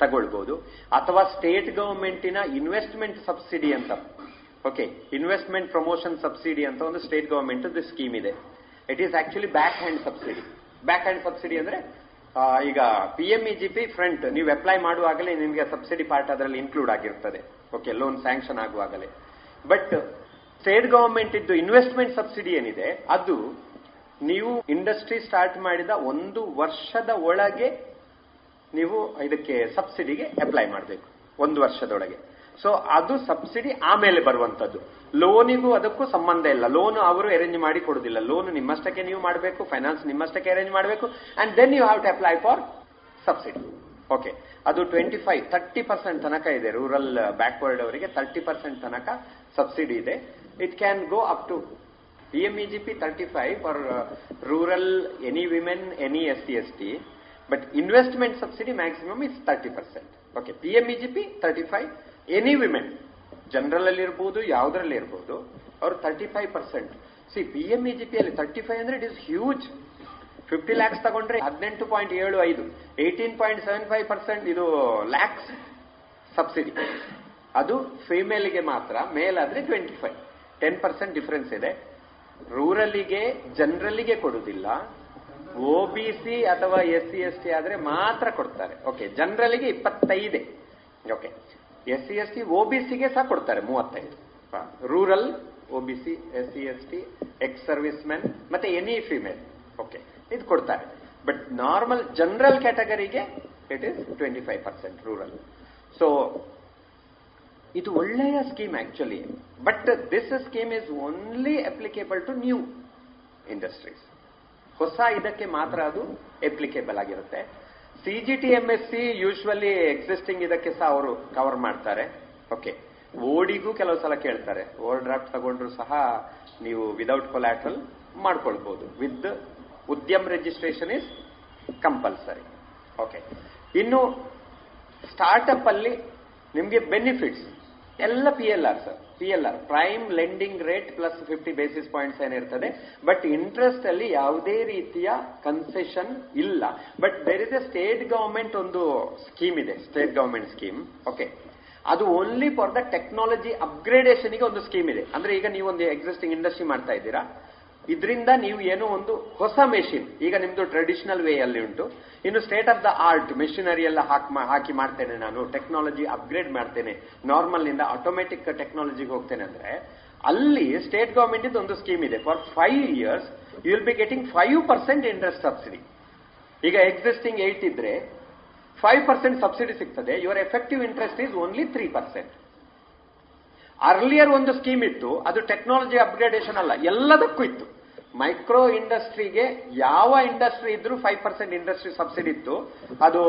ತಗೊಳ್ಬಹುದು ಅಥವಾ ಸ್ಟೇಟ್ ಗವರ್ಮೆಂಟಿನ ಇನ್ವೆಸ್ಟ್ಮೆಂಟ್ ಸಬ್ಸಿಡಿ ಅಂತ. ಓಕೆ ಇನ್ವೆಸ್ಟ್ಮೆಂಟ್ ಪ್ರಮೋಷನ್ ಸಬ್ಸಿಡಿ ಅಂತ ಒಂದು ಸ್ಟೇಟ್ ಗವರ್ಮೆಂಟ್ ಸ್ಕೀಮ್ ಇದೆ. It is actually back hand subsidy back hand subsidy ಅಂದ್ರೆ ಈಗ ಪಿ ಎಂ ಫ್ರಂಟ್ ನೀವು ಅಪ್ಲೈ ಮಾಡುವಾಗಲೇ ನಿಮಗೆ ಸಬ್ಸಿಡಿ ಪಾರ್ಟ್ ಅದರಲ್ಲಿ ಇನ್ಕ್ಲೂಡ್ ಆಗಿರ್ತದೆ. ಓಕೆ ಲೋನ್ ಸ್ಯಾಂಕ್ಷನ್ ಆಗುವಾಗಲೇ. ಬಟ್ ಸ್ಟೇಟ್ ಗವರ್ಮೆಂಟ್ ಇದ್ದು ಇನ್ವೆಸ್ಟ್ಮೆಂಟ್ ಸಬ್ಸಿಡಿ ಏನಿದೆ, ಅದು ನೀವು ಇಂಡಸ್ಟ್ರಿ ಸ್ಟಾರ್ಟ್ ಮಾಡಿದ ಒಂದು ವರ್ಷದ ಒಳಗೆ ನೀವು ಇದಕ್ಕೆ ಸಬ್ಸಿಡಿಗೆ ಅಪ್ಲೈ ಮಾಡಬೇಕು, ಒಂದು ವರ್ಷದೊಳಗೆ. ಸೊ ಅದು ಸಬ್ಸಿಡಿ ಆಮೇಲೆ ಬರುವಂತದ್ದು ಲೋನಿಗೂ ಅದಕ್ಕೂ ಸಂಬಂಧ ಇಲ್ಲ. ಲೋನ್ ಅವರು ಅರೇಂಜ್ ಮಾಡಿ ಕೊಡುದಿಲ್ಲ. ಲೋನ್ ನಿಮ್ಮಷ್ಟಕ್ಕೆ ನೀವು ಮಾಡಬೇಕು ಫೈನಾನ್ಸ್ ನಿಮ್ಮಷ್ಟಕ್ಕೆ ಅರೇಂಜ್ ಮಾಡಬೇಕು and then you have to apply for subsidy okay ಅದು ಟ್ವೆಂಟಿ ಫೈವ್ ತರ್ಟಿ ಪರ್ಸೆಂಟ್ ತನಕ ಇದೆ. ರೂರಲ್ ಬ್ಯಾಕ್ವರ್ಡ್ ಅವರಿಗೆ ತರ್ಟಿ ಪರ್ಸೆಂಟ್ ತನಕ ಸಬ್ಸಿಡಿ ಇದೆ. It can go up to P M E thirty five for rural any women any S T S T but investment subsidy maximum is thirty percent okay P M E G P thirty five any women general ಅಲ್ಲಿ ಇರ್ಬೋದು ಯಾವುದರಲ್ಲಿ ಇರ್ಬೋದು ಅವರು thirty five percent C P M E G P ಅಲ್ಲಿ thirty five ಅಂದ್ರೆ it is huge fifty lakhs ತಗೊಂಡ್ರೆ ಹದಿನೆಂಟು point ಏಳು ಐದು eighteen point seven five percent ಇದು ಲ್ಯಾಕ್ಸ್ ಸಬ್ಸಿಡಿ ಅದು ಫಿಮೇಲ್ಗೆ ಮಾತ್ರ, ಮೇಲಾದ್ರೆ twenty five ten percent difference ಇದೆ ರೂರಲ್ಲಿಗೆ ಜನರಲ್ಲಿಗೆ ಕೊಡುವುದಿಲ್ಲ ಒ ಬಿ ಸಿ ಅಥವಾ ಎಸ್ ಸಿ ಎಸ್ ಟಿ ಆದ್ರೆ ಮಾತ್ರ ಕೊಡ್ತಾರೆ. ಓಕೆ ಜನರಲ್ಲಿಗೆ ಇಪ್ಪತ್ತೈದೆ. Okay S C S T ಒಬಿಸಿಗೆ ಸಹ ಕೊಡ್ತಾರೆ ಮೂವತ್ತೈದು. Rural OBC B C, S C S T, ex service men ಮತ್ತೆ ಎನಿ ಫಿಮೇಲ್. ಓಕೆ ಇದು ಕೊಡ್ತಾರೆ. But normal general ಕ್ಯಾಟಗರಿಗೆ it is twenty five percent rural so ಇದು ಒಳ್ಳೆಯ scheme actually but this scheme is only applicable to new industries ಹೊಸ ಇದಕ್ಕೆ ಮಾತ್ರ ಅದು applicable ಆಗಿರುತ್ತೆ. C G T M S C usually existing ಇದಕ್ಕೆ ಸಹ ಅವರು ಕವರ್ ಮಾಡ್ತಾರೆ. ಓಕೆ ಓಡಿಗೂ ಕೆಲವು ಸಲ ಕೇಳ್ತಾರೆ. ಓವರ್ ಡ್ರಾಫ್ಟ್ ತಗೊಂಡ್ರು ಸಹ ನೀವು ವಿದೌಟ್ ಕೊಲ್ಯಾಟ್ರಲ್ ಮಾಡ್ಕೊಳ್ಬಹುದು with Udyam registration is compulsory okay ಇನ್ನು ಸ್ಟಾರ್ಟ್ಅಪ್ ಅಲ್ಲಿ ನಿಮಗೆ ಬೆನಿಫಿಟ್ಸ್ ಎಲ್ಲ P L R sir P L R prime lending rate plus fifty basis points ಏನಿರ್ತದೆ ಬಟ್ ಇಂಟ್ರೆಸ್ಟ್ ಅಲ್ಲಿ ಯಾವುದೇ ರೀತಿಯ ಕನ್ಸೆಷನ್ ಇಲ್ಲ. But there is a state government ಒಂದು ಸ್ಕೀಮ್ ಇದೆ. ಸ್ಟೇಟ್ ಗವರ್ಮೆಂಟ್ ಸ್ಕೀಮ್ ಓಕೆ ಅದು ಓನ್ಲಿ ಫಾರ್ ದ ಟೆಕ್ನಾಲಜಿ ಅಪ್ಗ್ರೇಡೇಷನ್ಗೆ ಒಂದು ಸ್ಕೀಮ್ ಇದೆ. ಅಂದ್ರೆ ಈಗ ನೀವು ಒಂದು ಎಕ್ಸಿಸ್ಟಿಂಗ್ ಇಂಡಸ್ಟ್ರಿ ಮಾಡ್ತಾ ಇದ್ದೀರಾ? ಇದರಿಂದ ನೀವು ಏನೋ ಒಂದು ಹೊಸ ಮೆಷಿನ್ ಈಗ ನಿಮ್ದು ಟ್ರೆಡಿಷನಲ್ ವೇ ಅಲ್ಲಿ ಉಂಟು. ಇನ್ನು state of the art machinery ಎಲ್ಲ ಹಾಕಿ ಮಾಡ್ತೇನೆ ನಾನು ಟೆಕ್ನಾಲಜಿ ಅಪ್ಗ್ರೇಡ್ ಮಾಡ್ತೇನೆ. ನಾರ್ಮಲ್ನಿಂದ ಆಟೋಮೆಟಿಕ್ ಟೆಕ್ನಾಲಜಿಗೆ ಹೋಗ್ತೇನೆ ಅಂದ್ರೆ, ಅಲ್ಲಿ ಸ್ಟೇಟ್ ಗವರ್ಮೆಂಟ್ ಇದು ಒಂದು ಸ್ಕೀಮ್ ಇದೆ. For five years you will be getting five percent interest subsidy ಈಗ ಎಕ್ಸಿಸ್ಟಿಂಗ್ ಏಟ್ ಇದ್ರೆ ಫೈವ್ ಪರ್ಸೆಂಟ್ ಸಬ್ಸಿಡಿ ಸಿಗ್ತದೆ. Your effective interest is only three percent earlier ಒಂದು ಸ್ಕೀಮ್ ಇತ್ತು, ಅದು ಟೆಕ್ನಾಲಜಿ ಅಪ್ಗ್ರೇಡೇಷನ್ ಅಲ್ಲ, ಎಲ್ಲದಕ್ಕೂ ಇತ್ತು. ಮೈಕ್ರೋ ಇಂಡಸ್ಟ್ರಿಗೆ ಯಾವ ಇಂಡಸ್ಟ್ರಿ ಇದ್ರೂ ಫೈವ್ ಪರ್ಸೆಂಟ್ ಇಂಡಸ್ಟ್ರಿ ಸಬ್ಸಿಡಿ ಇತ್ತು. ಅದು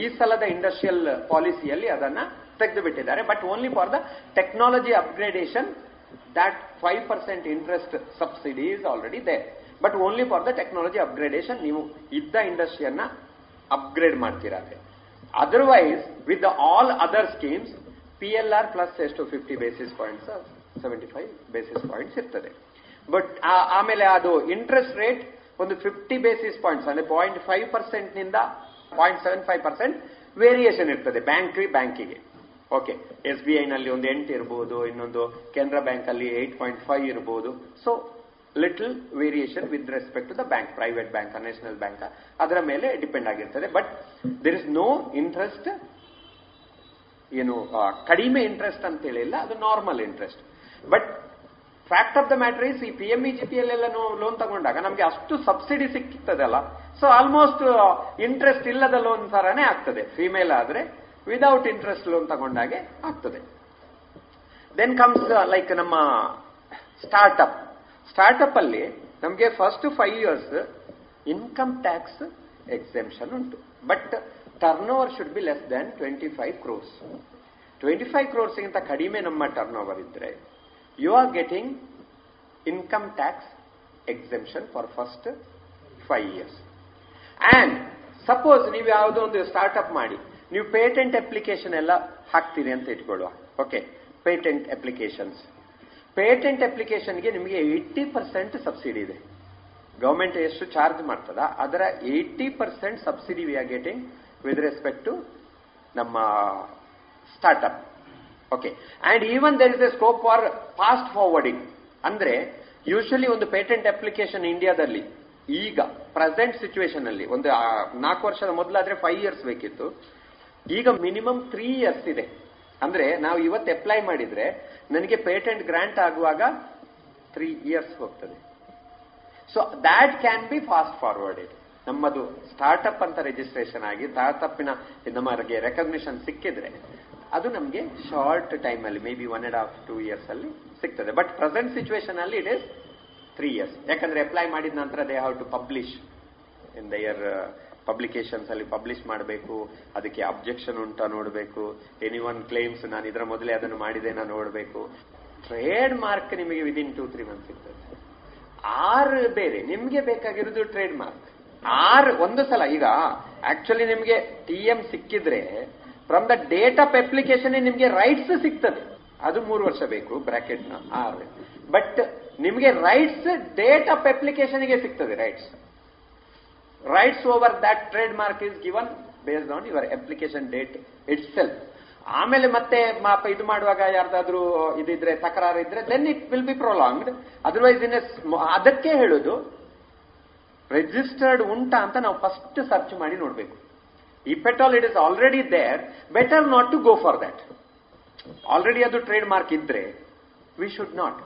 ಈ ಸಲದ ಇಂಡಸ್ಟ್ರಿಯಲ್ ಪಾಲಿಸಿಯಲ್ಲಿ ಅದನ್ನ ತೆಗೆದು ಬಿಟ್ಟಿದ್ದಾರೆ but only for the technology upgradation that five percent interest subsidy is already they but only for the technology upgradation ನೀವು ಇದ್ದ ಇಂಡಸ್ಟ್ರಿಯನ್ನ ಅಪ್ಗ್ರೇಡ್ ಮಾಡ್ತೀರಾ otherwise with all other schemes are plus ಎಷ್ಟು fifty basis points seventy five basis points ಇರ್ತದೆ. But ಆಮೇಲೆ ಅದು interest rate ಒಂದು fifty basis points ಅಂದ್ರೆ point five ಪರ್ಸೆಂಟ್ನಿಂದ point seven five percent variation ಇರ್ತದೆ ಬ್ಯಾಂಕ್ ಬ್ಯಾಂಕಿಗೆ ಓಕೆ ಎಸ್ ಬಿ ಐನಲ್ಲಿ ಒಂದು ಎಂಟು ಇರಬಹುದು ಇನ್ನೊಂದು ಕೆನರಾ ಬ್ಯಾಂಕ್ ಅಲ್ಲಿ ಏಟ್ ಪಾಯಿಂಟ್ ಫೈವ್ ಇರಬಹುದು so little variation with respect to the bank private bank national bank ಅದರ ಮೇಲೆ ಡಿಪೆಂಡ್ ಆಗಿರ್ತದೆ. But there is no interest ಏನು ಕಡಿಮೆ ಇಂಟ್ರೆಸ್ಟ್ ಅಂತ ಹೇಳಿಲ್ಲ, ಅದು normal interest but fact of the matter is ಈ P M E G P ಎಲ್ಲ ಲೋನ್ ತಗೊಂಡಾಗ ನಮಗೆ ಅಷ್ಟು ಸಬ್ಸಿಡಿ ಸಿಕ್ಕಿತ್ತದಲ್ಲ ಸೊ ಆಲ್ಮೋಸ್ಟ್ ಇಂಟ್ರೆಸ್ಟ್ ಇಲ್ಲದ ಲೋನ್ ತರಾನೇ ಆಗ್ತದೆ. ಫಿಮೇಲ್ ಆದ್ರೆ ವಿದೌಟ್ ಇಂಟ್ರೆಸ್ಟ್ ಲೋನ್ ತಗೊಂಡಾಗೆ ಆಗ್ತದೆ. ದೆನ್ ಕಮ್ಸ್ ಲೈಕ್ ನಮ್ಮ ಸ್ಟಾರ್ಟ್ಅಪ್ ಸ್ಟಾರ್ಟ್ಅಪ್ ಅಲ್ಲಿ ನಮಗೆ first five years income tax exemption ಉಂಟು. But turn should be less than twenty five crores twenty five ಕ್ರೋರ್ಸ್ಗಿಂತ ಕಡಿಮೆ ನಮ್ಮ ಟರ್ನ್ ಓವರ್ ಇದ್ರೆ you are getting income tax exemption for first five years and suppose ನೀವು ಯಾವುದೋ ಒಂದು startup ಮಾಡಿ, ನೀವು patent application ಎಲ್ಲ ಹಾಕ್ತೀರಿ ಅಂತ ಇಟ್ಕೊಳ್ಳುವ. ಓಕೆ ಪೇಟೆಂಟ್ ಅಪ್ಲಿಕೇಶನ್ಸ್ ಪೇಟೆಂಟ್ ಅಪ್ಲಿಕೇಶನ್ಗೆ ನಿಮಗೆ ಏಯ್ಟಿ ಪರ್ಸೆಂಟ್ ಸಬ್ಸಿಡಿ ಇದೆ. ಗವರ್ಮೆಂಟ್ ಎಷ್ಟು ಚಾರ್ಜ್ ಮಾಡ್ತದ? ಅದರ eighty percent subsidy we are getting with respect to ನಮ್ಮ startup okay and even there is a scope for fast forwarding ಅಂದ್ರೆ ಯೂಶಲಿ ಒಂದು ಪೇಟೆಂಟ್ ಅಪ್ಲಿಕೇಶನ್ ಇಂಡಿಯಾದಲ್ಲಿ ಈಗ ಪ್ರೆಸೆಂಟ್ ಸಿಚುವೇಶನ್ ಅಲ್ಲಿ, ಒಂದು ನಾಲ್ಕು ವರ್ಷದ ಮೊದಲಾದ್ರೆ ಫೈವ್ ಇಯರ್ಸ್ ಬೇಕಿತ್ತು. ಈಗ ಮಿನಿಮಮ್ ತ್ರೀ ಇಯರ್ಸ್ ಇದೆ. ಅಂದ್ರೆ ನಾವು ಇವತ್ತು ಅಪ್ಲೈ ಮಾಡಿದ್ರೆ, ನನಗೆ ಪೇಟೆಂಟ್ ಗ್ರಾಂಟ್ ಆಗುವಾಗ ತ್ರೀ ಇಯರ್ಸ್ ಹೋಗ್ತದೆ. So that can be fast forwarded ನಮ್ಮದು ಸ್ಟಾರ್ಟ್ಅಪ್ ಅಂತ ರಿಜಿಸ್ಟ್ರೇಷನ್ ಆಗಿ ಸ್ಟಾರ್ಟ್ಅಪ್ನ ನಮಗೆ ರೆಕಗ್ನಿಷನ್ ಸಿಕ್ಕಿದ್ರೆ ಅದು ನಮಗೆ ಶಾರ್ಟ್ ಟೈಮ್ ಅಲ್ಲಿ maybe one and half to years ಅಲ್ಲಿ ಸಿಗ್ತದೆ. ಬಟ್ ಪ್ರೆಸೆಂಟ್ ಸಿಚುವೇಶನ್ ಅಲ್ಲಿ ಇಟ್ ಇಸ್ ತ್ರೀ ಇಯರ್ಸ್ ಯಾಕಂದ್ರೆ ಅಪ್ಲೈ ಮಾಡಿದ ನಂತರ they have to publish in their publications ಅಲ್ಲಿ ಪಬ್ಲಿಷ್ ಮಾಡಬೇಕು, ಅದಕ್ಕೆ ಅಬ್ಜೆಕ್ಷನ್ ಉಂಟಾ ನೋಡಬೇಕು ಎನಿ ಒನ್ ಕ್ಲೇಮ್ಸ್ ನಾನು ಇದರ ಮೊದಲೇ ಅದನ್ನು ಮಾಡಿದೆ ನಾನು ನೋಡಬೇಕು. ಟ್ರೇಡ್ ಮಾರ್ಕ್ ನಿಮಗೆ ವಿದಿನ್ ಟೂ ತ್ರೀ ಮಂತ್ಸ್ ಸಿಗ್ತದೆ. ಆರು ಬೇರೆ, ನಿಮಗೆ ಬೇಕಾಗಿರೋದು ಟ್ರೇಡ್ ಮಾರ್ಕ್ ಆರ್ ಒಂದು ಸಲ, ಈಗ ಆಕ್ಚುಲಿ ನಿಮಗೆ ಟಿ ಎಂ ಸಿಕ್ಕಿದ್ರೆ from the date of application ನಿಮಗೆ ರೈಟ್ಸ್ ಸಿಗ್ತದೆ. ಅದು ಮೂರು ವರ್ಷ ಬೇಕು ಬ್ರಾಕೆಟ್ನ ಆರ್. ಬಟ್ ನಿಮಗೆ ರೈಟ್ಸ್ ಡೇಟ್ ಆಫ್ ಅಪ್ಲಿಕೇಶನ್ಗೆ ಸಿಗ್ತದೆ rights rights over that trademark is given based on your application date itself ಆಮೇಲೆ ಮತ್ತೆ ಮಾಪ ಇದು ಮಾಡುವಾಗ ಯಾರ್ದಾದ್ರೂ ಇದಿದ್ರೆ, ತಕರಾರು ಇದ್ರೆ then it will be prolonged otherwise in ಅದಕ್ಕೆ ಹೇಳುದು ರಿಜಿಸ್ಟರ್ಡ್ ಉಂಟಾ ಅಂತ ನಾವು ಫಸ್ಟ್ ಸರ್ಚ್ ಮಾಡಿ ನೋಡಬೇಕು. If at it is already there better not to go for that already ಅದು ಟ್ರೇಡ್ ಮಾರ್ಕ್ ಇದ್ರೆ ವಿ ಶುಡ್ ನಾಟ್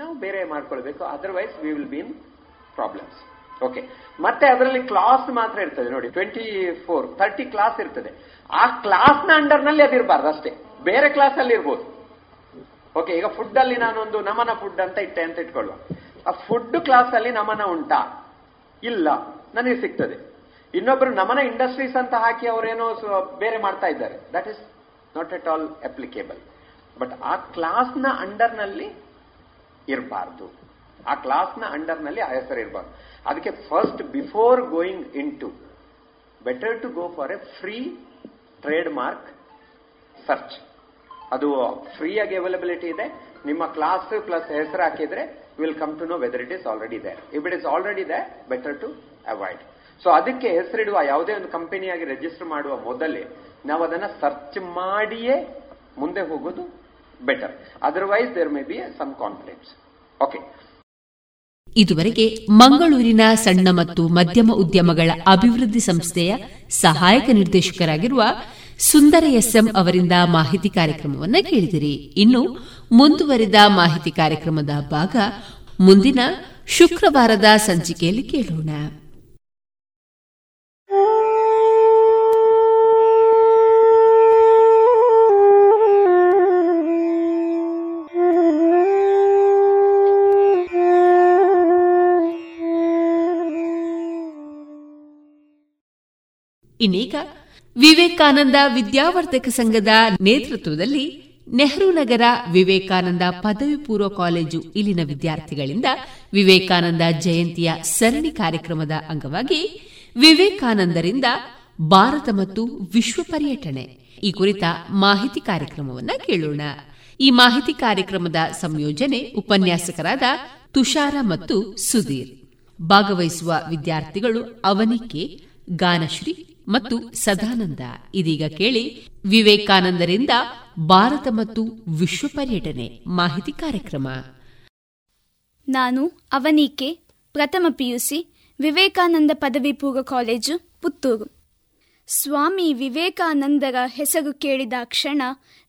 ನಾವು ಬೇರೆ ಮಾಡ್ಕೊಳ್ಬೇಕು otherwise we will be in problems okay ಮತ್ತೆ ಅದರಲ್ಲಿ ಕ್ಲಾಸ್ ಮಾತ್ರ ಇರ್ತದೆ, ನೋಡಿ ಟ್ವೆಂಟಿ ಫೋರ್ ತರ್ಟಿ ಕ್ಲಾಸ್ ಇರ್ತದೆ. ಆ ಕ್ಲಾಸ್ನ ಅಂಡರ್ನಲ್ಲಿ ಅದಿರಬಾರ್ದು ಅಷ್ಟೇ. ಬೇರೆ ಕ್ಲಾಸ್ ಅಲ್ಲಿ ಇರ್ಬೋದು. ಓಕೆ ಈಗ ಫುಡ್ ಅಲ್ಲಿ ನಾನೊಂದು ನಮನ ಫುಡ್ ಅಂತ ಇಟ್ಟೆ ಅಂತ ಇಟ್ಕೊಳ್ಳುವ. ಆ ಫುಡ್ ಕ್ಲಾಸ್ ಅಲ್ಲಿ ನಮನ ಉಂಟಾ. ಇಲ್ಲ, ನನಗೆ ಸಿಗ್ತದೆ. ಇನ್ನೊಬ್ಬರು ನಮನ ಇಂಡಸ್ಟ್ರೀಸ್ ಅಂತ ಹಾಕಿ ಅವರೇನೋ ಬೇರೆ ಮಾಡ್ತಾ ಇದ್ದಾರೆ. That is not at all applicable but ಆ ಕ್ಲಾಸ್ನ ಅಂಡರ್ನಲ್ಲಿ ಅಂಡರ್ನಲ್ಲಿ ಇರಬಾರ್ದು. ಆ ಕ್ಲಾಸ್ನ ಅಂಡರ್ನಲ್ಲಿ ಅಂಡರ್ನಲ್ಲಿ ಆ ಹೆಸರು ಇರಬಾರ್ದು. ಅದಕ್ಕೆ first before going in to better to go for a free trademark search ಅದು ಫ್ರೀ ಆಗಿ ಅವೈಲಬಿಲಿಟಿ ಇದೆ. ನಿಮ್ಮ ಕ್ಲಾಸ್ ಪ್ಲಸ್ ಹೆಸರು ಹಾಕಿದ್ರೆ will come to know whether it is already there if it is already they better to avoid so ಅದಕ್ಕೆ ಹೆಸರಿಡುವ ಯಾವುದೇ ಒಂದು ಕಂಪನಿಯಾಗಿ ರಿಜಿಸ್ಟರ್ ಮಾಡುವ ಮೊದಲೇ ನಾವು ಅದನ್ನ ಸರ್ಚ್ ಮಾಡಿಯೇ ಮುಂದೆ ಹೋಗೋದು better otherwise there may be some confidence okay ಇದುವರೆಗೆ ಮಂಗಳೂರಿನ ಸಣ್ಣ ಮತ್ತು ಮಧ್ಯಮ ಉದ್ಯಮಗಳ ಅಭಿವೃದ್ಧಿ ಸಂಸ್ಥೆಯ ಸಹಾಯಕ ನಿರ್ದೇಶಕರಾಗಿರುವ ಸುಂದರ ಎಸ್ಎಂ ಅವರಿಂದ ಮಾಹಿತಿ ಕಾರ್ಯಕ್ರಮವನ್ನು ಕೇಳಿದಿರಿ. ಇನ್ನು ಮುಂದುವರಿದ ಮಾಹಿತಿ ಕಾರ್ಯಕ್ರಮದ ಭಾಗ ಮುಂದಿನ ಶುಕ್ರವಾರದ ಸಂಚಿಕೆಯಲ್ಲಿ ಕೇಳೋಣ. ಇನ್ನೀಗ ವಿವೇಕಾನಂದ ವಿದ್ಯಾವರ್ಧಕ ಸಂಘದ ನೇತೃತ್ವದಲ್ಲಿ ನೆಹರು ನಗರ ವಿವೇಕಾನಂದ ಪದವಿ ಪೂರ್ವ ಕಾಲೇಜು ಇಲ್ಲಿನ ವಿದ್ಯಾರ್ಥಿಗಳಿಂದ ವಿವೇಕಾನಂದ ಜಯಂತಿಯ ಸರಣಿ ಕಾರ್ಯಕ್ರಮದ ಅಂಗವಾಗಿ ವಿವೇಕಾನಂದರಿಂದ ಭಾರತ ಮತ್ತು ವಿಶ್ವ ಪರ್ಯಟನೆ. ಈ ಕುರಿತ ಮಾಹಿತಿ ಕಾರ್ಯಕ್ರಮವನ್ನು ಕೇಳೋಣ. ಈ ಮಾಹಿತಿ ಕಾರ್ಯಕ್ರಮದ ಸಂಯೋಜನೆ ಉಪನ್ಯಾಸಕರಾದ ತುಷಾರ ಮತ್ತು ಸುಧೀರ್. ಭಾಗವಹಿಸುವ ವಿದ್ಯಾರ್ಥಿಗಳು ಅವನಿಕೆ, ಗಾನಶ್ರೀ ಮತ್ತು ಸದಾನಂದ. ಇದೀಗ ಕೇಳಿ ವಿವೇಕಾನಂದರಿಂದ ಭಾರತ ಮತ್ತು ವಿಶ್ವ ಪರ್ಯಟನೆ ಮಾಹಿತಿ ಕಾರ್ಯಕ್ರಮ. ನಾನು ಅವನಿಕೆ, ಪ್ರಥಮ ಪಿಯುಸಿ, ವಿವೇಕಾನಂದ ಪದವಿ ಪೂರ್ವ ಕಾಲೇಜು, ಪುತ್ತೂರು. ಸ್ವಾಮಿ ವಿವೇಕಾನಂದರ ಹೆಸರು ಕೇಳಿದ ಕ್ಷಣ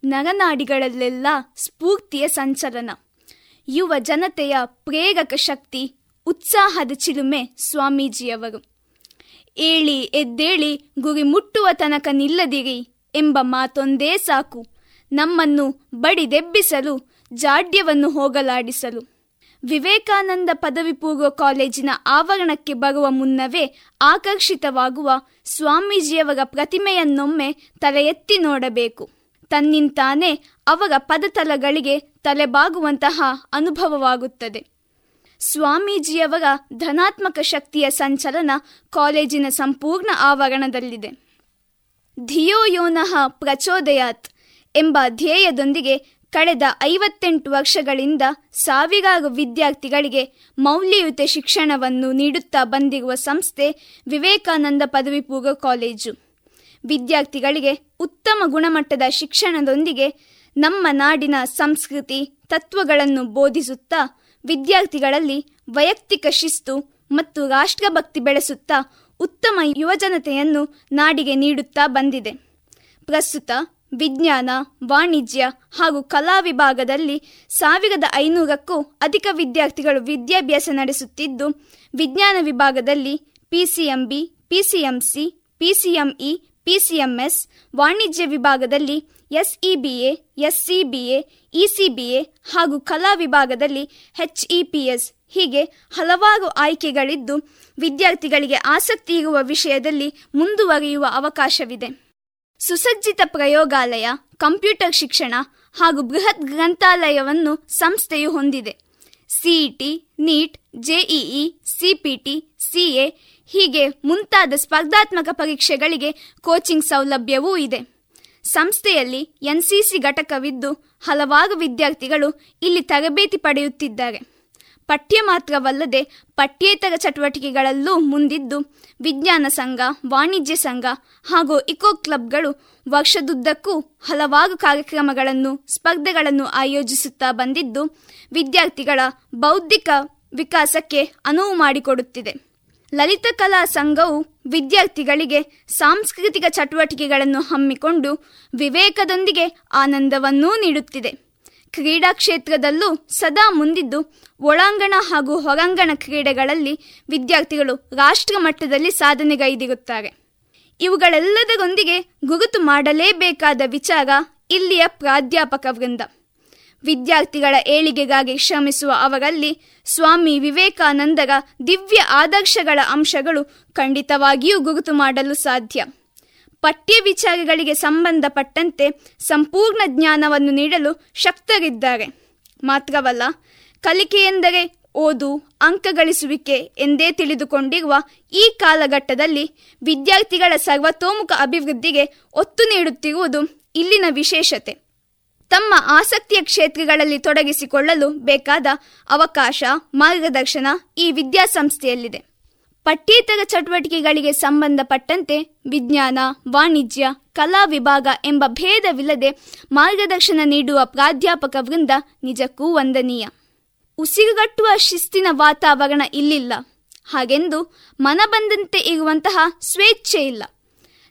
ನರನಾಡಿಗಳಲ್ಲೆಲ್ಲ ಸ್ಫೂರ್ತಿಯ ಸಂಚಲನ. ಯುವ ಜನತೆಯ ಪ್ರೇರಕ ಶಕ್ತಿ, ಉತ್ಸಾಹದ ಚಿಲುಮೆ ಸ್ವಾಮೀಜಿಯವರು. ಏಳಿ ಎದ್ದೇಳಿ ಗುರಿ ಮುಟ್ಟುವ ತನಕ ನಿಲ್ಲದಿರಿ ಎಂಬ ಮಾತೊಂದೇ ಸಾಕು. ನಮ್ಮನ್ನು ಬಡಿದೆಬ್ಬಿಸಲು ಜಾಡ್ಯವನ್ನು ಹೋಗಲಾಡಿಸಲು. ವಿವೇಕಾನಂದ ಪದವಿ ಪೂರ್ವ ಕಾಲೇಜಿನ ಆವರಣಕ್ಕೆ ಬರುವ ಮುನ್ನವೇ ಆಕರ್ಷಿತವಾಗುವ ಸ್ವಾಮೀಜಿಯವರ ಪ್ರತಿಮೆಯನ್ನೊಮ್ಮೆ ತಲೆ ಎತ್ತಿ ನೋಡಬೇಕು. ತನ್ನಿಂತಾನೇ ಅವರ ಪದತಲಗಳಿಗೆ ತಲೆಬಾಗುವಂತಹ ಅನುಭವವಾಗುತ್ತದೆ. ಸ್ವಾಮೀಜಿಯವರ ಧನಾತ್ಮಕ ಶಕ್ತಿಯ ಸಂಚಲನ ಕಾಲೇಜಿನ ಸಂಪೂರ್ಣ ಆವರಣದಲ್ಲಿದೆ. ಧಿಯೋ ಯೋನಃ ಪ್ರಚೋದಯಾತ್ ಎಂಬ ಧ್ಯೇಯದೊಂದಿಗೆ ಕಳೆದ ಐವತ್ತೆಂಟು ವರ್ಷಗಳಿಂದ ಸಾವಿರಾರು ವಿದ್ಯಾರ್ಥಿಗಳಿಗೆ ಮೌಲ್ಯಯುತ ಶಿಕ್ಷಣವನ್ನು ನೀಡುತ್ತಾ ಬಂದಿರುವ ಸಂಸ್ಥೆ ವಿವೇಕಾನಂದ ಪದವಿ ಪೂರ್ವ ಕಾಲೇಜು. ವಿದ್ಯಾರ್ಥಿಗಳಿಗೆ ಉತ್ತಮ ಗುಣಮಟ್ಟದ ಶಿಕ್ಷಣದೊಂದಿಗೆ ನಮ್ಮ ನಾಡಿನ ಸಂಸ್ಕೃತಿ, ತತ್ವಗಳನ್ನು ಬೋಧಿಸುತ್ತಾ ವಿದ್ಯಾರ್ಥಿಗಳಲ್ಲಿ ವೈಯಕ್ತಿಕ ಶಿಸ್ತು ಮತ್ತು ರಾಷ್ಟ್ರಭಕ್ತಿ ಬೆಳೆಸುತ್ತಾ ಉತ್ತಮ ಯುವಜನತೆಯನ್ನು ನಾಡಿಗೆ ನೀಡುತ್ತಾ ಬಂದಿದೆ. ಪ್ರಸ್ತುತ ವಿಜ್ಞಾನ, ವಾಣಿಜ್ಯ ಹಾಗೂ ಕಲಾ ವಿಭಾಗದಲ್ಲಿ ಸಾವಿರದ ಐನೂರಕ್ಕೂ ಅಧಿಕ ವಿದ್ಯಾರ್ಥಿಗಳು ವಿದ್ಯಾಭ್ಯಾಸ ನಡೆಸುತ್ತಿದ್ದು, ವಿಜ್ಞಾನ ವಿಭಾಗದಲ್ಲಿ ಪಿಸಿಎಂಬಿ, ಪಿಸಿಎಂಸಿ, ಪಿಸಿಎಂಇ, ಪಿಸಿಎಂಎಸ್, ವಾಣಿಜ್ಯ ವಿಭಾಗದಲ್ಲಿ ಎಸ್ಇಬಿಎ, ಎಸ್ಸಿಬಿಎ, ಇಸಿಬಿಎ ಹಾಗೂ ಕಲಾ ವಿಭಾಗದಲ್ಲಿ ಎಚ್ಇಪಿಎಸ್. ಹೀಗೆ ಹಲವಾರು ಆಯ್ಕೆಗಳಿದ್ದು ವಿದ್ಯಾರ್ಥಿಗಳಿಗೆ ಆಸಕ್ತಿ ಇರುವ ವಿಷಯದಲ್ಲಿ ಮುಂದುವರಿಯುವ ಅವಕಾಶವಿದೆ. ಸುಸಜ್ಜಿತ ಪ್ರಯೋಗಾಲಯ, ಕಂಪ್ಯೂಟರ್ ಶಿಕ್ಷಣ ಹಾಗೂ ಬೃಹತ್ ಗ್ರಂಥಾಲಯವನ್ನು ಸಂಸ್ಥೆಯು ಹೊಂದಿದೆ. CET, NEET, JEE, CPT, CA ಹೀಗೆ ಮುಂತಾದ ಸ್ಪರ್ಧಾತ್ಮಕ ಪರೀಕ್ಷೆಗಳಿಗೆ ಕೋಚಿಂಗ್ ಸೌಲಭ್ಯವೂ ಇದೆ. ಸಂಸ್ಥೆಯಲ್ಲಿ ಎನ್ಸಿಸಿ ಘಟಕವಿದ್ದು ಹಲವಾರು ವಿದ್ಯಾರ್ಥಿಗಳು ಇಲ್ಲಿ ತರಬೇತಿ ಪಡೆಯುತ್ತಿದ್ದಾರೆ. ಪಠ್ಯ ಮಾತ್ರವಲ್ಲದೆ ಪಠ್ಯೇತರ ಚಟುವಟಿಕೆಗಳಲ್ಲೂ ಮುಂದಿದ್ದು ವಿಜ್ಞಾನ ಸಂಘ, ವಾಣಿಜ್ಯ ಸಂಘ ಹಾಗೂ ಇಕೋ ಕ್ಲಬ್ಗಳು ವರ್ಷದುದ್ದಕ್ಕೂ ಹಲವಾರು ಕಾರ್ಯಕ್ರಮಗಳನ್ನು, ಸ್ಪರ್ಧೆಗಳನ್ನು ಆಯೋಜಿಸುತ್ತಾ ಬಂದಿದ್ದು ವಿದ್ಯಾರ್ಥಿಗಳ ಬೌದ್ಧಿಕ ವಿಕಾಸಕ್ಕೆ ಅನುವು ಮಾಡಿಕೊಡುತ್ತಿದೆ. ಲಲಿತ ಕಲಾ ಸಂಘವು ವಿದ್ಯಾರ್ಥಿಗಳಿಗೆ ಸಾಂಸ್ಕೃತಿಕ ಚಟುವಟಿಕೆಗಳನ್ನು ಹಮ್ಮಿಕೊಂಡು ವಿವೇಕದೊಂದಿಗೆ ಆನಂದವನ್ನೂ ನೀಡುತ್ತಿದೆ. ಕ್ರೀಡಾ ಕ್ಷೇತ್ರದಲ್ಲೂ ಸದಾ ಮುಂದಿದ್ದು ಒಳಾಂಗಣ ಹಾಗೂ ಹೊರಾಂಗಣ ಕ್ರೀಡೆಗಳಲ್ಲಿ ವಿದ್ಯಾರ್ಥಿಗಳು ರಾಷ್ಟ್ರ ಮಟ್ಟದಲ್ಲಿ ಸಾಧನೆಗೈದಿರುತ್ತಾರೆ. ಇವುಗಳೆಲ್ಲದರೊಂದಿಗೆ ಗುರುತು ಮಾಡಲೇಬೇಕಾದ ವಿಚಾರ ಇಲ್ಲಿಯ ಪ್ರಾಧ್ಯಾಪಕ ವೃಂದ. ವಿದ್ಯಾರ್ಥಿಗಳ ಏಳಿಗೆಗಾಗಿ ಶ್ರಮಿಸುವ ಅವರಲ್ಲಿ ಸ್ವಾಮಿ ವಿವೇಕಾನಂದರ ದಿವ್ಯ ಆದರ್ಶಗಳ ಅಂಶಗಳು ಖಂಡಿತವಾಗಿಯೂ ಗುರುತು ಮಾಡಲು ಸಾಧ್ಯ. ಪಠ್ಯ ವಿಚಾರಗಳಿಗೆ ಸಂಬಂಧಪಟ್ಟಂತೆ ಸಂಪೂರ್ಣ ಜ್ಞಾನವನ್ನು ನೀಡಲು ಶಕ್ತರಿದ್ದಾರೆ. ಮಾತ್ರವಲ್ಲ, ಕಲಿಕೆಯೆಂದರೆ ಓದು, ಅಂಕ ಗಳಿಸುವಿಕೆ ಎಂದೇ ತಿಳಿದುಕೊಂಡಿರುವ ಈ ಕಾಲಘಟ್ಟದಲ್ಲಿ ವಿದ್ಯಾರ್ಥಿಗಳ ಸರ್ವತೋಮುಖ ಅಭಿವೃದ್ಧಿಗೆ ಒತ್ತು ನೀಡುತ್ತಿರುವುದು ಇಲ್ಲಿನ ವಿಶೇಷತೆ. ತಮ್ಮ ಆಸಕ್ತಿಯ ಕ್ಷೇತ್ರಗಳಲ್ಲಿ ತೊಡಗಿಸಿಕೊಳ್ಳಲು ಬೇಕಾದ ಅವಕಾಶ, ಮಾರ್ಗದರ್ಶನ ಈ ವಿದ್ಯಾಸಂಸ್ಥೆಯಲ್ಲಿದೆ. ಪಠ್ಯೇತರ ಚಟುವಟಿಕೆಗಳಿಗೆ ಸಂಬಂಧಪಟ್ಟಂತೆ ವಿಜ್ಞಾನ, ವಾಣಿಜ್ಯ, ಕಲಾ ವಿಭಾಗ ಎಂಬ ಭೇದವಿಲ್ಲದೆ ಮಾರ್ಗದರ್ಶನ ನೀಡುವ ಪ್ರಾಧ್ಯಾಪಕ ವೃಂದ ನಿಜಕ್ಕೂ ವಂದನೀಯ. ಉಸಿರುಗಟ್ಟುವ ಶಿಸ್ತಿನ ವಾತಾವರಣ ಇಲ್ಲಿಲ್ಲ. ಹಾಗೆಂದು ಮನಬಂದಂತೆ ಇರುವಂತಹ ಸ್ವೇಚ್ಛೆ ಇಲ್ಲ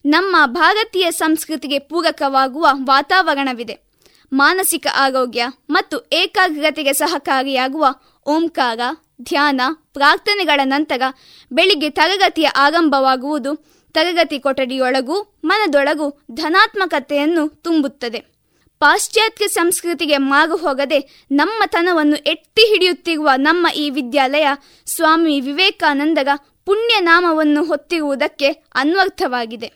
ನಮ್ಮ ಭಾರತೀಯ ಸಂಸ್ಕೃತಿಗೆ ಪೂರಕವಾಗುವ ವಾತಾವರಣವಿದೆ. ಮಾನಸಿಕ ಆರೋಗ್ಯ ಮತ್ತು ಏಕಾಗ್ರತೆಗೆ ಸಹಕಾರಿಯಾಗುವ ಓಂಕಾರ, ಧ್ಯಾನ, ಪ್ರಾರ್ಥನೆಗಳ ನಂತರ ಬೆಳಿಗ್ಗೆ ತರಗತಿಯ ಆರಂಭವಾಗುವುದು ತರಗತಿ ಕೊಠಡಿಯೊಳಗೂ ಮನದೊಳಗೂ ಧನಾತ್ಮಕತೆಯನ್ನು ತುಂಬುತ್ತದೆ. ಪಾಶ್ಚಾತ್ಯ ಸಂಸ್ಕೃತಿಗೆ ಮಾರು ಹೋಗದೆ ನಮ್ಮ ತನವನ್ನು ಎತ್ತಿ ಹಿಡಿಯುತ್ತಿರುವ ನಮ್ಮ ಈ ವಿದ್ಯಾಲಯ ಸ್ವಾಮಿ ವಿವೇಕಾನಂದರ ಪುಣ್ಯನಾಮವನ್ನು ಹೊತ್ತಿರುವುದಕ್ಕೆ ಅನ್ವರ್ಥವಾಗಿದೆ.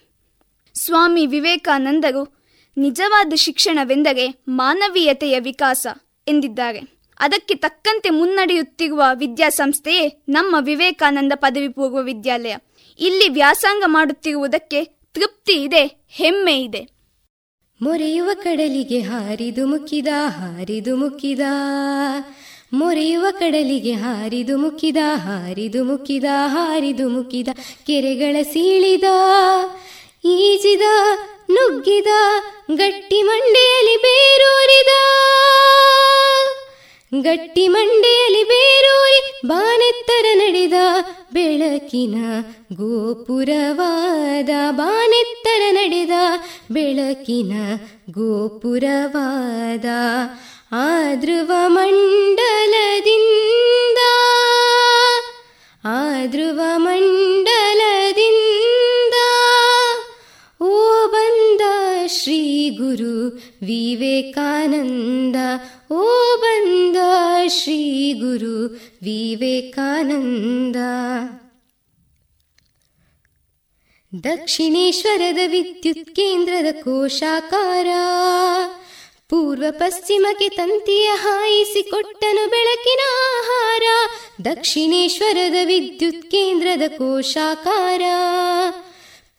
ಸ್ವಾಮಿ ವಿವೇಕಾನಂದರು ನಿಜವಾದ ಶಿಕ್ಷಣವೆಂದರೆ ಮಾನವೀಯತೆಯ ವಿಕಾಸ ಎಂದಿದ್ದಾರೆ. ಅದಕ್ಕೆ ತಕ್ಕಂತೆ ಮುನ್ನಡೆಯುತ್ತಿರುವ ವಿದ್ಯಾಸಂಸ್ಥೆಯೇ ನಮ್ಮ ವಿವೇಕಾನಂದ ಪದವಿ ಪೂರ್ವ ವಿದ್ಯಾಲಯ. ಇಲ್ಲಿ ವ್ಯಾಸಂಗ ಮಾಡುತ್ತಿರುವುದಕ್ಕೆ ತೃಪ್ತಿ ಇದೆ, ಹೆಮ್ಮೆ ಇದೆ. ಮೊರೆಯುವ ಕಡಲಿಗೆ ಹಾರಿದು ಮುಕ್ಕಿದ ಹಾರಿದು ಮುಕ್ಕಿದ. ಮೊರೆಯುವ ಕಡಲಿಗೆ ಹಾರಿದು ಮುಕ್ಕಿದ ಹಾರಿದು ಮುಕ್ಕಿದ ಹಾರಿದು ಮುಕ್ಕಿದ. ಕೆರೆಗಳ ಸೀಳಿದ, ಈಜಿದ ನುಗ್ಗಿದ ಗಟ್ಟಿ ಮಂಡೆಯಲ್ಲಿ ಬೇರೂರಿದ. ಗಟ್ಟಿ ಮಂಡೆಯಲ್ಲಿ ಬೇರೂರಿ ಬಾನೆತ್ತರ ನಡೆದ ಬೆಳಕಿನ ಗೋಪುರವಾದ ಬಾನೆತ್ತರ ನಡೆದ ಬೆಳಕಿನ ಗೋಪುರವಾದ ಆದ್ರುವ ಮಂಡಲದಿಂದ ಆದ್ರುವ ಮಂಡಲದಿಂದ ಶ್ರೀ ಗುರು ವಿವೇಕಾನಂದ. ಓ ಬಂದ ಶ್ರೀ ಗುರು ವಿವೇಕಾನಂದ. ದಕ್ಷಿಣೇಶ್ವರದ ವಿದ್ಯುತ್ ಕೇಂದ್ರದ ಕೋಶಾಕಾರ. ಪೂರ್ವ ಪಶ್ಚಿಮಕ್ಕೆ ತಂತಿಯ ಹಾಯಿಸಿ ಕೊಟ್ಟನು ಬೆಳಕಿನ ಆಹಾರ. ದಕ್ಷಿಣೇಶ್ವರದ ವಿದ್ಯುತ್ ಕೇಂದ್ರದ ಕೋಶಾಕಾರ.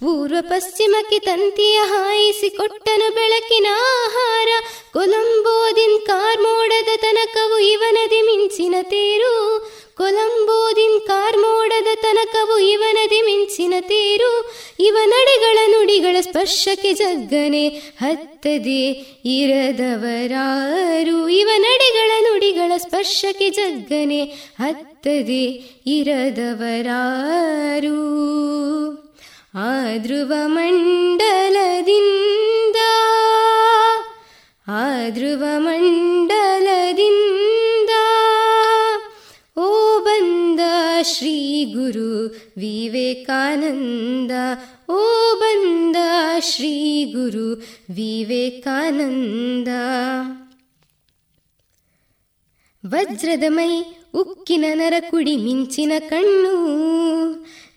ಪೂರ್ವ ಪಶ್ಚಿಮಕ್ಕೆ ತಂತಿಯ ಹಾಯಿಸಿ ಕೊಟ್ಟನ ಬೆಳಕಿನ ಆಹಾರ. ಕೊಲಂಬೋದಿನ್ ಕಾರ್ಮೋಡದ ತನಕವು ಇವನದಿ ಮಿಂಚಿನ ತೇರು. ಕೊಲಂಬೋದಿನ್ ಕಾರ್ಮೋಡದ ತನಕವು ಇವನದಿ ಮಿಂಚಿನ ತೇರು. ಇವ ನಡೆಗಳ ಸ್ಪರ್ಶಕ್ಕೆ ಜಗ್ಗನೆ ಹತ್ತದೆ ಇರದವರಾರು. ಇವ ನಡೆಗಳ ನುಡಿಗಳ ಸ್ಪರ್ಶಕ್ಕೆ ಜಗ್ಗನೆ ಹತ್ತದೆ ಇರದವರಾರು. ಆ ಧ್ರುವ ಮಂಡಲದಿಂದ ಆ ಮಂಡಲದಿಂದ ಓ ಬಂದ ಶ್ರೀ ಗುರು ವಿವೇಕಾನಂದ, ಓ ಬಂದ ಶ್ರೀ ಗುರು ವಿವೇಕಾನಂದ. ವಜ್ರದ ಮೈ ಉಕ್ಕಿನ ನರಕುಡಿ ಮಿಂಚಿನ ಕಣ್ಣು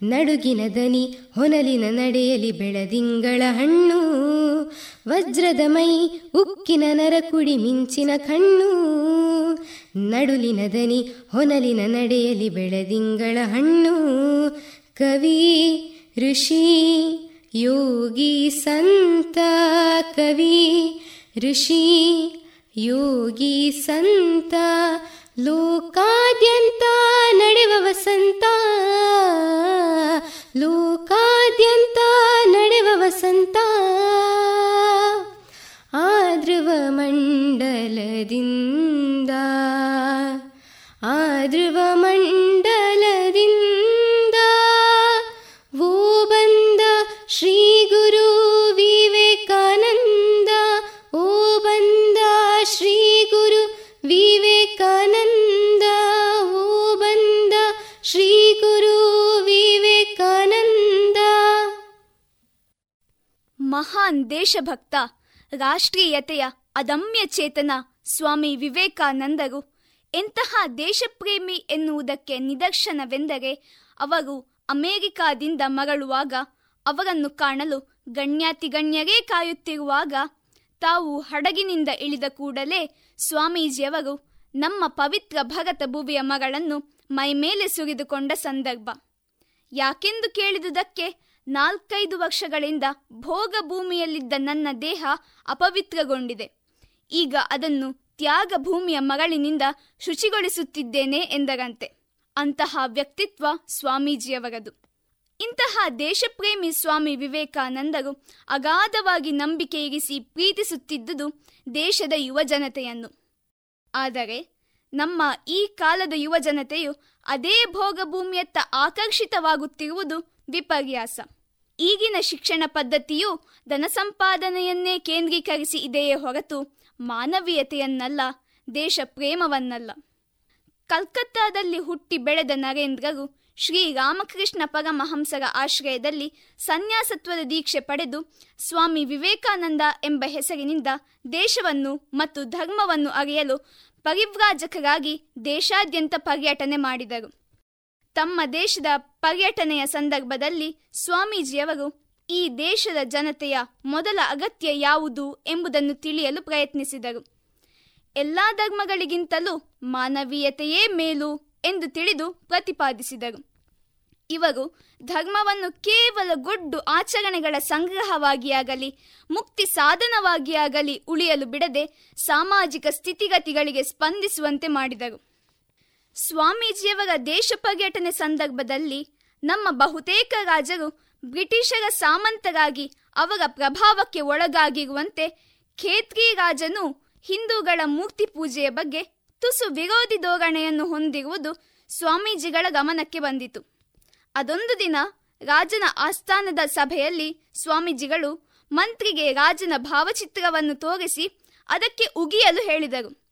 ನಡುಗಿನ ದನಿ ಹೊನಲಿನ ನಡೆಯಲಿ ಬೆಳದಿಂಗಳ ಹಣ್ಣು. ವಜ್ರದ ಮೈ ಉಕ್ಕಿನ ನರಕುಡಿ ಮಿಂಚಿನ ಕಣ್ಣು. ನಡುಲಿನ ದನಿ ಹೊನಲಿನ ನಡೆಯಲಿ ಬೆಳದಿಂಗಳ ಹಣ್ಣು. ಕವಿ, ಋಷಿ, ಯೋಗಿ, ಸಂತ, ಕವಿ, ಋಷಿ, ಯೋಗಿ, ಸಂತ ಲೋಕಾದ್ಯಂತ ನಡೆವ ವಸಂತ ಲೋಕಾದ್ಯಂತ ನಡೆವ ವಸಂತ ಆದ್ರವ ಮಂಡಲದಿಂದ ಆದ್ರವ ಧ್ರುವ ಮಹಾನ್ ದೇಶಭಕ್ತ, ರಾಷ್ಟ್ರೀಯತೆಯ ಅದಮ್ಯ ಚೇತನ ಸ್ವಾಮಿ ವಿವೇಕಾನಂದರು. ಎಂತಹ ದೇಶಪ್ರೇಮಿ ಎನ್ನುವುದಕ್ಕೆ ನಿದರ್ಶನವೆಂದರೆ ಅವರು ಅಮೆರಿಕಾದಿಂದ ಮರಳುವಾಗ ಅವರನ್ನು ಕಾಣಲು ಗಣ್ಯಾತಿಗಣ್ಯರೇ ಕಾಯುತ್ತಿರುವಾಗ ತಾವು ಹಡಗಿನಿಂದ ಇಳಿದ ಕೂಡಲೇ ಸ್ವಾಮೀಜಿಯವರು ನಮ್ಮ ಪವಿತ್ರ ಭರತ ಭುವಿಯ ಮಗಳನ್ನು ಮೈಮೇಲೆ ಸುರಿದುಕೊಂಡ ಸಂದರ್ಭ. ಯಾಕೆಂದು ಕೇಳಿದುದಕ್ಕೆ? ನಾಲ್ಕೈದು ವರ್ಷಗಳಿಂದ ಭೋಗ ಭೂಮಿಯಲ್ಲಿದ್ದ ನನ್ನ ದೇಹ ಅಪವಿತ್ರಗೊಂಡಿದೆ. ಈಗ ಅದನ್ನು ತ್ಯಾಗ ಭೂಮಿಯ ಮಗಳಿನಿಂದ ಶುಚಿಗೊಳಿಸುತ್ತಿದ್ದೇನೆ ಎಂದರಂತೆ. ಅಂತಹ ವ್ಯಕ್ತಿತ್ವ ಸ್ವಾಮೀಜಿಯವರದು. ಇಂತಹ ದೇಶಪ್ರೇಮಿ ಸ್ವಾಮಿ ವಿವೇಕಾನಂದರು ಅಗಾಧವಾಗಿ ನಂಬಿಕೆ ಇರಿಸಿ ಪ್ರೀತಿಸುತ್ತಿದ್ದುದು ದೇಶದ ಯುವ ಜನತೆಯನ್ನು ಆದರೆ ನಮ್ಮ ಈ ಕಾಲದ ಯುವ ಜನತೆಯು ಅದೇ ಭೋಗಭೂಮಿಯತ್ತ ಆಕರ್ಷಿತವಾಗುತ್ತಿರುವುದು ವಿಪರ್ಯಾಸ. ಈಗಿನ ಶಿಕ್ಷಣ ಪದ್ಧತಿಯು ಧನ ಸಂಪಾದನೆಯನ್ನೇ ಕೇಂದ್ರೀಕರಿಸಿ ಇದೆಯೇ ಹೊರತು ಮಾನವೀಯತೆಯನ್ನಲ್ಲ, ದೇಶ ಪ್ರೇಮವನ್ನಲ್ಲ. ಕಲ್ಕತ್ತಾದಲ್ಲಿ ಹುಟ್ಟಿ ಬೆಳೆದ ನರೇಂದ್ರರು ಶ್ರೀ ರಾಮಕೃಷ್ಣ ಪರಮಹಂಸರ ಆಶ್ರಯದಲ್ಲಿ ಸನ್ಯಾಸತ್ವದ ದೀಕ್ಷೆ ಪಡೆದು ಸ್ವಾಮಿ ವಿವೇಕಾನಂದ ಎಂಬ ಹೆಸರಿನಿಂದ ದೇಶವನ್ನು ಮತ್ತು ಧರ್ಮವನ್ನು ಅರಿಯಲು ಪರಿವ್ರಾಜಕರಾಗಿ ದೇಶಾದ್ಯಂತ ಪರ್ಯಟನೆ ಮಾಡಿದರು. ತಮ್ಮ ದೇಶದ ಪರ್ಯಟನೆಯ ಸಂದರ್ಭದಲ್ಲಿ ಸ್ವಾಮೀಜಿಯವರು ಈ ದೇಶದ ಜನತೆಯ ಮೊದಲ ಅಗತ್ಯ ಯಾವುದು ಎಂಬುದನ್ನು ತಿಳಿಯಲು ಪ್ರಯತ್ನಿಸಿದರು. ಎಲ್ಲ ಧರ್ಮಗಳಿಗಿಂತಲೂ ಮಾನವೀಯತೆಯೇ ಮೇಲು ಎಂದು ತಿಳಿದು ಪ್ರತಿಪಾದಿಸಿದರು. ಇವರು ಧರ್ಮವನ್ನು ಕೇವಲ ಗೊಡ್ಡು ಆಚರಣೆಗಳ ಸಂಗ್ರಹವಾಗಿಯಾಗಲಿ, ಮುಕ್ತಿ ಸಾಧನವಾಗಿಯಾಗಲಿ ಉಳಿಯಲು ಬಿಡದೆ ಸಾಮಾಜಿಕ ಸ್ಥಿತಿಗತಿಗಳಿಗೆ ಸ್ಪಂದಿಸುವಂತೆ ಮಾಡಿದರು. ಸ್ವಾಮೀಜಿಯವರ ದೇಶ ಪರ್ಯಟನೆ ಸಂದರ್ಭದಲ್ಲಿ ನಮ್ಮ ಬಹುತೇಕ ರಾಜರು ಬ್ರಿಟಿಷರ ಸಾಮಂತರಾಗಿ ಅವರ ಪ್ರಭಾವಕ್ಕೆ ಒಳಗಾಗಿರುವಂತೆ ಖೇತ್ರಿ ರಾಜನು ಹಿಂದೂಗಳ ಮೂರ್ತಿ ಪೂಜೆಯ ಬಗ್ಗೆ ತುಸು ವಿರೋಧಿ ಧೋರಣೆಯನ್ನು ಹೊಂದಿರುವುದು ಸ್ವಾಮೀಜಿಗಳ ಗಮನಕ್ಕೆ ಬಂದಿತು. ಅದೊಂದು ದಿನ ರಾಜನ ಆಸ್ಥಾನದ ಸಭೆಯಲ್ಲಿ ಸ್ವಾಮೀಜಿಗಳು ಮಂತ್ರಿಗೆ ರಾಜನ ಭಾವಚಿತ್ರವನ್ನು ತೋರಿಸಿ ಅದಕ್ಕೆ ಉಗಿಯಲು ಹೇಳಿದರು.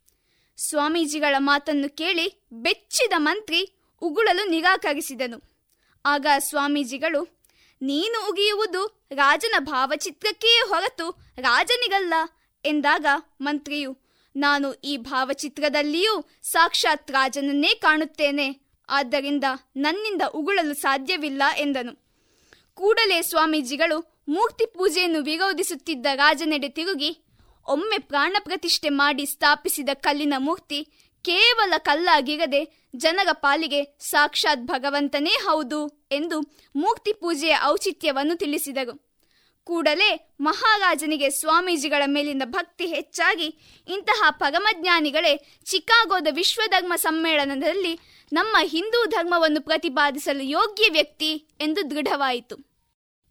ಸ್ವಾಮೀಜಿಗಳ ಮಾತನ್ನು ಕೇಳಿ ಬೆಚ್ಚಿದ ಮಂತ್ರಿ ಉಗುಳಲು ನಿರಾಕರಿಸಿದನು ಆಗ ಸ್ವಾಮೀಜಿಗಳು, ನೀನು ಉಗಿಯುವುದು ರಾಜನ ಭಾವಚಿತ್ರಕ್ಕೆಯೇ ಹೊರತು ರಾಜನಿಗಲ್ಲ ಎಂದಾಗ ಮಂತ್ರಿಯು, ನಾನು ಈ ಭಾವಚಿತ್ರದಲ್ಲಿಯೂ ಸಾಕ್ಷಾತ್ ರಾಜನನ್ನೇ ಕಾಣುತ್ತೇನೆ. ಆದ್ದರಿಂದ ನನ್ನಿಂದ ಉಗುಳಲು ಸಾಧ್ಯವಿಲ್ಲ ಎಂದನು. ಕೂಡಲೇ ಸ್ವಾಮೀಜಿಗಳು ಮೂರ್ತಿ ಪೂಜೆಯನ್ನು ವಿರೋಧಿಸುತ್ತಿದ್ದ ರಾಜನೆಡೆ ತಿರುಗಿ ಒಮ್ಮೆ ಪ್ರಾಣ ಪ್ರತಿಷ್ಠೆ ಮಾಡಿ ಸ್ಥಾಪಿಸಿದ ಕಲ್ಲಿನ ಮೂರ್ತಿ ಕೇವಲ ಕಲ್ಲಾಗಿರದೆ ಜನರ ಪಾಲಿಗೆ ಸಾಕ್ಷಾತ್ ಭಗವಂತನೇ ಹೌದು ಎಂದು ಮೂರ್ತಿ ಪೂಜೆಯ ಔಚಿತ್ಯವನ್ನು ತಿಳಿಸಿದರು. ಕೂಡಲೇ ಮಹಾರಾಜನಿಗೆ ಸ್ವಾಮೀಜಿಗಳ ಮೇಲಿನ ಭಕ್ತಿ ಹೆಚ್ಚಾಗಿ ಇಂತಹ ಪರಮಜ್ಞಾನಿಗಳೇ ಚಿಕಾಗೋದ ವಿಶ್ವಧರ್ಮ ಸಮ್ಮೇಳನದಲ್ಲಿ ನಮ್ಮ ಹಿಂದೂ ಧರ್ಮವನ್ನು ಪ್ರತಿಪಾದಿಸಲು ಯೋಗ್ಯ ವ್ಯಕ್ತಿ ಎಂದು ದೃಢವಾಯಿತು.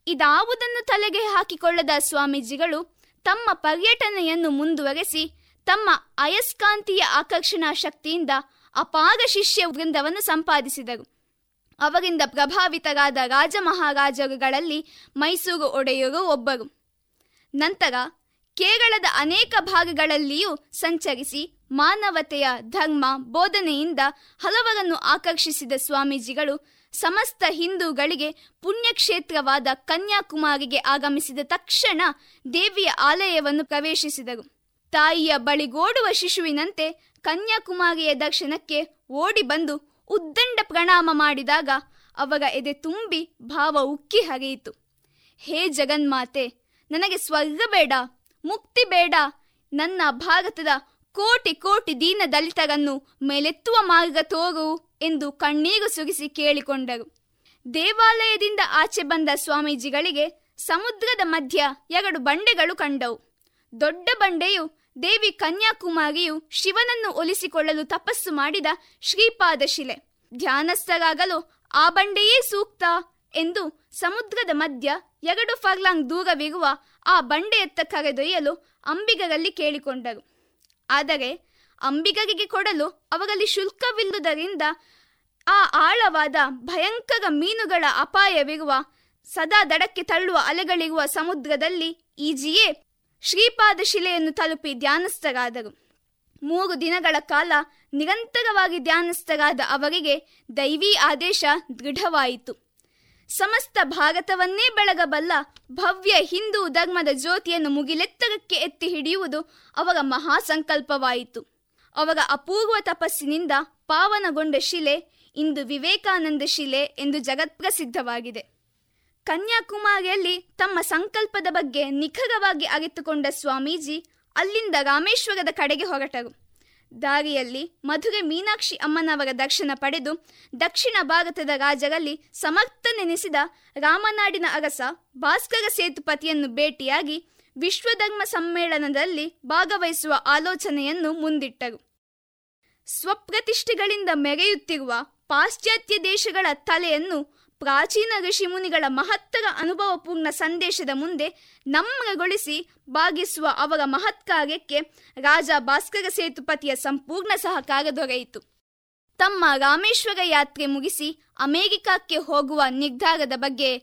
ಇದಾವುದನ್ನು ತಲೆಗೆ ಹಾಕಿಕೊಳ್ಳದ ಸ್ವಾಮೀಜಿಗಳು ತಮ್ಮ ಪರ್ಯಟನೆಯನ್ನು ಮುಂದುವರೆಸಿ ತಮ್ಮ ಅಯಸ್ಕಾಂತೀಯ ಆಕರ್ಷಣಾ ಶಕ್ತಿಯಿಂದ ಅಪಾರ ಶಿಷ್ಯ ವೃಂದವನ್ನು ಸಂಪಾದಿಸಿದರು. ಅವರಿಂದ ಪ್ರಭಾವಿತರಾದ ರಾಜಮಹಾರಾಜರುಗಳಲ್ಲಿ ಮೈಸೂರು ಒಡೆಯರು ಒಬ್ಬರು. ನಂತರ ಕೇರಳದ ಅನೇಕ ಭಾಗಗಳಲ್ಲಿಯೂ ಸಂಚರಿಸಿ ಮಾನವತೆಯ ಧರ್ಮ, ಬೋಧನೆಯಿಂದ ಹಲವರನ್ನು ಆಕರ್ಷಿಸಿದ ಸ್ವಾಮೀಜಿಗಳು ಸಮಸ್ತ ಹಿಂದೂಗಳಿಗೆ ಪುಣ್ಯಕ್ಷೇತ್ರವಾದ ಕನ್ಯಾಕುಮಾರಿಗೆ ಆಗಮಿಸಿದ ತಕ್ಷಣ ದೇವಿಯ ಆಲಯವನ್ನು ಪ್ರವೇಶಿಸಿದರು. ತಾಯಿಯ ಬಳಿಗೋಡುವ ಶಿಶುವಿನಂತೆ ಕನ್ಯಾಕುಮಾರಿಯ ದರ್ಶನಕ್ಕೆ ಓಡಿ ಬಂದು ಉದ್ದಂಡ ಪ್ರಣಾಮ ಮಾಡಿದಾಗ ಅವರ ಎದೆ ತುಂಬಿ ಭಾವ ಉಕ್ಕಿ ಹರಿಯಿತು. ಹೇ ಜಗನ್ಮಾತೆ, ನನಗೆ ಸ್ವರ್ಗ ಬೇಡ, ಮುಕ್ತಿ ಬೇಡ. ನನ್ನ ಭಾರತದ ಕೋಟಿ ಕೋಟಿ ದೀನ ದಲಿತರನ್ನು ಮೇಲೆತ್ತುವ ಮಾರ್ಗ ತೋರು. ಎಂದು ಕಣ್ಣೀರು ಸುಗಿಸಿ ಕೇಳಿಕೊಂಡರು. ದೇವಾಲಯದಿಂದ ಆಚೆ ಬಂದ ಸ್ವಾಮೀಜಿಗಳಿಗೆ ಸಮುದ್ರದ ಮಧ್ಯ ಎರಡು ಬಂಡೆಗಳು ಕಂಡವು. ದೊಡ್ಡ ಬಂಡೆಯು ದೇವಿ ಕನ್ಯಾಕುಮಾರಿಯು ಶಿವನನ್ನು ಒಲಿಸಿಕೊಳ್ಳಲು ತಪಸ್ಸು ಮಾಡಿದ ಶ್ರೀಪಾದ ಶಿಲೆ. ಧ್ಯಾನಸ್ಥರಾಗಲು ಆ ಬಂಡೆಯೇ ಸೂಕ್ತ ಎಂದು ಸಮುದ್ರದ ಮಧ್ಯ ಎರಡು ಫರ್ಲಾಂಗ್ ದೂರವಿರುವ ಆ ಬಂಡೆಯತ್ತ ಕರೆದೊಯ್ಯಲು ಅಂಬಿಗರಲ್ಲಿ ಕೇಳಿಕೊಂಡರು. ಆದರೆ ಅಂಬಿಗರಿಗೆ ಕೊಡಲು ಅವರಲ್ಲಿ ಶುಲ್ಕವಿಲ್ಲುದರಿಂದ ಆ ಆಳವಾದ ಭಯಂಕರ ಮೀನುಗಳ ಅಪಾಯವಿರುವ, ಸದಾ ದಡಕ್ಕೆ ತಳ್ಳುವ ಅಲೆಗಳಿರುವ ಸಮುದ್ರದಲ್ಲಿ ಈಜಿಯೇ ಶ್ರೀಪಾದ ಶಿಲೆಯನ್ನು ತಲುಪಿ ಧ್ಯಾನಸ್ಥರಾದರು. ಮೂರು ದಿನಗಳ ಕಾಲ ನಿರಂತರವಾಗಿ ಧ್ಯಾನಸ್ಥರಾದ ಅವರಿಗೆ ದೈವಿ ಆದೇಶ ದೃಢವಾಯಿತು. ಸಮಸ್ತ ಭಾರತವನ್ನೇ ಬೆಳಗಬಲ್ಲ ಭವ್ಯ ಹಿಂದೂ ಧರ್ಮದ ಜ್ಯೋತಿಯನ್ನು ಮುಗಿಲೆತ್ತರಕ್ಕೆ ಎತ್ತಿ ಹಿಡಿಯುವುದು ಅವರ ಮಹಾಸಂಕಲ್ಪವಾಯಿತು. ಅವರ ಅಪೂರ್ವ ತಪಸ್ಸಿನಿಂದ ಪಾವನಗೊಂಡ ಶಿಲೆ ಇಂದು ವಿವೇಕಾನಂದ ಶಿಲೆ ಎಂದು ಜಗತ್ಪ್ರಸಿದ್ಧವಾಗಿದೆ. ಕನ್ಯಾಕುಮಾರಿಯಲ್ಲಿ ತಮ್ಮ ಸಂಕಲ್ಪದ ಬಗ್ಗೆ ನಿಖರವಾಗಿ ಅರಿತುಕೊಂಡ ಸ್ವಾಮೀಜಿ ಅಲ್ಲಿಂದ ರಾಮೇಶ್ವರದ ಕಡೆಗೆ ಹೊರಟರು. ದಾರಿಯಲ್ಲಿ ಮಧುರೆ ಮೀನಾಕ್ಷಿ ಅಮ್ಮನವರ ದರ್ಶನ ಪಡೆದು ದಕ್ಷಿಣ ಭಾರತದ ರಾಜರಲ್ಲಿ ಸಮರ್ಥನೆನಿಸಿದ ರಾಮನಾಡಿನ ಅರಸ ಭಾಸ್ಕರ ಸೇತುಪತಿಯನ್ನು ಭೇಟಿಯಾಗಿ ವಿಶ್ವಧರ್ಮ ಸಮ್ಮೇಳನದಲ್ಲಿ ಭಾಗವಹಿಸುವ ಆಲೋಚನೆಯನ್ನು ಮುಂದಿಟ್ಟರು. ಸ್ವಪ್ರತಿಷ್ಠೆಗಳಿಂದ ಮೆರೆಯುತ್ತಿರುವ ಪಾಶ್ಚಾತ್ಯ ದೇಶಗಳ ತಲೆಯನ್ನು ಪ್ರಾಚೀನ ಋಷಿಮುನಿಗಳ ಮಹತ್ತರ ಅನುಭವಪೂರ್ಣ ಸಂದೇಶದ ಮುಂದೆ ನಮ್ರಗೊಳಿಸಿ ಭಾಗಿಸುವ ಅವರ ಮಹತ್ ಕಾರ್ಯಕ್ಕೆ ರಾಜ ಭಾಸ್ಕರ ಸೇತುಪತಿಯ ಸಂಪೂರ್ಣ ಸಹಕಾರ ದೊರೆಯಿತು. ತಮ್ಮ ರಾಮೇಶ್ವರ ಯಾತ್ರೆ ಮುಗಿಸಿ ಅಮೆರಿಕಕ್ಕೆ ಹೋಗುವ ನಿರ್ಧಾರದ ಬಗ್ಗೆ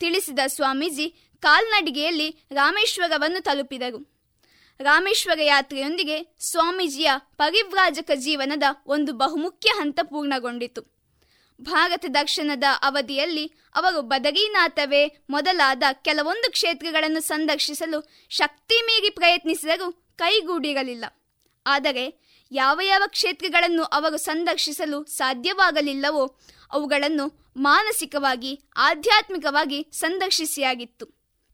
ತಿಳಿಸಿದ ಸ್ವಾಮೀಜಿ ಕಾಲ್ನಡಿಗೆಯಲ್ಲಿ ರಾಮೇಶ್ವರವನ್ನು ತಲುಪಿದರು. ರಾಮೇಶ್ವರ ಯಾತ್ರೆಯೊಂದಿಗೆ ಸ್ವಾಮೀಜಿಯ ಪರಿವ್ರಾಜಕ ಜೀವನದ ಒಂದು ಬಹುಮುಖ್ಯ ಹಂತ ಪೂರ್ಣಗೊಂಡಿತು. ಭಾರತ ದರ್ಶನದ ಅವಧಿಯಲ್ಲಿ ಅವರು ಬದರೀನಾಥವೇ ಮೊದಲಾದ ಕೆಲವೊಂದು ಕ್ಷೇತ್ರಗಳನ್ನು ಸಂದರ್ಶಿಸಲು ಶಕ್ತಿ ಮೀರಿ ಪ್ರಯತ್ನಿಸಿದರೂ ಕೈಗೂಡಿರಲಿಲ್ಲ. ಆದರೆ ಯಾವ ಯಾವ ಕ್ಷೇತ್ರಗಳನ್ನು ಅವರು ಸಂದರ್ಶಿಸಲು ಸಾಧ್ಯವಾಗಲಿಲ್ಲವೋ ಅವುಗಳನ್ನು ಮಾನಸಿಕವಾಗಿ, ಆಧ್ಯಾತ್ಮಿಕವಾಗಿ ಸಂದರ್ಶಿಸಿಯಾಗಿತ್ತು.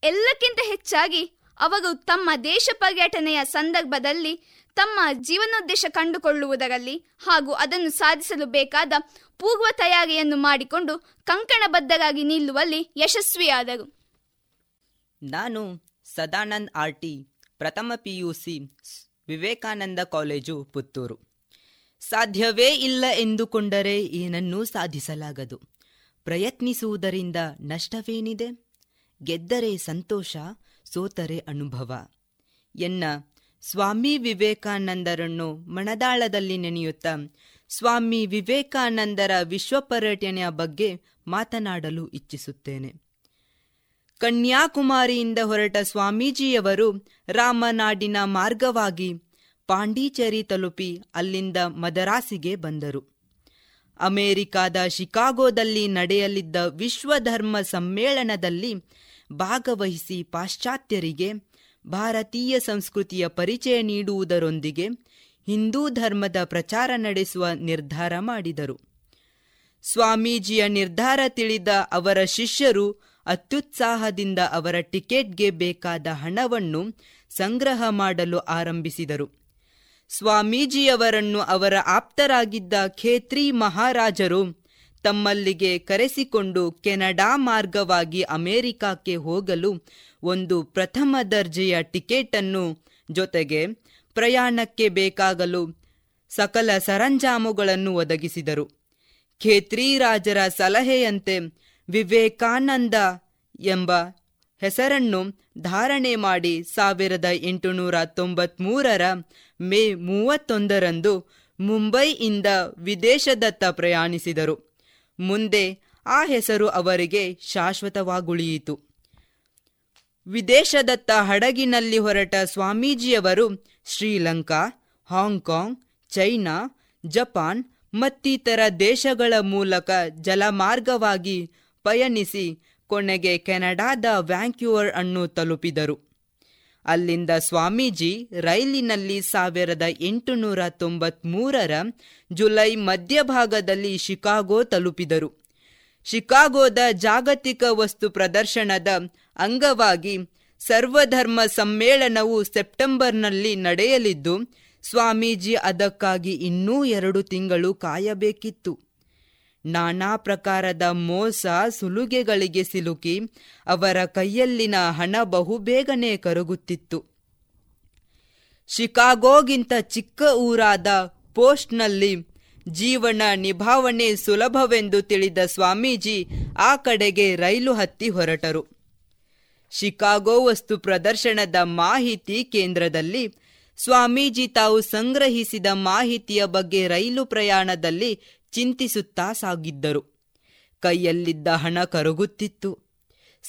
ಎಲ್ಲಕ್ಕಿಂತ ಹೆಚ್ಚಾಗಿ ಅವರು ತಮ್ಮ ದೇಶ ಪರ್ಯಟನೆಯ ಸಂದರ್ಭದಲ್ಲಿ ತಮ್ಮ ಜೀವನೋದ್ದೇಶ ಕಂಡುಕೊಳ್ಳುವುದರಲ್ಲಿ ಹಾಗೂ ಅದನ್ನು ಸಾಧಿಸಲು ಬೇಕಾದ ಪೂರ್ವ ತಯಾರಿಯನ್ನು ಮಾಡಿಕೊಂಡು ಕಂಕಣಬದ್ಧರಾಗಿ ನಿಲ್ಲುವಲ್ಲಿ ಯಶಸ್ವಿಯಾದರು. ನಾನು ಸದಾನಂದ್ ಆರ್ ಟಿ ಪ್ರಥಮ ಪಿಯುಸಿ ವಿವೇಕಾನಂದ ಕಾಲೇಜು, ಪುತ್ತೂರು. ಸಾಧ್ಯವೇ ಇಲ್ಲ ಎಂದುಕೊಂಡರೆ ಏನನ್ನೂ ಸಾಧಿಸಲಾಗದು. ಪ್ರಯತ್ನಿಸುವುದರಿಂದ ನಷ್ಟವೇನಿದೆ? ಗೆದ್ದರೆ ಸಂತೋಷ ಸೋತರೆ ಅನುಭವ. ಎನ್ನ, ಸ್ವಾಮಿ ವಿವೇಕಾನಂದರನ್ನು ಮಣದಾಳದಲ್ಲಿ ನೆನೆಯುತ್ತಾ ಸ್ವಾಮಿ ವಿವೇಕಾನಂದರ ವಿಶ್ವ ಪರ್ಯಟನೆಯ ಬಗ್ಗೆ ಮಾತನಾಡಲು ಇಚ್ಛಿಸುತ್ತೇನೆ. ಕನ್ಯಾಕುಮಾರಿಯಿಂದ ಹೊರಟ ಸ್ವಾಮೀಜಿಯವರು ರಾಮನಾಡಿನ ಮಾರ್ಗವಾಗಿ ಪಾಂಡಿಚೇರಿ ತಲುಪಿ ಅಲ್ಲಿಂದ ಮದರಾಸಿಗೆ ಬಂದರು. ಅಮೆರಿಕಾದ ಶಿಕಾಗೋದಲ್ಲಿ ನಡೆಯಲಿದ್ದ ವಿಶ್ವಧರ್ಮ ಸಮ್ಮೇಳನದಲ್ಲಿ ಭಾಗವಹಿಸಿ ಪಾಶ್ಚಾತ್ಯರಿಗೆ ಭಾರತೀಯ ಸಂಸ್ಕೃತಿಯ ಪರಿಚಯ ನೀಡುವುದರೊಂದಿಗೆ ಹಿಂದೂ ಧರ್ಮದ ಪ್ರಚಾರ ನಡೆಸುವ ನಿರ್ಧಾರ ಮಾಡಿದರು. ಸ್ವಾಮೀಜಿಯ ನಿರ್ಧಾರ ತಿಳಿದ ಅವರ ಶಿಷ್ಯರು ಅತ್ಯುತ್ಸಾಹದಿಂದ ಅವರ ಟಿಕೆಟ್ಗೆ ಬೇಕಾದ ಹಣವನ್ನು ಸಂಗ್ರಹ ಮಾಡಲು ಆರಂಭಿಸಿದರು. ಸ್ವಾಮೀಜಿಯವರನ್ನು ಅವರ ಆಪ್ತರಾಗಿದ್ದ ಖೇತ್ರಿ ಮಹಾರಾಜರು ತಮ್ಮಲ್ಲಿಗೆ ಕರೆಸಿಕೊಂಡು ಕೆನಡಾ ಮಾರ್ಗವಾಗಿ ಅಮೆರಿಕಕ್ಕೆ ಹೋಗಲು ಒಂದು ಪ್ರಥಮ ದರ್ಜೆಯ ಟಿಕೆಟನ್ನು ಜೊತೆಗೆ ಪ್ರಯಾಣಕ್ಕೆ ಬೇಕಾಗಲು ಸಕಲ ಸರಂಜಾಮುಗಳನ್ನು ಒದಗಿಸಿದರು. ಖೇತ್ರಿ ರಾಜರ ಸಲಹೆಯಂತೆ ವಿವೇಕಾನಂದ ಎಂಬ ಹೆಸರನ್ನು ಧಾರಣೆ ಮಾಡಿ ಸಾವಿರದ ಎಂಟುನೂರ ತೊಂಬತ್ಮೂರರ ಮೇ ಮೂವತ್ತೊಂದರಂದು ಮುಂಬೈಯಿಂದ ವಿದೇಶದತ್ತ ಪ್ರಯಾಣಿಸಿದರು. ಮುಂದೆ ಆ ಹೆಸರು ಅವರಿಗೆ ಶಾಶ್ವತವಾಗುಳಿಯಿತು. ವಿದೇಶದತ್ತ ಹಡಗಿನಲ್ಲಿ ಹೊರಟ ಸ್ವಾಮೀಜಿಯವರು ಶ್ರೀಲಂಕಾ, ಹಾಂಗ್ಕಾಂಗ್, ಚೈನಾ, ಜಪಾನ್ ಮತ್ತಿತರ ದೇಶಗಳ ಮೂಲಕ ಜಲಮಾರ್ಗವಾಗಿ ಪಯಣಿಸಿ ಕೊನೆಗೆ ಕೆನಡಾದ ವ್ಯಾಂಕ್ಯೂವರ್ ಅನ್ನು ತಲುಪಿದರು. ಅಲ್ಲಿಂದ ಸ್ವಾಮೀಜಿ ರೈಲಿನಲ್ಲಿ ಸಾವಿರದ ಎಂಟುನೂರ ತೊಂಬತ್ಮೂರರ ಜುಲೈ ಮಧ್ಯಭಾಗದಲ್ಲಿ ಶಿಕಾಗೋ ತಲುಪಿದರು. ಶಿಕಾಗೋದ ಜಾಗತಿಕ ವಸ್ತು ಪ್ರದರ್ಶನದ ಅಂಗವಾಗಿ ಸರ್ವಧರ್ಮ ಸಮ್ಮೇಳನವು ಸೆಪ್ಟೆಂಬರ್ನಲ್ಲಿ ನಡೆಯಲಿದ್ದು, ಸ್ವಾಮೀಜಿ ಅದಕ್ಕಾಗಿ ಇನ್ನೂ ಎರಡು ತಿಂಗಳು ಕಾಯಬೇಕಿತ್ತು. ನಾನಾ ಪ್ರಕಾರದ ಮೋಸ ಸುಲುಗೆಗಳಿಗೆ ಸಿಲುಕಿ ಅವರ ಕೈಯಲ್ಲಿನ ಹಣ ಬಹುಬೇಗನೆ ಕರಗುತ್ತಿತ್ತು. ಶಿಕಾಗೋಗಿಂತ ಚಿಕ್ಕ ಊರಾದ ಪೋಸ್ಟ್ನಲ್ಲಿ ಜೀವನ ನಿಭಾವಣೆ ಸುಲಭವೆಂದು ತಿಳಿದ ಸ್ವಾಮೀಜಿ ಆ ಕಡೆಗೆ ರೈಲು ಹತ್ತಿ ಹೊರಟರು. ಶಿಕಾಗೋ ವಸ್ತು ಪ್ರದರ್ಶನದ ಮಾಹಿತಿ ಕೇಂದ್ರದಲ್ಲಿ ಸ್ವಾಮೀಜಿ ತಾವು ಸಂಗ್ರಹಿಸಿದ ಮಾಹಿತಿಯ ಬಗ್ಗೆ ರೈಲು ಪ್ರಯಾಣದಲ್ಲಿ ಚಿಂತಿಸುತ್ತಾ ಸಾಗಿದ್ದರು. ಕೈಯಲ್ಲಿದ್ದ ಹಣ ಕರಗುತ್ತಿತ್ತು.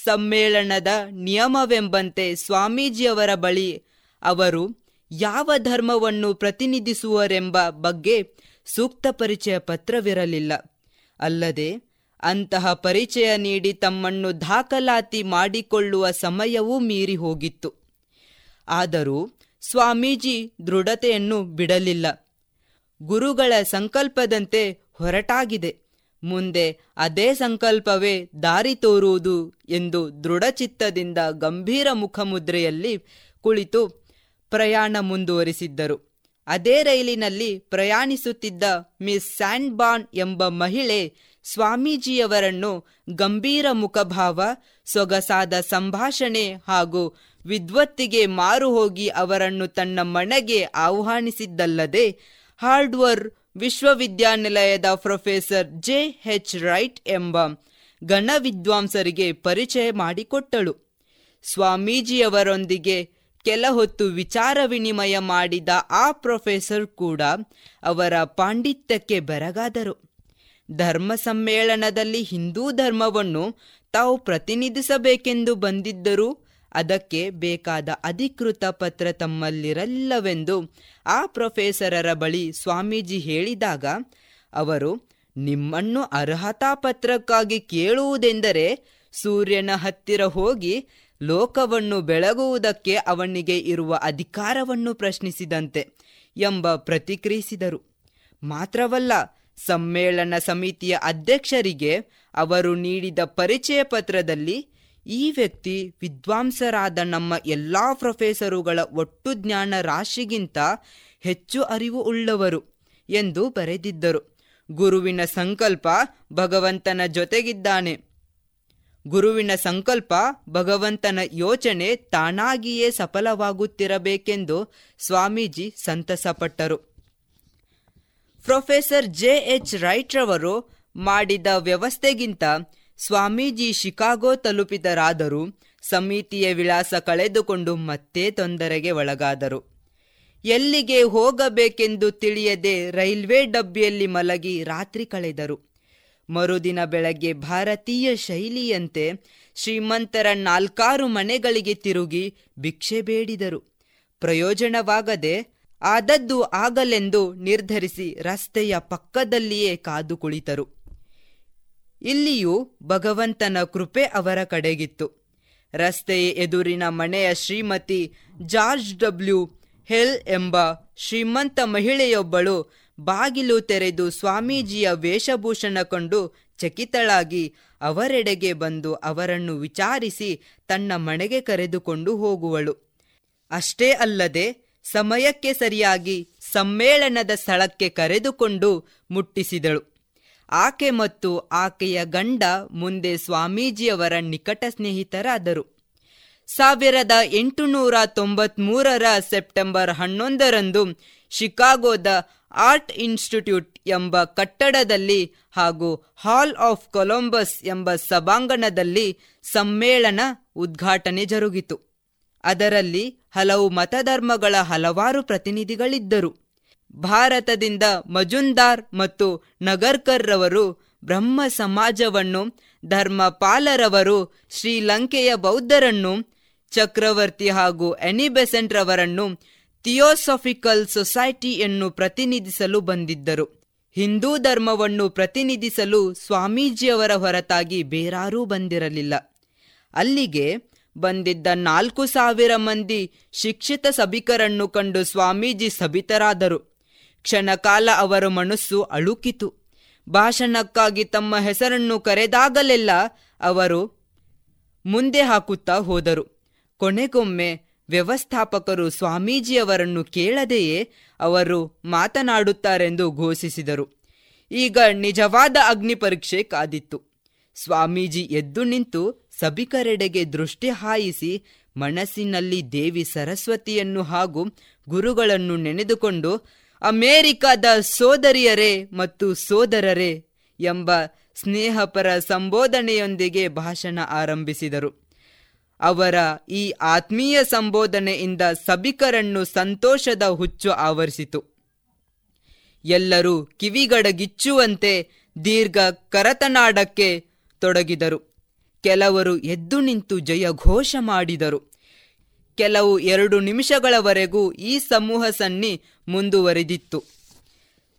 ಸಮ್ಮೇಳನದ ನಿಯಮವೆಂಬಂತೆ ಸ್ವಾಮೀಜಿಯವರ ಬಳಿ ಅವರು ಯಾವ ಧರ್ಮವನ್ನು ಪ್ರತಿನಿಧಿಸುವರೆಂಬ ಬಗ್ಗೆ ಸೂಕ್ತ ಪರಿಚಯ ಪತ್ರವಿರಲಿಲ್ಲ. ಅಲ್ಲದೆ ಅಂತಹ ಪರಿಚಯ ನೀಡಿ ತಮ್ಮನ್ನು ದಾಖಲಾತಿ ಮಾಡಿಕೊಳ್ಳುವ ಸಮಯವೂ ಮೀರಿ ಹೋಗಿತ್ತು. ಆದರೂ ಸ್ವಾಮೀಜಿ ದೃಢತೆಯನ್ನು ಬಿಡಲಿಲ್ಲ. ಗುರುಗಳ ಸಂಕಲ್ಪದಂತೆ ಹೊರಟಾಗಿದೆ. ಮುಂದೆ ಅದೇ ಸಂಕಲ್ಪವೇ ದಾರಿ ತೋರುವುದು ಎಂದು ದೃಢಚಿತ್ತದಿಂದ ಗಂಭೀರ ಮುಖಮುದ್ರೆಯಲ್ಲಿ ಕುಳಿತು ಪ್ರಯಾಣ ಮುಂದುವರಿಸಿದ್ದರು. ಅದೇ ರೈಲಿನಲ್ಲಿ ಪ್ರಯಾಣಿಸುತ್ತಿದ್ದ ಮಿಸ್ ಸ್ಯಾಂಡ್ಬಾನ್ ಎಂಬ ಮಹಿಳೆ ಸ್ವಾಮೀಜಿಯವರನ್ನು ಗಂಭೀರ ಮುಖಭಾವ, ಸೊಗಸಾದ ಸಂಭಾಷಣೆ ಹಾಗೂ ವಿದ್ವತ್ತಿಗೆ ಮಾರು ಹೋಗಿ ಅವರನ್ನು ತನ್ನ ಮನೆಗೆ ಆಹ್ವಾನಿಸಿದ್ದಲ್ಲದೆ ಹಾರ್ಡ್ವರ್ ವಿಶ್ವವಿದ್ಯಾನಿಲಯದ ಪ್ರೊಫೆಸರ್ ಜೆ ಎಚ್ ರೈಟ್ ಎಂಬ ಗಣ ವಿದ್ವಾಂಸರಿಗೆ ಪರಿಚಯ ಮಾಡಿಕೊಟ್ಟಳು. ಸ್ವಾಮೀಜಿಯವರೊಂದಿಗೆ ಕೆಲ ಹೊತ್ತು ವಿಚಾರ ವಿನಿಮಯ ಮಾಡಿದ ಆ ಪ್ರೊಫೆಸರ್ ಕೂಡ ಅವರ ಪಾಂಡಿತ್ಯಕ್ಕೆ ಬೆರಗಾದರು. ಧರ್ಮ ಸಮ್ಮೇಳನದಲ್ಲಿ ಹಿಂದೂ ಧರ್ಮವನ್ನು ತಾವು ಪ್ರತಿನಿಧಿಸಬೇಕೆಂದು ಬಂದಿದ್ದರೂ ಅದಕ್ಕೆ ಬೇಕಾದ ಅಧಿಕೃತ ಪತ್ರ ತಮ್ಮಲ್ಲಿರಲ್ಲವೆಂದು ಆ ಪ್ರೊಫೆಸರರ ಬಳಿ ಸ್ವಾಮೀಜಿ ಹೇಳಿದಾಗ, ಅವರು, ನಿಮ್ಮನ್ನು ಅರ್ಹತಾ ಪತ್ರಕ್ಕಾಗಿ ಕೇಳುವುದೆಂದರೆ ಸೂರ್ಯನ ಹತ್ತಿರ ಹೋಗಿ ಲೋಕವನ್ನು ಬೆಳಗುವುದಕ್ಕೆ ಅವನಿಗೆ ಇರುವ ಅಧಿಕಾರವನ್ನು ಪ್ರಶ್ನಿಸಿದಂತೆ ಎಂಬ ಪ್ರತಿಕ್ರಿಯಿಸಿದರು. ಮಾತ್ರವಲ್ಲ, ಸಮ್ಮೇಳನ ಸಮಿತಿಯ ಅಧ್ಯಕ್ಷರಿಗೆ ಅವರು ನೀಡಿದ ಪರಿಚಯ ಪತ್ರದಲ್ಲಿ ಈ ವ್ಯಕ್ತಿ ವಿದ್ವಾಂಸರಾದ ನಮ್ಮ ಎಲ್ಲ ಪ್ರೊಫೆಸರುಗಳ ಒಟ್ಟು ಜ್ಞಾನ ರಾಶಿಗಿಂತ ಹೆಚ್ಚು ಅರಿವು ಉಳ್ಳವರು ಎಂದು ಬರೆದಿದ್ದರು. ಗುರುವಿನ ಸಂಕಲ್ಪ ಭಗವಂತನ ಜೊತೆಗಿದ್ದಾನೆ. ಗುರುವಿನ ಸಂಕಲ್ಪ ಭಗವಂತನ ಯೋಚನೆ ತಾನಾಗಿಯೇ ಸಫಲವಾಗುತ್ತಿರಬೇಕೆಂದು ಸ್ವಾಮೀಜಿ ಸಂತಸಪಟ್ಟರು. ಪ್ರೊಫೆಸರ್ ಜೆ ಎಚ್ ರೈಟ್ರವರು ಮಾಡಿದ ವ್ಯವಸ್ಥೆಗಿಂತ ಸ್ವಾಮೀಜಿ ಶಿಕಾಗೋ ತಲುಪಿದರಾದರೂ ಸಮಿತಿಯ ವಿಳಾಸ ಕಳೆದುಕೊಂಡು ಮತ್ತೆ ತೊಂದರೆಗೆ ಒಳಗಾದರು. ಎಲ್ಲಿಗೆ ಹೋಗಬೇಕೆಂದು ತಿಳಿಯದೆ ರೈಲ್ವೆ ಡಬ್ಬಿಯಲ್ಲಿ ಮಲಗಿ ರಾತ್ರಿ ಕಳೆದರು. ಮರುದಿನ ಬೆಳಗ್ಗೆ ಭಾರತೀಯ ಶೈಲಿಯಂತೆ ಶ್ರೀಮಂತರ ನಾಲ್ಕಾರು ಮನೆಗಳಿಗೆ ತಿರುಗಿ ಭಿಕ್ಷೆ ಬೇಡಿದರು. ಪ್ರಯೋಜನವಾಗದೆ ಆದದ್ದು ಆಗಲೆಂದು ನಿರ್ಧರಿಸಿ ರಸ್ತೆಯ ಪಕ್ಕದಲ್ಲಿಯೇ ಕಾದು ಕುಳಿತರು. ಇಲ್ಲಿಯೂ ಭಗವಂತನ ಕೃಪೆ ಅವರ ಕಡೆಗಿತ್ತು. ರಸ್ತೆಯ ಎದುರಿನ ಮನೆಯ ಶ್ರೀಮತಿ ಜಾರ್ಜ್ ಡಬ್ಲ್ಯೂ ಹೆಲ್ ಎಂಬ ಶ್ರೀಮಂತ ಮಹಿಳೆಯೊಬ್ಬಳು ಬಾಗಿಲು ತೆರೆದು ಸ್ವಾಮೀಜಿಯ ವೇಷಭೂಷಣ ಕಂಡು ಚಕಿತಳಾಗಿ ಅವರೆಡೆಗೆ ಬಂದು ಅವರನ್ನು ವಿಚಾರಿಸಿ ತನ್ನ ಮನೆಗೆ ಕರೆದುಕೊಂಡು ಹೋಗುವಳು. ಅಷ್ಟೇ ಅಲ್ಲದೆ ಸಮಯಕ್ಕೆ ಸರಿಯಾಗಿ ಸಮ್ಮೇಳನದ ಸ್ಥಳಕ್ಕೆ ಕರೆದುಕೊಂಡು ಮುಟ್ಟಿಸಿದಳು. ಆಕೆ ಮತ್ತು ಆಕೆಯ ಗಂಡ ಮುಂದೆ ಸ್ವಾಮೀಜಿಯವರ ನಿಕಟ ಸ್ನೇಹಿತರಾದರು. ಸಾವಿರದ ಎಂಟುನೂರ ತೊಂಬತ್ಮೂರರ ಸೆಪ್ಟೆಂಬರ್ ಹನ್ನೊಂದರಂದು ಶಿಕಾಗೋದ ಆರ್ಟ್ ಇನ್ಸ್ಟಿಟ್ಯೂಟ್ ಎಂಬ ಕಟ್ಟಡದಲ್ಲಿ ಹಾಗೂ ಹಾಲ್ ಆಫ್ ಕೊಲಂಬಸ್ ಎಂಬ ಸಭಾಂಗಣದಲ್ಲಿ ಸಮ್ಮೇಳನ ಉದ್ಘಾಟನೆ ಜರುಗಿತು. ಅದರಲ್ಲಿ ಹಲವು ಮತಧರ್ಮಗಳ ಹಲವಾರು ಪ್ರತಿನಿಧಿಗಳಿದ್ದರು. ಭಾರತದಿಂದ ಮಜುಂದಾರ್ ಮತ್ತು ನಗರ್ಕರ್ ರವರು ಬ್ರಹ್ಮ ಸಮಾಜವನ್ನು, ಧರ್ಮಪಾಲರವರು, ಶ್ರೀಲಂಕೆಯ ಬೌದ್ಧರನ್ನು, ಚಕ್ರವರ್ತಿ ಹಾಗೂ ಎನಿಬೆಸೆಂಟ್ ರವರನ್ನು ಥಿಯೋಸಫಿಕಲ್ ಸೊಸೈಟಿಯನ್ನು ಪ್ರತಿನಿಧಿಸಲು ಬಂದಿದ್ದರು. ಹಿಂದೂ ಧರ್ಮವನ್ನು ಪ್ರತಿನಿಧಿಸಲು ಸ್ವಾಮೀಜಿಯವರ ಹೊರತಾಗಿ ಬೇರಾರೂ ಬಂದಿರಲಿಲ್ಲ. ಅಲ್ಲಿಗೆ ಬಂದಿದ್ದ ನಾಲ್ಕು ಸಾವಿರ ಮಂದಿ ಶಿಕ್ಷಿತ ಸಭಿಕರನ್ನು ಕಂಡು ಸ್ವಾಮೀಜಿ ಸಭಿತರಾದರು. ಕ್ಷಣಕಾಲ ಅವರ ಮನಸ್ಸು ಅಳುಕಿತು. ಭಾಷಣಕ್ಕಾಗಿ ತಮ್ಮ ಹೆಸರನ್ನು ಕರೆದಾಗಲೆಲ್ಲ ಅವರು ಮುಂದೆ ಹಾಕುತ್ತಾ ಹೋದರು. ಕೊನೆಗೊಮ್ಮೆ ವ್ಯವಸ್ಥಾಪಕರು ಸ್ವಾಮೀಜಿಯವರನ್ನು ಕೇಳದೆಯೇ ಅವರು ಮಾತನಾಡುತ್ತಾರೆಂದು ಘೋಷಿಸಿದರು. ಈಗ ನಿಜವಾದ ಅಗ್ನಿ ಪರೀಕ್ಷೆ ಕಾದಿತ್ತು. ಸ್ವಾಮೀಜಿ ಎದ್ದು ನಿಂತು ಸಭಿಕರೆಡೆಗೆ ದೃಷ್ಟಿ ಹಾಯಿಸಿ ಮನಸ್ಸಿನಲ್ಲಿ ದೇವಿ ಸರಸ್ವತಿಯನ್ನು ಹಾಗೂ ಗುರುಗಳನ್ನು ನೆನೆದುಕೊಂಡು ಅಮೇರಿಕಾದ ಸೋದರಿಯರೇ ಮತ್ತು ಸೋದರರೇ ಎಂಬ ಸ್ನೇಹಪರ ಸಂಬೋಧನೆಯೊಂದಿಗೆ ಭಾಷಣ ಆರಂಭಿಸಿದರು. ಅವರ ಈ ಆತ್ಮೀಯ ಸಂಬೋಧನೆಯಿಂದ ಸಭಿಕರನ್ನು ಸಂತೋಷದ ಹುಚ್ಚು ಆವರಿಸಿತು. ಎಲ್ಲರೂ ಕಿವಿಗಡಗಿಚ್ಚುವಂತೆ ದೀರ್ಘ ಕರತನಾಡಕ್ಕೆ ತೊಡಗಿದರು. ಕೆಲವರು ಎದ್ದು ನಿಂತು ಜಯಘೋಷ ಮಾಡಿದರು. ಕೆಲವು ಎರಡು ನಿಮಿಷಗಳವರೆಗೂ ಈ ಸಮೂಹ ಸನ್ನಿ ಮುಂದುವರೆದಿತ್ತು.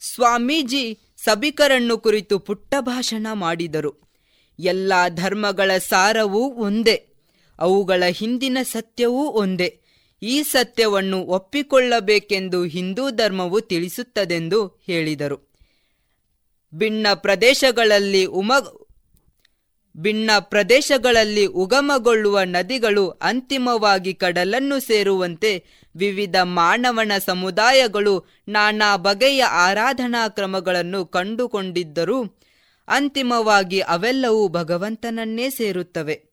ಸ್ವಾಮೀಜಿ ಸಭಿಕರನ್ನು ಕುರಿತು ಪುಟ್ಟ ಭಾಷಣ ಮಾಡಿದರು. ಎಲ್ಲ ಧರ್ಮಗಳ ಸಾರವೂ ಒಂದೇ, ಅವುಗಳ ಹಿಂದಿನ ಸತ್ಯವೂ ಒಂದೇ. ಈ ಸತ್ಯವನ್ನು ಒಪ್ಪಿಕೊಳ್ಳಬೇಕೆಂದು ಹಿಂದೂ ಧರ್ಮವು ತಿಳಿಸುತ್ತದೆಂದು ಹೇಳಿದರು. ಭಿನ್ನ ಪ್ರದೇಶಗಳಲ್ಲಿ ಉಮ ಭಿನ್ನ ಪ್ರದೇಶಗಳಲ್ಲಿ ಉಗಮಗೊಳ್ಳುವ ನದಿಗಳು ಅಂತಿಮವಾಗಿ ಕಡಲನ್ನು ಸೇರುವಂತೆ ವಿವಿಧ ಮಾನವನ ಸಮುದಾಯಗಳು ನಾನಾ ಬಗೆಯ ಆರಾಧನಾ ಕ್ರಮಗಳನ್ನು ಕಂಡುಕೊಂಡಿದ್ದರೂ ಅಂತಿಮವಾಗಿ ಅವೆಲ್ಲವೂ ಭಗವಂತನನ್ನೇ ಸೇರುತ್ತವೆ.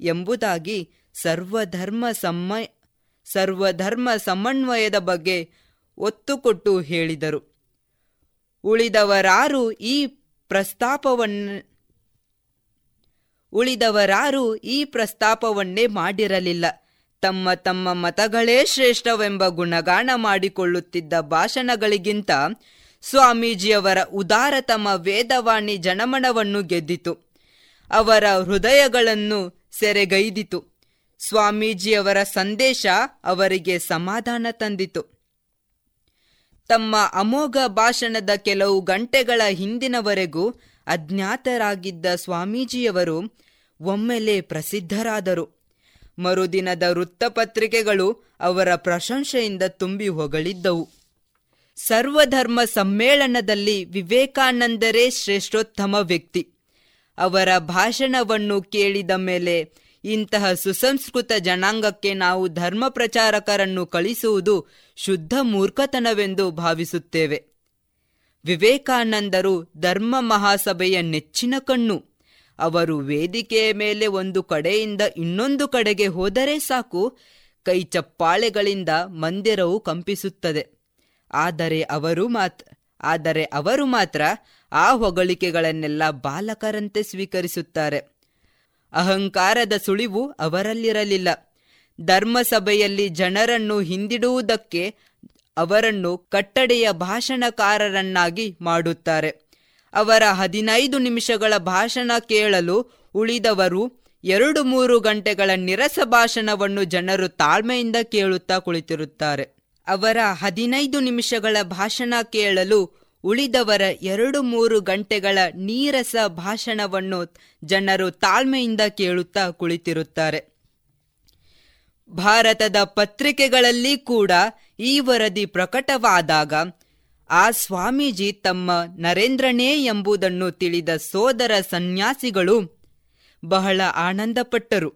ಎಂಬುದಾಗಿ ಸರ್ವಧರ್ಮ ಸಮ ಸರ್ವಧರ್ಮ ಸಮನ್ವಯದ ಬಗ್ಗೆ ಒತ್ತುಕೊಟ್ಟು ಹೇಳಿದರು. ಉಳಿದವರಾರು ಈ ಪ್ರಸ್ತಾಪವನ್ನು ಉಳಿದವರಾರು ಈ ಪ್ರಸ್ತಾಪವನ್ನೇ ಮಾಡಿರಲಿಲ್ಲ. ತಮ್ಮ ತಮ್ಮ ಮತಗಳೇ ಶ್ರೇಷ್ಠವೆಂಬ ಗುಣಗಾನ ಮಾಡಿಕೊಳ್ಳುತ್ತಿದ್ದ ಭಾಷಣಗಳಿಗಿಂತ ಸ್ವಾಮೀಜಿಯವರ ಉದಾರತಮ ವೇದವಾಣಿ ಜನಮನವನ್ನು ಗೆದ್ದಿತು. ಅವರ ಹೃದಯಗಳನ್ನು ಸೆರೆಗೈದಿತು. ಸ್ವಾಮೀಜಿಯವರ ಸಂದೇಶ ಅವರಿಗೆ ಸಮಾಧಾನ ತಂದಿತು. ತಮ್ಮ ಅಮೋಘ ಭಾಷಣದ ಕೆಲವು ಗಂಟೆಗಳ ಹಿಂದಿನವರೆಗೂ ಅಜ್ಞಾತರಾಗಿದ್ದ ಸ್ವಾಮೀಜಿಯವರು ಒಮ್ಮೆಲೆ ಪ್ರಸಿದ್ಧರಾದರು. ಮರುದಿನದ ವೃತ್ತಪತ್ರಿಕೆಗಳು ಅವರ ಪ್ರಶಂಸೆಯಿಂದ ತುಂಬಿ ಹೊಗಳಿದ್ದವು. ಸರ್ವಧರ್ಮ ಸಮ್ಮೇಳನದಲ್ಲಿ ವಿವೇಕಾನಂದರೇ ಶ್ರೇಷ್ಠೋತ್ತಮ ವ್ಯಕ್ತಿ. ಅವರ ಭಾಷಣವನ್ನು ಕೇಳಿದ ಮೇಲೆ ಇಂತಹ ಸುಸಂಸ್ಕೃತ ಜನಾಂಗಕ್ಕೆ ನಾವು ಧರ್ಮ ಪ್ರಚಾರಕರನ್ನು ಕಳಿಸುವುದು ಶುದ್ಧ ಮೂರ್ಖತನವೆಂದು ಭಾವಿಸುತ್ತೇವೆ. ವಿವೇಕಾನಂದರು ಧರ್ಮ ಮಹಾಸಭೆಯ ನೆಚ್ಚಿನ ಕಣ್ಣು. ಅವರು ವೇದಿಕೆಯ ಮೇಲೆ ಒಂದು ಕಡೆಯಿಂದ ಇನ್ನೊಂದು ಕಡೆಗೆ ಹೋದರೆ ಸಾಕು, ಕೈ ಚಪ್ಪಾಳೆಗಳಿಂದ ಮಂದಿರವು ಕಂಪಿಸುತ್ತದೆ. ಆದರೆ ಅವರು ಮಾತ್ರ ಆದರೆ ಅವರು ಮಾತ್ರ ಆ ಹೊಗಳಿಕೆಗಳನ್ನೆಲ್ಲ ಬಾಲಕರಂತೆ ಸ್ವೀಕರಿಸುತ್ತಾರೆ. ಅಹಂಕಾರದ ಸುಳಿವು ಅವರಲ್ಲಿರಲಿಲ್ಲ. ಧರ್ಮಸಭೆಯಲ್ಲಿ ಜನರನ್ನು ಹಿಂದಿಡುವುದಕ್ಕೆ ಅವರನ್ನು ಕಟ್ಟಡೆಯ ಭಾಷಣಕಾರರನ್ನಾಗಿ ಮಾಡುತ್ತಾರೆ. ಅವರ ಹದಿನೈದು ನಿಮಿಷಗಳ ಭಾಷಣ ಕೇಳಲು ಉಳಿದವರು ಎರಡು ಮೂರು ಗಂಟೆಗಳ ನಿರಸ ಭಾಷಣವನ್ನು ಜನರು ತಾಳ್ಮೆಯಿಂದ ಕೇಳುತ್ತಾ ಕುಳಿತಿರುತ್ತಾರೆ. ಅವರ ಹದಿನೈದು ನಿಮಿಷಗಳ ಭಾಷಣ ಕೇಳಲು ಉಳಿದವರ ಎರಡು ಮೂರು ಗಂಟೆಗಳ ನೀರಸ ಭಾಷಣವನ್ನು ಜನರು ತಾಳ್ಮೆಯಿಂದ ಕೇಳುತ್ತಾ ಕುಳಿತಿರುತ್ತಾರೆ. ಭಾರತದ ಪತ್ರಿಕೆಗಳಲ್ಲಿ ಕೂಡ ಈ ವರದಿ ಪ್ರಕಟವಾದಾಗ ಆ ಸ್ವಾಮೀಜಿ ತಮ್ಮ ನರೇಂದ್ರನೇ ಎಂಬುದನ್ನು ತಿಳಿದ ಸೋದರ ಸನ್ಯಾಸಿಗಳು ಬಹಳ ಆನಂದಪಟ್ಟರು.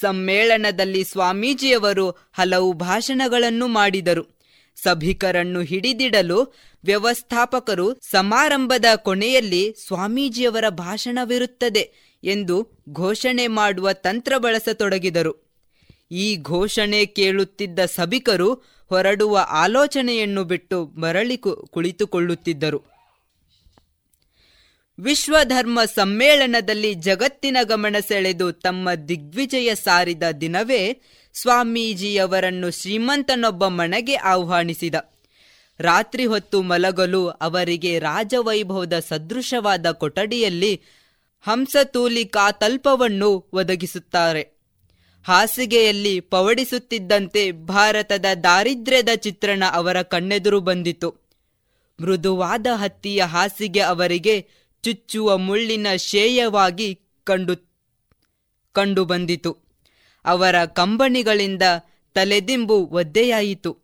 ಸಮ್ಮೇಳನದಲ್ಲಿ ಸ್ವಾಮೀಜಿಯವರು ಹಲವು ಭಾಷಣಗಳನ್ನು ಮಾಡಿದರು. ಸಭಿಕರನ್ನು ಹಿಡಿದಿಡಲು ವ್ಯವಸ್ಥಾಪಕರು ಸಮಾರಂಭದ ಕೊನೆಯಲ್ಲಿ ಸ್ವಾಮೀಜಿಯವರ ಭಾಷಣವಿರುತ್ತದೆ ಎಂದು ಘೋಷಣೆ ಮಾಡುವ ತಂತ್ರ ಬಳಸತೊಡಗಿದರು. ಈ ಘೋಷಣೆ ಕೇಳುತ್ತಿದ್ದ ಸಭಿಕರು ಹೊರಡುವ ಆಲೋಚನೆಯನ್ನು ಬಿಟ್ಟು ಮರಳಿ ಕುಳಿತುಕೊಳ್ಳುತ್ತಿದ್ದರು. ವಿಶ್ವಧರ್ಮ ಸಮ್ಮೇಳನದಲ್ಲಿ ಜಗತ್ತಿನ ಗಮನ ಸೆಳೆದು ತಮ್ಮ ದಿಗ್ವಿಜಯ ಸಾರಿದ ದಿನವೇ ಸ್ವಾಮೀಜಿಯವರನ್ನು ಶ್ರೀಮಂತನೊಬ್ಬ ಮನೆಗೆ ಆಹ್ವಾನಿಸಿದ. ರಾತ್ರಿ ಹೊತ್ತು ಮಲಗಲು ಅವರಿಗೆ ರಾಜವೈಭವದ ಸದೃಶವಾದ ಕೊಠಡಿಯಲ್ಲಿ ಹಂಸತೂಲಿಕಾ ತಲ್ಪವನ್ನು ಒದಗಿಸುತ್ತಾರೆ. ಹಾಸಿಗೆಯಲ್ಲಿ ಪವಡಿಸುತ್ತಿದ್ದಂತೆ ಭಾರತದ ದಾರಿದ್ರ್ಯದ ಚಿತ್ರಣ ಅವರ ಕಣ್ಣೆದುರು ಬಂದಿತು. ಮೃದುವಾದ ಹತ್ತಿಯ ಹಾಸಿಗೆ ಅವರಿಗೆ ಚುಚ್ಚುವ ಮುಳ್ಳಿನ ಶೇಯವಾಗಿ ಕಂಡು ಕಂಡುಬಂದಿತು ಅವರ ಕಂಬಣಿಗಳಿಂದ ತಲೆದಿಂಬು ಒದ್ದೆಯಾಯಿತು.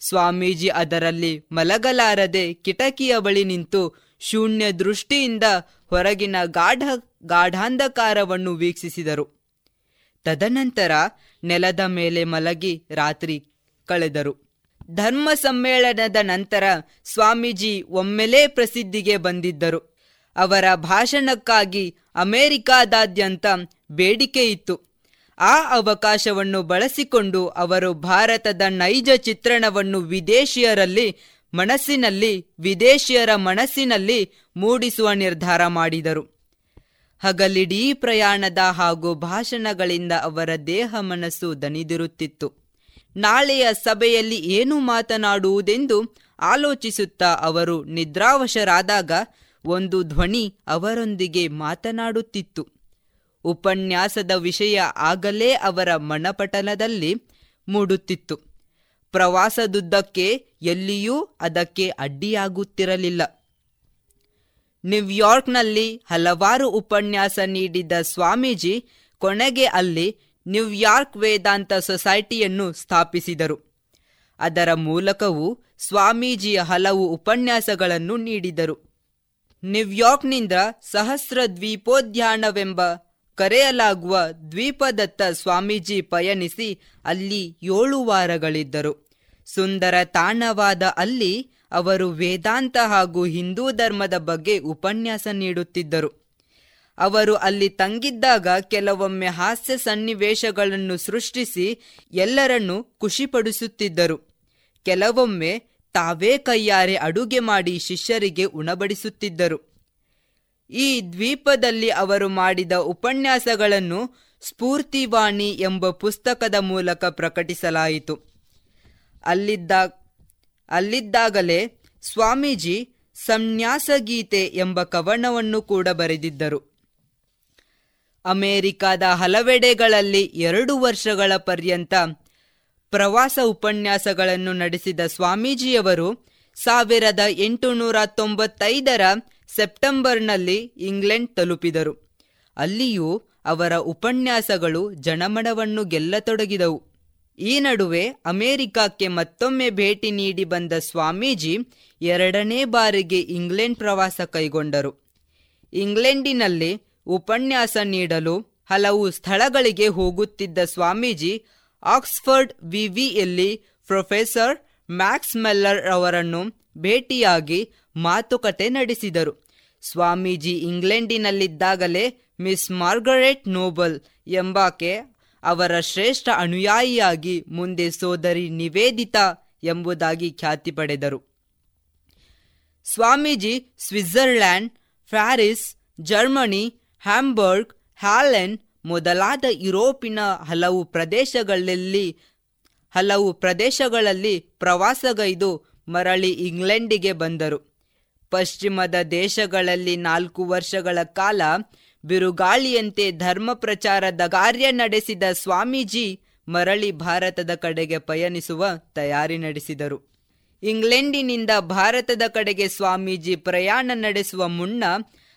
ಸ್ವಾಮೀಜಿ ಅದರಲ್ಲಿ ಮಲಗಲಾರದೆ ಕಿಟಕಿಯ ಬಳಿ ನಿಂತು ಶೂನ್ಯ ದೃಷ್ಟಿಯಿಂದ ಹೊರಗಿನ ಗಾಢ, ಗಾಢಾಂಧಕಾರವನ್ನು ವೀಕ್ಷಿಸಿದರು. ತದನಂತರ ನೆಲದ ಮೇಲೆ ಮಲಗಿ ರಾತ್ರಿ ಕಳೆದರು. ಧರ್ಮ ಸಮ್ಮೇಳನದ ನಂತರ ಸ್ವಾಮೀಜಿ ಒಮ್ಮೆಲೇ ಪ್ರಸಿದ್ಧಿಗೆ ಬಂದಿದ್ದರು. ಅವರ ಭಾಷಣಕ್ಕಾಗಿ ಅಮೆರಿಕಾದಾದ್ಯಂತ ಬೇಡಿಕೆ ಇತ್ತು. ಆ ಅವಕಾಶವನ್ನು ಬಳಸಿಕೊಂಡು ಅವರು ಭಾರತದ ನೈಜ ಚಿತ್ರಣವನ್ನು ವಿದೇಶಿಯರಲ್ಲಿ ಮನಸ್ಸಿನಲ್ಲಿ ವಿದೇಶಿಯರ ಮನಸ್ಸಿನಲ್ಲಿ ಮೂಡಿಸುವ ನಿರ್ಧಾರ ಮಾಡಿದರು. ಹಗಲಿಡೀ ಪ್ರಯಾಣದ ಹಾಗೂ ಭಾಷಣಗಳಿಂದ ಅವರ ದೇಹ ಮನಸ್ಸು ದಣಿದಿರುತ್ತಿತ್ತು. ನಾಳೆಯ ಸಭೆಯಲ್ಲಿ ಏನು ಮಾತನಾಡುವುದೆಂದು ಆಲೋಚಿಸುತ್ತಾ ಅವರು ನಿದ್ರಾವಶರಾದಾಗ ಒಂದು ಧ್ವನಿ ಅವರೊಂದಿಗೆ ಮಾತನಾಡುತ್ತಿತ್ತು. ಉಪನ್ಯಾಸದ ವಿಷಯ ಆಗಲೇ ಅವರ ಮನಪಟಲದಲ್ಲಿ ಮೂಡುತ್ತಿತ್ತು. ಪ್ರವಾಸದುದ್ದಕ್ಕೆ ಎಲ್ಲಿಯೂ ಅದಕ್ಕೆ ಅಡ್ಡಿಯಾಗುತ್ತಿರಲಿಲ್ಲ. ನ್ಯೂಯಾರ್ಕ್ನಲ್ಲಿ ಹಲವಾರು ಉಪನ್ಯಾಸ ನೀಡಿದ ಸ್ವಾಮೀಜಿ ಕೊನೆಗೆ ಅಲ್ಲಿ ನ್ಯೂಯಾರ್ಕ್ ವೇದಾಂತ ಸೊಸೈಟಿಯನ್ನು ಸ್ಥಾಪಿಸಿದರು. ಅದರ ಮೂಲಕವೂ ಸ್ವಾಮೀಜಿಯ ಹಲವು ಉಪನ್ಯಾಸಗಳನ್ನು ನೀಡಿದರು. ನ್ಯೂಯಾರ್ಕ್ನಿಂದ ಸಹಸ್ರ ದ್ವೀಪೋದ್ಯಾನವೆಂಬ ಕರೆಯಲಾಗುವ ದ್ವೀಪದತ್ತ ಸ್ವಾಮೀಜಿ ಪಯಣಿಸಿ ಅಲ್ಲಿ ಏಳು ವಾರಗಳಿದ್ದರು. ಸುಂದರ ತಾಣವಾದ ಅಲ್ಲಿ ಅವರು ವೇದಾಂತ ಹಾಗೂ ಹಿಂದೂ ಧರ್ಮದ ಬಗ್ಗೆ ಉಪನ್ಯಾಸ ನೀಡುತ್ತಿದ್ದರು. ಅವರು ಅಲ್ಲಿ ತಂಗಿದ್ದಾಗ ಕೆಲವೊಮ್ಮೆ ಹಾಸ್ಯ ಸನ್ನಿವೇಶಗಳನ್ನು ಸೃಷ್ಟಿಸಿ ಎಲ್ಲರನ್ನೂ ಖುಷಿಪಡಿಸುತ್ತಿದ್ದರು. ಕೆಲವೊಮ್ಮೆ ತಾವೇ ಕೈಯಾರೆ ಅಡುಗೆ ಮಾಡಿ ಶಿಷ್ಯರಿಗೆ ಉಣಬಡಿಸುತ್ತಿದ್ದರು. ಈ ದ್ವೀಪದಲ್ಲಿ ಅವರು ಮಾಡಿದ ಉಪನ್ಯಾಸಗಳನ್ನು ಸ್ಫೂರ್ತಿವಾಣಿ ಎಂಬ ಪುಸ್ತಕದ ಮೂಲಕ ಪ್ರಕಟಿಸಲಾಯಿತು. ಅಲ್ಲಿದ್ದ ಅಲ್ಲಿದ್ದಾಗಲೇ ಸ್ವಾಮೀಜಿ ಸಂನ್ಯಾಸಗೀತೆ ಎಂಬ ಕವನವನ್ನು ಕೂಡ ಬರೆದಿದ್ದರು. ಅಮೆರಿಕದ ಹಲವೆಡೆಗಳಲ್ಲಿ ಎರಡು ವರ್ಷಗಳ ಪರ್ಯಂತ ಪ್ರವಾಸ ಉಪನ್ಯಾಸಗಳನ್ನು ನಡೆಸಿದ ಸ್ವಾಮೀಜಿಯವರು ಸಾವಿರದ ಎಂಟುನೂರ ತೊಂಬತ್ತೈದರ ಸೆಪ್ಟೆಂಬರ್ನಲ್ಲಿ ಇಂಗ್ಲೆಂಡ್ ತಲುಪಿದರು. ಅಲ್ಲಿಯೂ ಅವರ ಉಪನ್ಯಾಸಗಳು ಜನಮಣವನ್ನು ಗೆಲ್ಲತೊಡಗಿದವು. ಈ ನಡುವೆ ಅಮೆರಿಕಕ್ಕೆ ಮತ್ತೊಮ್ಮೆ ಭೇಟಿ ನೀಡಿ ಬಂದ ಸ್ವಾಮೀಜಿ ಎರಡನೇ ಬಾರಿಗೆ ಇಂಗ್ಲೆಂಡ್ ಪ್ರವಾಸ ಕೈಗೊಂಡರು. ಇಂಗ್ಲೆಂಡಿನಲ್ಲಿ ಉಪನ್ಯಾಸ ನೀಡಲು ಹಲವು ಸ್ಥಳಗಳಿಗೆ ಹೋಗುತ್ತಿದ್ದ ಸ್ವಾಮೀಜಿ ಆಕ್ಸ್ಫರ್ಡ್ ವಿವಿಯಲ್ಲಿ ಪ್ರೊಫೆಸರ್ ಮ್ಯಾಕ್ಸ್ ಮೆಲ್ಲರ್ ಅವರನ್ನು ಭೇಟಿಯಾಗಿ ಮಾತುಕತೆ ನಡೆಸಿದರು. ಸ್ವಾಮೀಜಿ ಇಂಗ್ಲೆಂಡಿನಲ್ಲಿದ್ದಾಗಲೇ ಮಿಸ್ ಮಾರ್ಗರೆಟ್ ನೋಬಲ್ ಎಂಬಾಕೆ ಅವರ ಶ್ರೇಷ್ಠ ಅನುಯಾಯಿಯಾಗಿ ಮುಂದೆ ಸೋದರಿ ನಿವೇದಿತಾ ಎಂಬುದಾಗಿ ಖ್ಯಾತಿ ಪಡೆದರು. Swamiji Switzerland Paris Germany, Hamburg, Halen ಮೊದಲಾದ ಯುರೋಪಿನ ಹಲವು ಪ್ರದೇಶಗಳಲ್ಲಿ ಹಲವು ಪ್ರದೇಶಗಳಲ್ಲಿ ಪ್ರವಾಸಗೈದು ಮರಳಿ ಇಂಗ್ಲೆಂಡಿಗೆ ಬಂದರು. ಪಶ್ಚಿಮದ ದೇಶಗಳಲ್ಲಿ ನಾಲ್ಕು ವರ್ಷಗಳ ಕಾಲ ಬಿರುಗಾಳಿಯಂತೆ ಧರ್ಮ ಪ್ರಚಾರದ ಕಾರ್ಯ ನಡೆಸಿದ ಸ್ವಾಮೀಜಿ ಮರಳಿ ಭಾರತದ ಕಡೆಗೆ ಪಯಣಿಸುವ ತಯಾರಿ ನಡೆಸಿದರು. ಇಂಗ್ಲೆಂಡಿನಿಂದ ಭಾರತದ ಕಡೆಗೆ ಸ್ವಾಮೀಜಿ ಪ್ರಯಾಣ ನಡೆಸುವ ಮುನ್ನ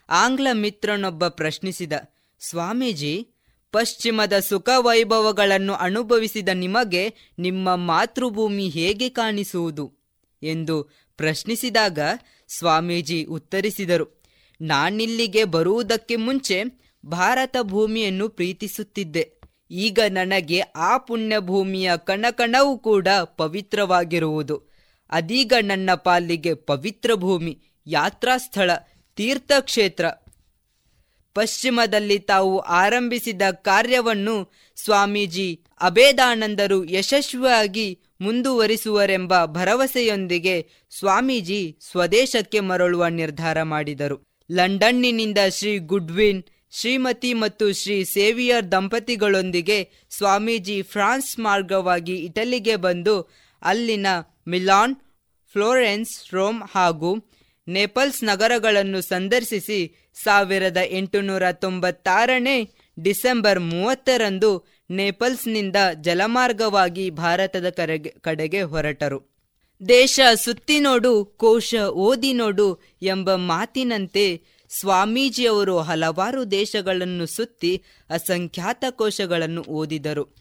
ಆಂಗ್ಲ ಮಿತ್ರನೊಬ್ಬ ಪ್ರಶ್ನಿಸಿದ, ಸ್ವಾಮೀಜಿ, ಪಶ್ಚಿಮದ ಸುಖ ವೈಭವಗಳನ್ನು ಅನುಭವಿಸಿದ ನಿಮಗೆ ನಿಮ್ಮ ಮಾತೃಭೂಮಿ ಹೇಗೆ ಕಾಣಿಸುವುದು? ಎಂದು ಪ್ರಶ್ನಿಸಿದಾಗ ಸ್ವಾಮೀಜಿ ಉತ್ತರಿಸಿದರು ನಾನಿಲ್ಲಿಗೆ ಬರುವುದಕ್ಕೆ ಮುಂಚೆ ಭಾರತ ಭೂಮಿಯನ್ನು ಪ್ರೀತಿಸುತ್ತಿದ್ದೆ. ಈಗ ನನಗೆ ಆ ಪುಣ್ಯ ಭೂಮಿಯ ಕಣಕಣವೂ ಕೂಡ ಪವಿತ್ರವಾಗಿರುವುದು. ಅದೀಗ ನನ್ನ ಪಾಲಿಗೆ ಪವಿತ್ರ ಭೂಮಿ ಯಾತ್ರಾ ಸ್ಥಳ ತೀರ್ಥಕ್ಷೇತ್ರ. ಪಶ್ಚಿಮದಲ್ಲಿ ತಾವು ಆರಂಭಿಸಿದ ಕಾರ್ಯವನ್ನು ಸ್ವಾಮೀಜಿ ಅಭೇದಾನಂದರು ಯಶಸ್ವಿಯಾಗಿ ಮುಂದುವರಿಸುವರೆಂಬ ಭರವಸೆಯೊಂದಿಗೆ ಸ್ವಾಮೀಜಿ ಸ್ವದೇಶಕ್ಕೆ ಮರಳುವ ನಿರ್ಧಾರ ಮಾಡಿದರು. ಲಂಡನ್ನಿನಿಂದ ಶ್ರೀ ಗುಡ್ವಿನ್, ಶ್ರೀಮತಿ ಮತ್ತು ಶ್ರೀ ಸೇವಿಯರ್ ದಂಪತಿಗಳೊಂದಿಗೆ ಸ್ವಾಮೀಜಿ ಫ್ರಾನ್ಸ್ ಮಾರ್ಗವಾಗಿ ಇಟಲಿಗೆ ಬಂದು ಅಲ್ಲಿನ ಮಿಲಾನ್, ಫ್ಲೋರೆನ್ಸ್, ರೋಮ್ ಹಾಗೂ ನೇಪಲ್ಸ್ ನಗರಗಳನ್ನು ಸಂದರ್ಶಿಸಿ ಸಾವಿರದ ಎಂಟುನೂರ ತೊಂಬತ್ತಾರನೇ ಡಿಸೆಂಬರ್ ಮೂವತ್ತರಂದು ನೇಪಲ್ಸ್ನಿಂದ ಜಲಮಾರ್ಗವಾಗಿ ಭಾರತದ ಕರೆಗೆ, ಕಡೆಗೆ ಹೊರಟರು. ದೇಶ ಸುತ್ತಿ ನೋಡು, ಕೋಶ ಓದಿ ನೋಡು ಎಂಬ ಮಾತಿನಂತೆ ಸ್ವಾಮೀಜಿಯವರು ಹಲವಾರು ದೇಶಗಳನ್ನು ಸುತ್ತಿ ಅಸಂಖ್ಯಾತ ಕೋಶಗಳನ್ನು ಓದಿದರು.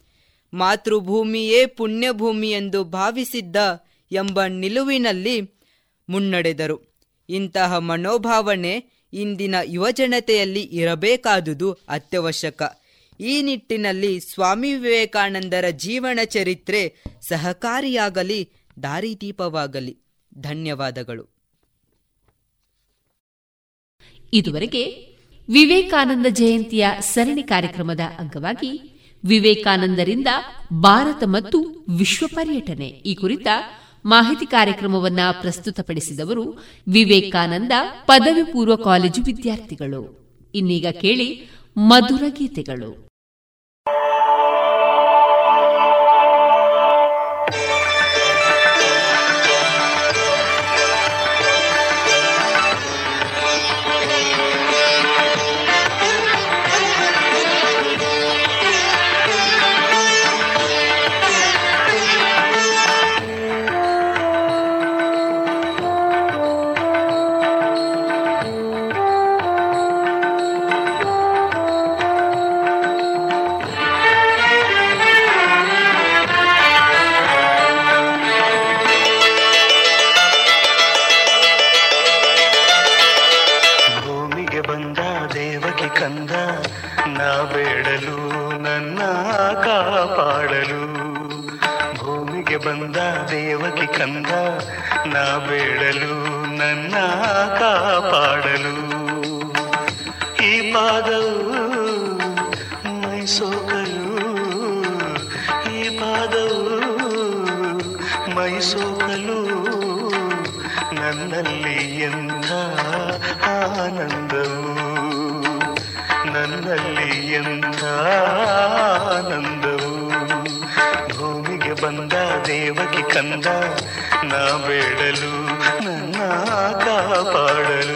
ಮಾತೃಭೂಮಿಯೇ ಪುಣ್ಯಭೂಮಿ ಎಂದು ಭಾವಿಸಿದ್ದ ಎಂಬ ನಿಲುವಿನಲ್ಲಿ ಮುನ್ನಡೆದರು. ಇಂತಹ ಮನೋಭಾವನೆ ಇಂದಿನ ಯುವಜನತೆಯಲ್ಲಿ ಇರಬೇಕಾದುದು ಅತ್ಯವಶ್ಯಕ. ಈ ನಿಟ್ಟಿನಲ್ಲಿ ಸ್ವಾಮಿ ವಿವೇಕಾನಂದರ ಜೀವನ ಚರಿತ್ರೆ ಸಹಕಾರಿಯಾಗಲಿ ದಾರಿದೀಪವಾಗಲಿ ಧನ್ಯವಾದಗಳು. ಇದುವರೆಗೆ ವಿವೇಕಾನಂದ ಜಯಂತಿಯ ಸರಣಿ ಕಾರ್ಯಕ್ರಮದ ಅಂಗವಾಗಿ ವಿವೇಕಾನಂದರಿಂದ ಭಾರತ ಮತ್ತು ವಿಶ್ವ ಪರ್ಯಟನೆ ಈ ಕುರಿತ ಮಾಹಿತಿ ಕಾರ್ಯಕ್ರಮವನ್ನ ಪ್ರಸ್ತುತಪಡಿಸಿದವರು ವಿವೇಕಾನಂದ ಪದವಿ ಪೂರ್ವ ಕಾಲೇಜು ವಿದ್ಯಾರ್ಥಿಗಳು. ಇನ್ನೀಗ ಕೇಳಿ ಮಧುರ ಗೀತೆಗಳು. ಚಂದ ನಾ ಬೇಡಲು, ನನ್ನ ಕಾಪಾಡಲು ಈ ಪಾದವು ಮೈಸೋಕಲು ಈ ಪಾದವು ಮೈಸೋಕಲು ನನ್ನಲ್ಲಿ ಎಂದ ಆನಂದವು, ನನ್ನಲ್ಲಿ ಎಂದ ಬಂದ ದೇವಕಿ ಕಂದ ನಾ ಬೇಡಲು ನನ್ನ ಕಾಪಾಡಲು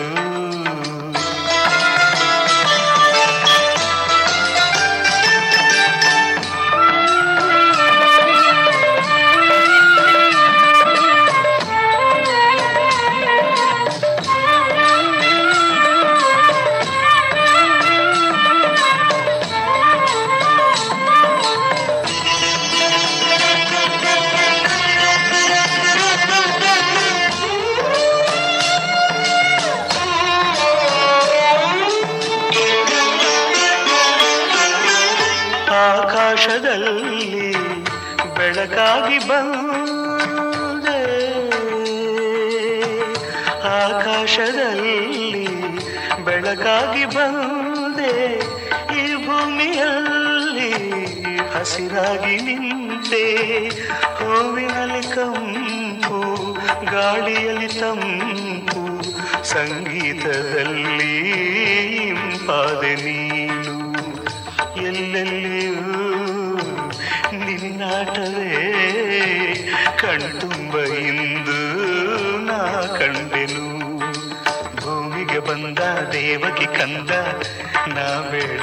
ದೇವಕಿ ಕಂದ ನಾ ಬೇಡ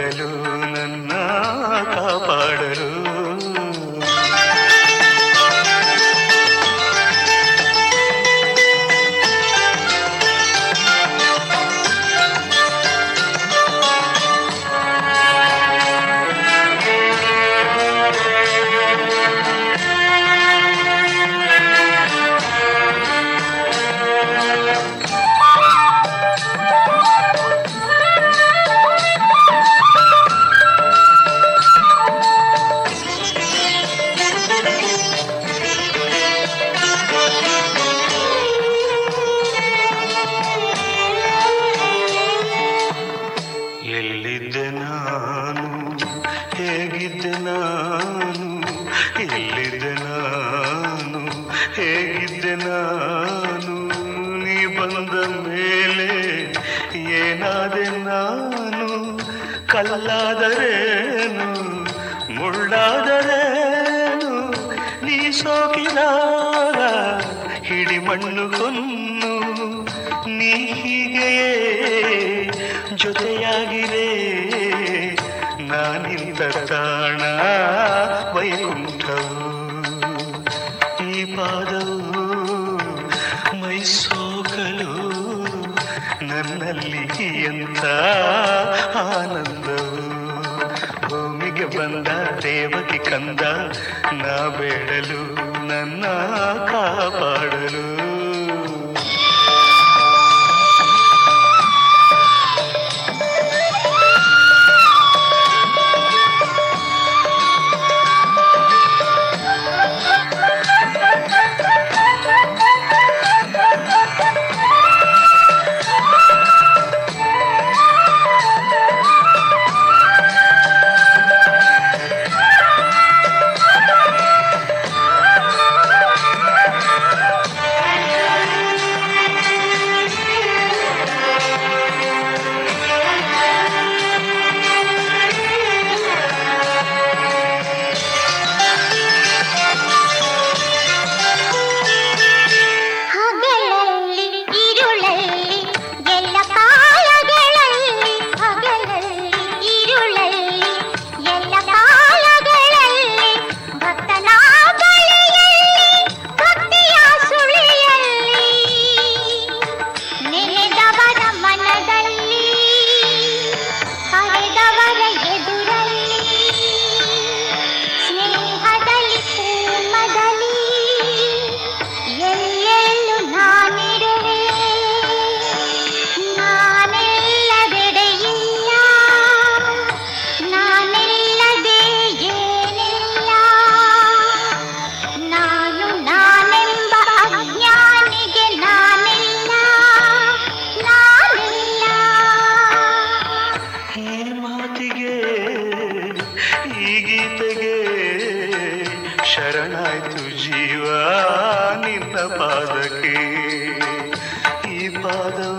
ಕಾದು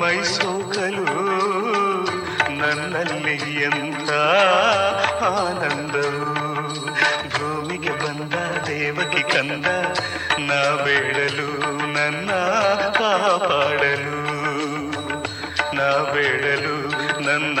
ಮೈಸೋಕಲು ನನ್ನಲ್ಲಿ ಎಂತ ಆನಂದವು ಭೂಮಿಗೆ ಬಂದ ದೇವಕಿ ಕಂದ, ನಾ ಬೇಡಲು, ನನ್ನ ಕಾಪಾಡಲು. ನಾ ಬೇಡಲು ನನ್ನ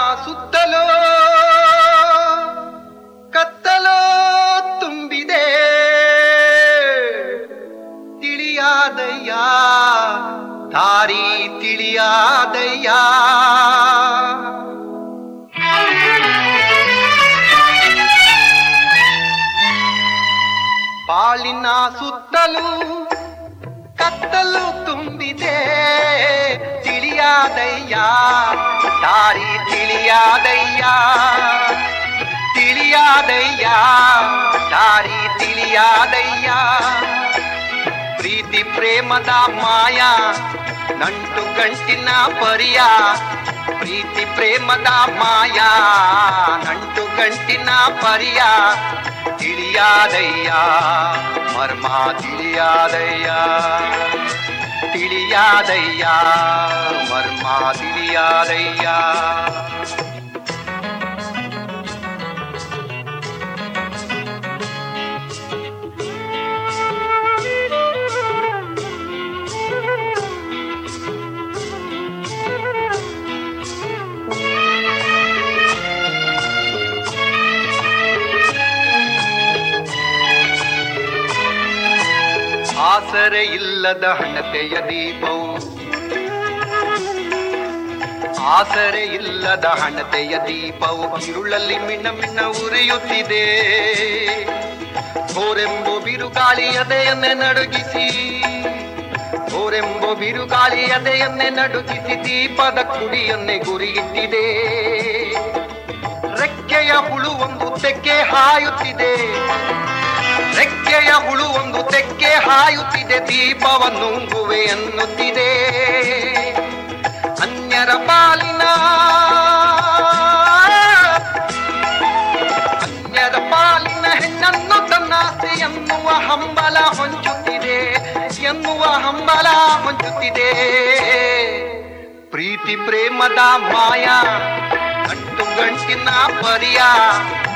ದಾರಿ ತಿಳಿಯಾದಯ್ಯ. ಬಾಳಿನ ಸುತ್ತಲೂ ಕತ್ತಲು ತುಂಬಿದೆ. ತಿಳಿಯಾದಯ್ಯ ದಾರಿ ತಿಳಿಯಾದಯ್ಯ. ತಿಳಿಯಾದಯ್ಯ ದಾರಿ ತಿಳಿಯಾದಯ್ಯ. ಪ್ರೀತಿ ಪ್ರೇಮದ ಮಾಯ, ನಂಟು ಗಂಟಿನ ಪರಿಯ, ಪ್ರೀತಿ ಪ್ರೇಮದ ಮಾಯ, ನಂಟು ಗಂಟಿನ ಪರಿಯ, ತಿಳಿಯಾದಯ್ಯ, ಮರ್ಮ ತಿಳಿಯಾದಯ್ಯ ತಿಳಿಯಾದಯ್ಯ, ಮರ್ಮ ತಿಳಿಯಾದಯ್ಯ. ಆಸರೆ ಇಲ್ಲದ ಹಣತೆಯ ದೀಪವು. ಆಸರೆ ಇಲ್ಲದ ಹಣತೆಯ ದೀಪವು ಇರುಳಲ್ಲಿ ಮಿಣ ಮಿಣ ಉರಿಯುತ್ತಿದೆ. ಹೋರೆಂಬು ಬಿರುಗಾಳಿ ಎದೆಯನ್ನೇ ನಡುಗಿಸಿ. ಹೋರೆಂಬು ಬಿರುಗಾಳಿ ಎದೆಯನ್ನೇ ನಡುಗಿಸಿ ದೀಪದ ಕುಡಿಯನ್ನೇ ಗುರಿಯಿಟ್ಟಿದೆ. ರೆಕ್ಕೆಯ ಹುಳು ಒಂದು ತೆಕ್ಕೆ ಹಾಯುತ್ತಿದೆ. ರೆಕ್ಕೆಯ ಹುಳು ಒಂದು ತೆಕ್ಕೆ ಹಾಯುತ್ತಿದೆ ದೀಪವನ್ನುಂಗುವೆ ಎನ್ನುತ್ತಿದೆ. ಅನ್ಯರ ಪಾಲಿನ ಅನ್ಯರ ಪಾಲಿನ ಹೆಣ್ಣನ್ನು ತನ್ನಾಸೆ ಎನ್ನುವ ಹಂಬಲ ಹೊಂಚುತ್ತಿದೆ, ಎನ್ನುವ ಹಂಬಲ ಹೊಂಚುತ್ತಿದೆ. ಪ್ರೀತಿ ಪ್ರೇಮದ ಮಾಯಾ, ಗಂಟು ಗಂಟಿನ ಪರಿಯ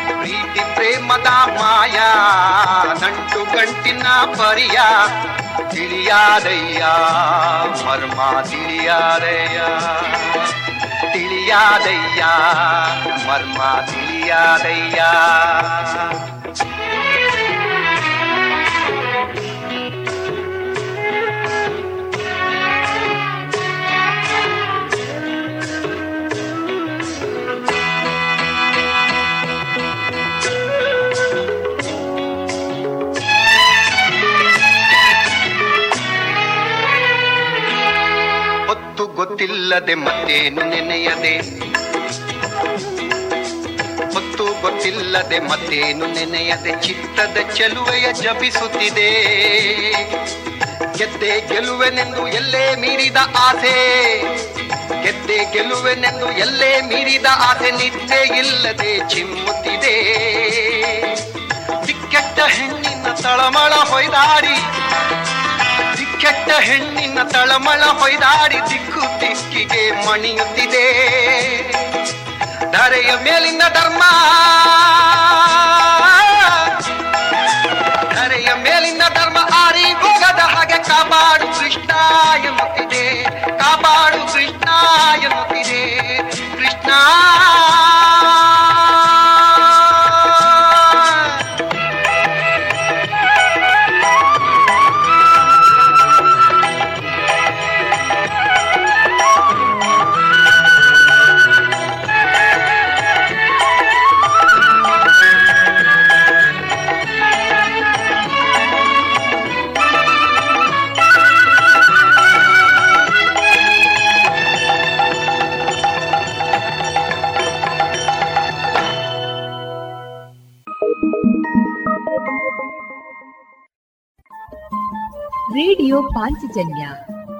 ಪ್ರೀತಿ ಪ್ರೇಮದ ಮಾಯಾ ನಂಟು ಗಂಟಿನ ಪರಿಯ ತಿಳಿಯಾದಯ್ಯ ಮರ್ಮ ತಿಳಿಯಾದಯ್ಯ. ತಿಳಿಯಾದಯ್ಯ ಮರ್ಮ ತಿಳಿಯಾದಯ್ಯ. ಗೊತ್ತಿಲ್ಲದೆ ಮತ್ತೇನು ನೆನೆಯದೆ? ಹೊತ್ತು ಗೊತ್ತಿಲ್ಲದೆ ಮತ್ತೇನು ನೆನೆಯದೆ? ಚಿತ್ತದ ಚೆಲುವೆಯ ಜಪಿಸುತ್ತಿದೆ. ಗೆದ್ದೆ ಗೆಲುವೆನೆಂದು ಎಲ್ಲೇ ಮೀರಿದ ಆಸೆ. ಗೆದ್ದೆ ಗೆಲುವೆನೆಂದು ಎಲ್ಲೇ ಮೀರಿದ ಆಸೆ ನಿದ್ದೆ ಇಲ್ಲದೆ ಚಿಮ್ಮುತ್ತಿದೆ. ದಿಕ್ಕೆಟ್ಟ ಹೆಣ್ಣಿನ ತಳಮಳ ಹೊಯ್ದಾಡಿ ದಿಕ್ಕೆಟ್ಟ ಹೆಣ್ಣಿನ ತಳಮಳ ಹೊಯ್ದಾಡಿ ದಿಕ್ಕು ದಿಕ್ಕಿಗೆ ಮಣಿಯುತ್ತಿದೆ. ಧರೆಯ ಮೇಲಿನ ಧರ್ಮ. ಧರೆಯ ಮೇಲಿನ ಧರ್ಮ ಆರಿ ಹೋಗದ ಹಾಗೆ ಕಾಪಾಡು ಕೃಷ್ಣ ಎನ್ನುತ್ತಿದೆ.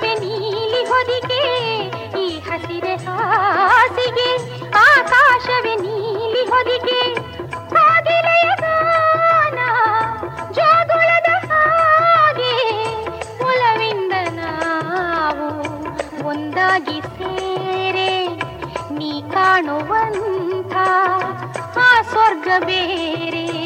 ನೀಲಿ ಹೊದಿಕೆ ಈ ಹಸಿರೆ ಹಾಸಿಗೆ ಆಕಾಶವೆ ನೀಲಿ ಹೊದಿಕೆ. ಒಂದಾಗಿ ನೀ ಕಾಣುವಂಥ ಆ ಸ್ವರ್ಗ ಬೇರೆ.